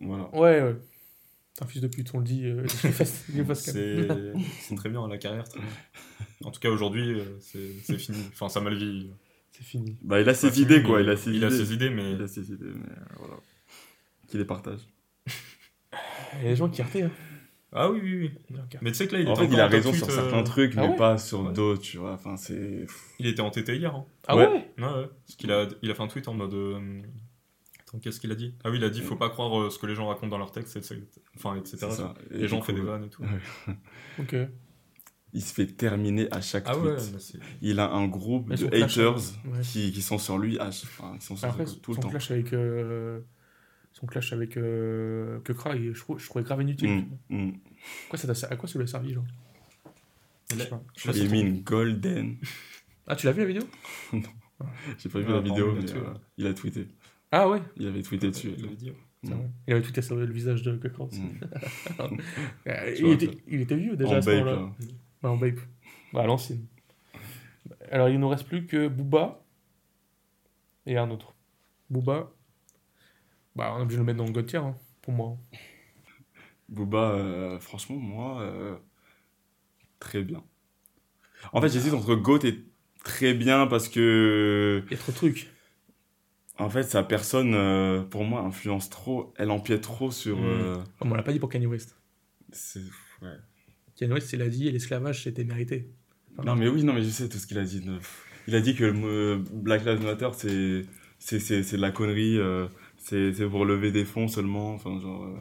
Voilà. Ouais, ouais. Un fils de pute, on le dit. euh, c'est très bien, la carrière, très bien. En tout cas, aujourd'hui, euh, c'est fini. Enfin, ça mal vieilli. C'est fini. Bah, il a ses fini, idées, quoi. mais Il a ses il idées. a ses idées, mais Il a ses idées, mais euh, voilà. Qui les partage. Il y a des gens qui arrêtent. Hein. Ah oui, oui, oui. Mais tu sais que là, il En était fait, il a en raison sur euh, certains trucs, Ah mais ouais pas sur Ouais. d'autres, tu vois. Enfin, c'est. Il était entêté hier. Hein. Ah Ouais. ouais, Ouais, ouais. Parce qu'il a, il a fait un tweet en mode. euh, Attends, qu'est-ce qu'il a dit? Ah oui, il a dit faut pas croire euh, ce que les gens racontent dans leurs textes, etc. Enfin, etc. Et Les gens font des vannes et tout. Ok. Il se fait terminer à chaque Ah tweet. mais Il a un groupe Mais de haters ouais. qui, qui sont sur lui, à, enfin, qui sont sur Après, lui tout le son temps. clash avec. euh, Son clash avec euh, Kekra, il- je, je trouvais grave inutile. Mm, mm. Quoi, ça t'a- à quoi ça lui a servi, genre? Il Je a- sais pas. je sais Il a pas mis si- une golden. Ah, tu l'as vu la vidéo? J'ai pas vu Ah, la vidéo, il mais tué, euh, il a tweeté. Ah ouais Il avait tweeté dessus. Il avait dit. ouais. C'est Mm. Il avait tweeté sur le visage de aussi. Mm. Il, était, il était vieux déjà En à ce moment-là. là. Ouais, en babe. Ouais, à l'ancienne. Alors, il nous reste plus que Booba et un autre. Booba, bah, on est obligé de le mettre dans le God tier, hein, pour moi. Booba, euh, franchement, moi, euh, très bien. En fait, j'hésite entre Goat et très bien parce que, Il y a trop de trucs. En fait, sa personne, euh, pour moi, influence trop. Elle empiète trop sur. Mm. euh, Comme on l'a pas dit pour Kanye West. c'est- ouais. Kanye West, il a dit l'esclavage, c'était mérité. Enfin, Non, mais oui, non, mais je sais tout ce qu'il a dit. Il a dit que le mot Black Lives Matter, c'est c'est de la connerie. euh, c'est pour lever des fonds seulement. Enfin, genre. euh,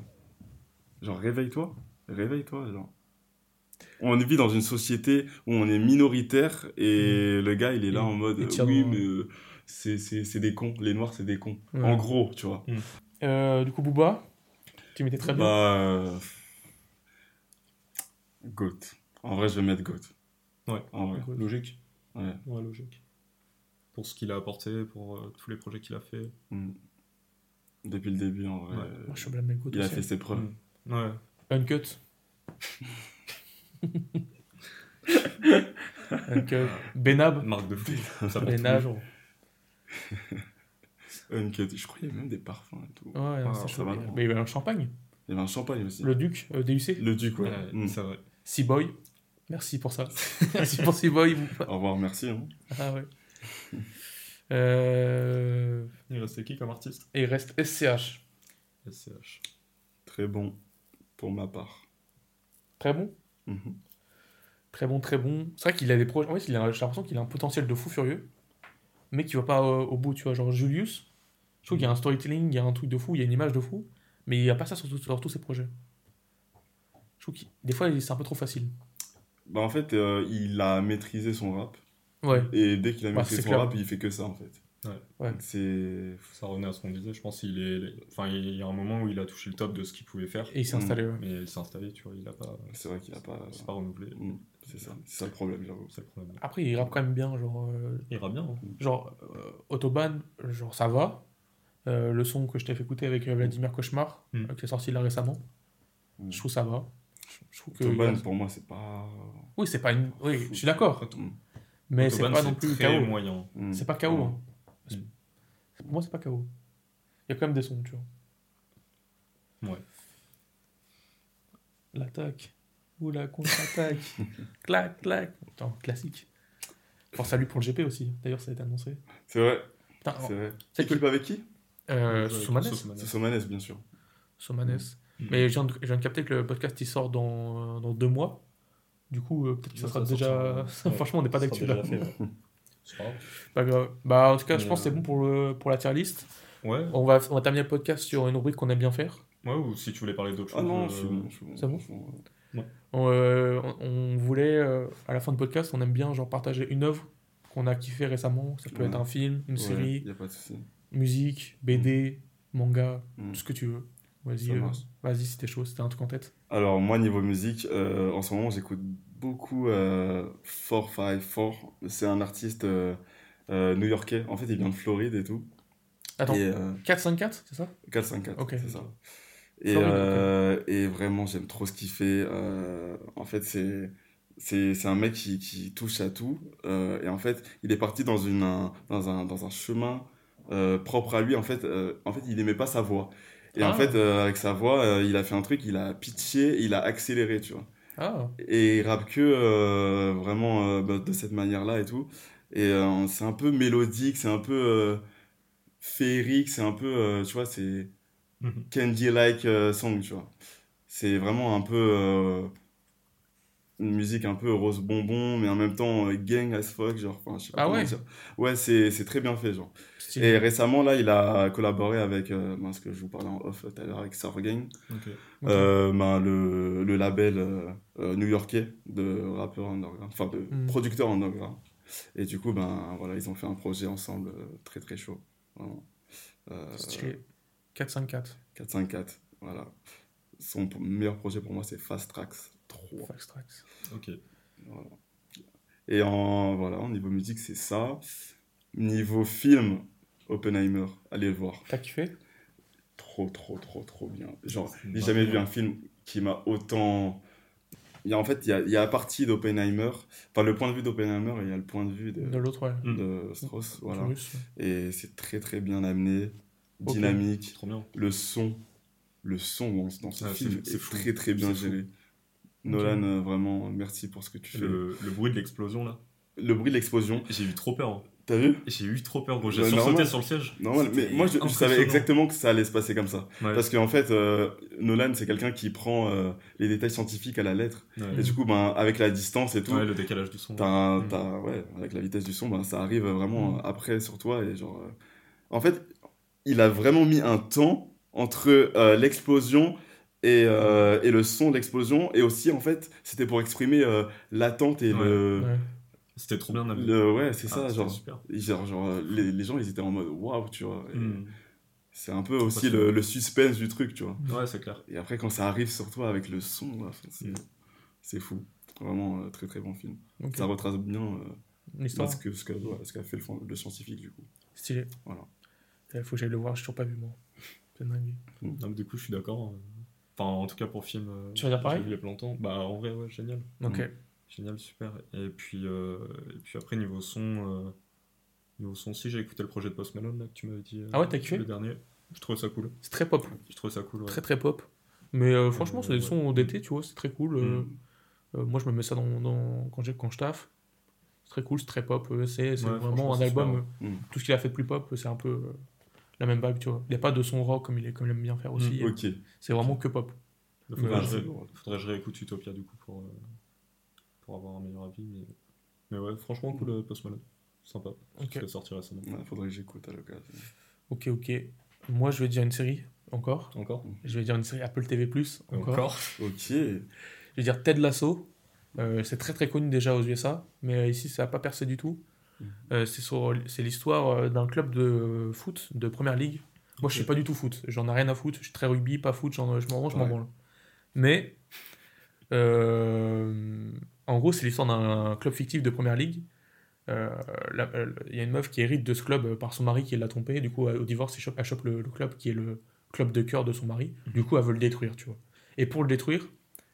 genre, réveille-toi. Réveille-toi, genre. On vit dans une société où on est minoritaire et le gars, il est là en mode oui, dans- mais euh, c'est c'est c'est des cons. Les noirs, c'est des cons. Ouais. En gros, tu vois. Euh, du coup, Booba, tu mettais très bien. Bah. euh, Goat. En vrai, je vais mettre Goat. Ouais. En vrai. Logique. Ouais. Ouais, logique. Pour ce qu'il a apporté, pour euh, tous les projets qu'il a fait. Mm. Depuis le début, en vrai. Ouais. euh, Moi, je suis blâme avec il a fait ses preuves. Mm. Ouais. Uncut. Uncut. Benab. Marque de fou. Benab. Je crois qu'il y avait même des parfums et tout. Ouais, Ah, ça va, Mais il y avait un champagne. Il y avait un champagne aussi. Le Duc, euh, DUC. Le duc, ouais. Mm. c'est vrai. Seaboy. Merci pour ça. Merci pour Seaboy. Au revoir, merci. hein. Ah ouais. Euh, Il restait qui comme artiste? Et il reste SCH. SCH. Très bon pour ma part. Très bon? Mhm. Très bon, très bon. C'est vrai qu'il a des projets. En fait, j'ai l'impression qu'il a un potentiel de fou furieux, mais qui va pas au bout, tu vois. Genre Julius, je trouve qu'il y a un storytelling, il y a un truc de fou, il y a une image de fou, mais il n'y a pas ça sur, tout- sur tous ses projets. Je trouve que des fois, il- c'est un peu trop facile. Bah, en fait, euh, il a maîtrisé son rap. Ouais. Et dès qu'il a Bah, maîtrisé son clair. rap, il fait que ça, en fait. Ouais. Ouais. C'est. Ça revenait à ce qu'on disait. Je pense qu'il est. Enfin, il y a un moment où il a touché le top de ce qu'il pouvait faire. Et il s'est installé. ouais. Mais il s'est installé, tu vois. Il a pas. C'est vrai qu'il a pas. C'est pas renouvelé. Mm, C'est ça, c'est ça le problème, j'avoue. C'est le problème. Après, il rappe quand même bien, genre, euh, Il ira bien. hein. genre euh, Autobahn, genre ça va. Euh, le son que je t'ai fait écouter avec euh, Vladimir Cauchemar, Mm. euh, qui est sorti là récemment, Mm. je trouve ça va. Je, je trouve que. Autobahn, pour moi, c'est pas. Oui, c'est pas une. Oui, je suis d'accord. Mais c'est Autobahn, pas non plus très KO. moyen. Mm. C'est pas KO. hein. Pour moi, c'est pas KO. Il y a quand même des sons, tu vois. Ouais. L'attaque. La contre-attaque. clac, clac. Putain, classique. Force à lui pour le GP aussi. D'ailleurs, ça a été annoncé. C'est vrai, Putain, c'est vrai. c'est que. Équipe avec qui? Euh, Soumanes. Soumanes. Somanes, bien sûr. Soumanes. Mm. Mais je viens, de, je viens de capter que le podcast il sort dans, dans deux mois. Du coup, euh, peut-être que ça sera ça déjà. ouais. Franchement, on n'est pas d'actu là. fait, ouais. Pas grave. Bah, en tout cas, je pense que c'est euh, bon pour, le, pour la tier list. Ouais. On va, on va terminer le podcast sur une rubrique qu'on aime bien faire. Ouais, ou si tu voulais parler d'autre chose. Ah non, euh, bon. c'est bon On, euh, on- on voulait, euh, à la fin du podcast, on aime bien genre partager une œuvre qu'on a kiffé récemment. Ça peut Ouais. être un film, une série, y a pas de souci. musique, BD, manga, Mm. tout ce que tu veux. Vas-y, Ça euh, marche. vas-y, si t'es chaud, si t'as un truc en tête. Alors, moi, niveau musique, euh, en ce moment, j'écoute beaucoup euh, 454. C'est un artiste euh, euh, new-yorkais. En fait, il vient de Floride et tout. Attends, Et, euh, 454, c'est ça? 454, Ok. c'est ça. Et, Floride, euh, et vraiment, j'aime trop ce qu'il fait. Euh, en fait, c'est c'est un mec qui, qui touche à tout. Euh, et en fait, il est parti dans, une, un, dans, un, dans un chemin euh, propre à lui. En fait, euh, en fait il n'aimait pas sa voix. Et en Ah. fait, avec sa voix, il a fait un truc, il a pitché, il a accéléré, tu vois. Ah, Et il rappe que vraiment bah, de cette manière-là et tout. Et c'est un peu mélodique, c'est un peu féerique, c'est un peu, tu vois, c'est Mhm. candy-like euh, song, tu vois. C'est vraiment un peu euh, une musique un peu rose bonbon, mais en même temps euh, gang as fuck, genre. enfin, je sais pas Ah ouais? dire. Ouais, c'est c'est très bien fait, genre. Et récemment, là, il a collaboré avec, ben, ce que je vous parlais en off tout à l'heure, avec Sour Gang. Ben, le, le label new-yorkais de rappeurs underground, enfin de Mm. producteurs underground. Et du coup, ben voilà, ils ont fait un projet ensemble très très chaud. Vraiment. Euh, Stylé. 454. 454, voilà. Son meilleur projet pour moi, c'est Fast Tracks 3. Fax Tracks. Ok. Voilà. Et en, voilà, niveau musique, c'est ça. Niveau film, Oppenheimer, allez le voir. T'as kiffé? Trop, trop, trop, trop bien. Genre, j'ai jamais vu un film qui m'a autant. Il y a, en fait, il y a, il y a la partie d'Oppenheimer, enfin le point de vue d'Oppenheimer et il y a le point de vue de, De l'autre, ouais. Mm. de Strauss. Voilà. Russe. Et c'est très, très bien amené, Dynamique. Trop bien. Le son, le son dans, dans ce c'est- film c'est est, très, très bien géré. Nolan, euh, vraiment, merci pour ce que tu fais. Le, Le, le bruit de l'explosion là. bruit de l'explosion, J'ai eu trop peur. hein. t'as vu? J'ai eu trop peur, gros. J'ai Ouais, sursauté sur le siège. Normal, mais moi je, je savais exactement que ça allait se passer comme ça. Ouais. Parce qu'en fait, euh, Nolan, c'est quelqu'un qui prend euh, les détails scientifiques à la lettre. Ouais. Et du coup, ben, avec la distance et tout, Ouais, le décalage du son. Mm. avec la vitesse du son, ben, ça arrive vraiment Mm. après sur toi. Et genre, euh, En fait, il a vraiment mis un temps entre euh, l'explosion et, euh, et le son de l'explosion. Et aussi, en fait, c'était pour exprimer euh, l'attente et le... Ouais. C'était trop bien le... Ouais, c'est Ah, ça. c'était Genre, super. genre, genre, les, les gens, ils étaient en mode waouh, tu vois. Et Mm. C'est un peu aussi le, le suspense du truc, tu vois. Ouais, c'est clair. Et après, quand ça arrive sur toi avec le son, c'est Mm. c'est fou. Vraiment, euh, très très bon film. Ça retrace bien euh, L'histoire. ce qu'a ce que, fait le, le scientifique, du coup. Stylé. Voilà. Il faut que j'aille le voir, j'ai toujours pas vu moi. C'est dingue. Non, mais du coup, je suis d'accord. euh. Enfin, en tout cas, pour film. euh, Tu vas dire pareil J'ai vu longtemps. Bah, en vrai, ouais, génial. Ok. Mm. Génial, super. Et puis, euh, et puis après, niveau son, euh, niveau son aussi, j'ai écouté le projet de Post Malone là, que tu m'avais dit. euh, Ah ouais, t'as kiffé Le dernier. Je trouvais ça cool. C'est très pop. Je trouvais ça cool. Ouais. Très très pop. Mais franchement, c'est des ouais. sons d'été, tu vois, c'est très cool. Mm. moi, je me mets ça dans, dans- quand, j'ai- quand je taffe. C'est très cool, c'est très pop. C'est Ouais, vraiment un album. super, Mm. Tout ce qu'il a fait de plus pop, c'est un peu la même vibe, tu vois. Il n'y a pas de son rock comme il, est, comme il aime bien faire aussi. Mm, Ok. C'est vraiment que pop. Il faudrait, que je drôle. faudrait que je réécoute Utopia du coup pour, euh, pour avoir un meilleur avis. Mais, mais ouais, franchement, cool euh, Post Malone. Sympa. Ok. C'est sorti récemment. Ouais, faudrait que j'écoute à l'occasion. Ok, ok. Moi, je vais dire une série, encore. Encore? Je vais dire une série Apple TV+, encore. Ok. Je vais dire Ted Lasso. Euh, c'est très très connu déjà aux USA, mais euh, ici ça n'a pas percé du tout. Mhm. Euh, c'est l'histoire euh, d'un club de foot de première ligue. Moi je suis pas du tout foot, j'en ai rien à foutre. Je suis très rugby, pas foot, je m'en je m'en branle. Mais euh, en gros, c'est l'histoire d'un club fictif de première ligue. Euh, euh, Il y a une meuf qui hérite de ce club par son mari qui l'a trompée. Du coup, au divorce, elle chope, elle chope le, le club qui est le club de cœur de son mari. Du coup, elle veut le détruire, tu vois. Et pour le détruire,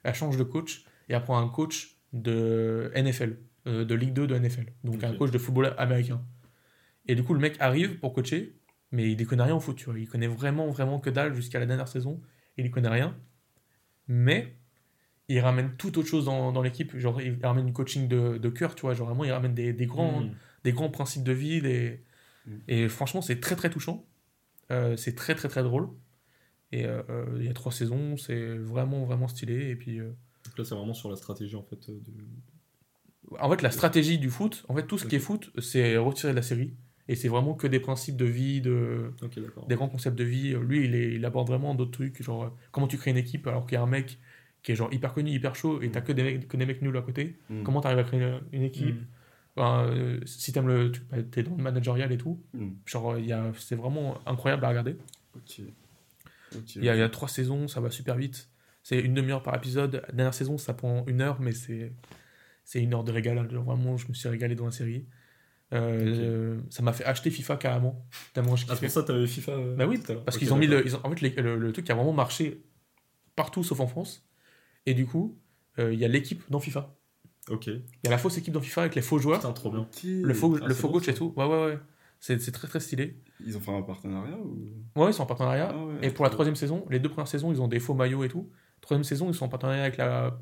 elle change de coach et elle prend un coach de NFL, euh, de Ligue 2 de NFL. Donc un coach de football américain. Et du coup, le mec arrive pour coacher, mais il ne connaît rien au foot, tu vois. Il connaît vraiment, vraiment que dalle jusqu'à la dernière saison. Il ne connaît rien. Mais il ramène tout autre chose dans, dans l'équipe. Genre, il ramène du coaching de, de cœur, tu vois. Genre, vraiment, il ramène des, des grands, Mm. des grands principes de vie. Des... Mm. Et franchement, c'est très, très touchant. Euh, c'est très, très, très drôle. Et euh, il y a trois saisons, c'est vraiment, vraiment stylé. Et puis, euh, Donc là, c'est vraiment sur la stratégie en fait. De... en fait, la stratégie du foot, en fait, tout ce qui est foot, c'est retiré de la série. Et c'est vraiment que des principes de vie, de, des grands concepts de vie. Lui, il, est- il aborde vraiment d'autres trucs, genre euh, comment tu crées une équipe alors qu'il y a un mec qui est genre hyper connu, hyper chaud, et t'as que des mecs, que des mecs nuls à côté. Mm. Comment t'arrives à créer une, une équipe Mm. Enfin, euh, Si t'aimes le, tu bah, t'es dans le managerial et tout, Mm. genre a, c'est vraiment incroyable à regarder. Ok. Il y, a, y a trois saisons, ça va super vite. C'est une demi-heure par épisode. La dernière saison, ça prend une heure, mais c'est c'est une heure de régal. Genre, vraiment, je me suis régalé dans la série. Euh, Ça m'a fait acheter FIFA carrément. Tellement je Ah, pour ça que t'avais FIFA euh, Bah oui, tout à l'heure. parce qu'ils ont mis le, ils ont- en fait, les- le, le truc qui a vraiment marché partout sauf en France. Et du coup, euh, il y a l'équipe dans FIFA. Ok. Il y a la fausse équipe dans FIFA avec les faux joueurs, Putain, trop bien. Ok. le faux, Ah, le faux bon, coach ça. et tout. Ouais, ouais, ouais. C'est c'est très très stylé. Ils ont fait un partenariat ou? Ouais, ils sont en partenariat. Ah ouais, et pour la troisième saison, les deux premières saisons, ils ont des faux maillots et tout. Troisième saison, ils sont en partenariat avec la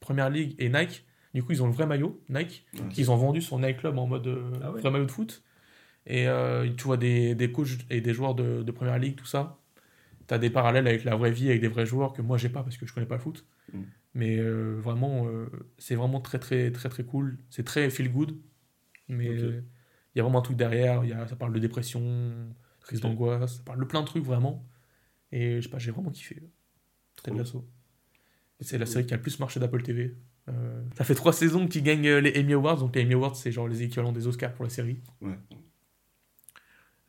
Première Ligue et Nike. Du coup, ils ont le vrai maillot Nike qu'ils ont vendu sur Nike Club en mode euh, Ah ouais. vrai maillot de foot. Et euh, tu vois des, des coachs et des joueurs de, de Première Ligue, tout ça. T'as des parallèles avec la vraie vie, avec des vrais joueurs que moi j'ai pas parce que je connais pas le foot. Mm. Mais euh, vraiment, euh, c'est vraiment très très très très cool. C'est très feel good. Mais il y a vraiment un truc derrière. Y a, ça parle de dépression, crise d'angoisse, ça parle de plein de trucs vraiment. Et je sais pas, j'ai vraiment kiffé. Trop Lasso. Et c'est la série qui a le plus marché d'Apple TV. Euh, ça fait trois saisons qu'ils gagnent euh, les Emmy Awards. Donc les Emmy Awards, c'est genre les équivalents des Oscars pour la série. Ouais.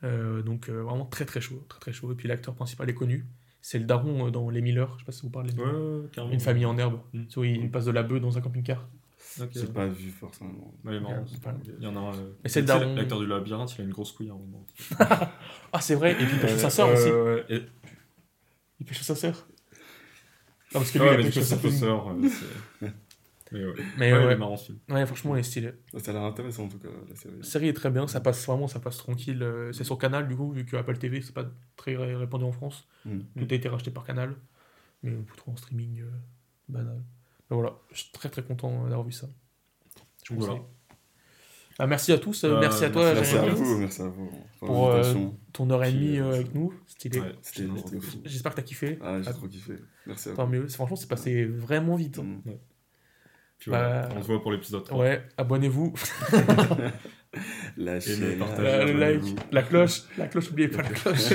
Euh, donc euh, vraiment très très chaud, très très chaud. Et puis l'acteur principal est connu. C'est le daron euh, dans Les Miller. Je sais pas si vous parlez. de- Ouais. Une famille en herbe. Mm. Tu vois, il passe de la bœuf dans un camping-car. Ok. J'ai pas vu forcément. Il est marrant. Ouais, c'est pas- Il y en a un. euh, Mais c'est daron. L'acteur du labyrinthe, il a une grosse couille à un moment. Ah, c'est vrai. Et puis il pêche sa sœur aussi. Et- Il pêche sa sœur. Non, parce que Ah lui, ouais, il a pêché sa sœur. euh, Mais ouais. Mais Ouais, ouais, il est marrant ce film. ouais, franchement, il est stylé. Ça a l'air intéressant en tout cas la série. La série est très bien, ça passe vraiment, ça passe tranquille. euh, C'est sur Canal, du coup, vu que Apple TV, c'est pas très ré- répandu en France. Mm. Tout a été racheté par Canal. Mais on peut trouver en streaming euh, banal. Mais voilà, je suis très très content d'avoir vu ça. Je vous Voilà. Ah, merci à tous, euh, Euh, merci à toi, Merci à vous, merci à vous pour, euh, ton heure et demie euh, euh, avec nous. Stylé. Ouais. J'espère que t'as kiffé. Ah, j'ai Ah, trop kiffé. Merci à Tant vous. mieux. C'est- Franchement, c'est passé vraiment vite. hein. Mm. Tu vois, Bah, on se voit pour l'épisode 3. Ouais, abonnez-vous. Lâchez Et le like, partage, La- le like, la cloche, la cloche, oubliez pas la cloche.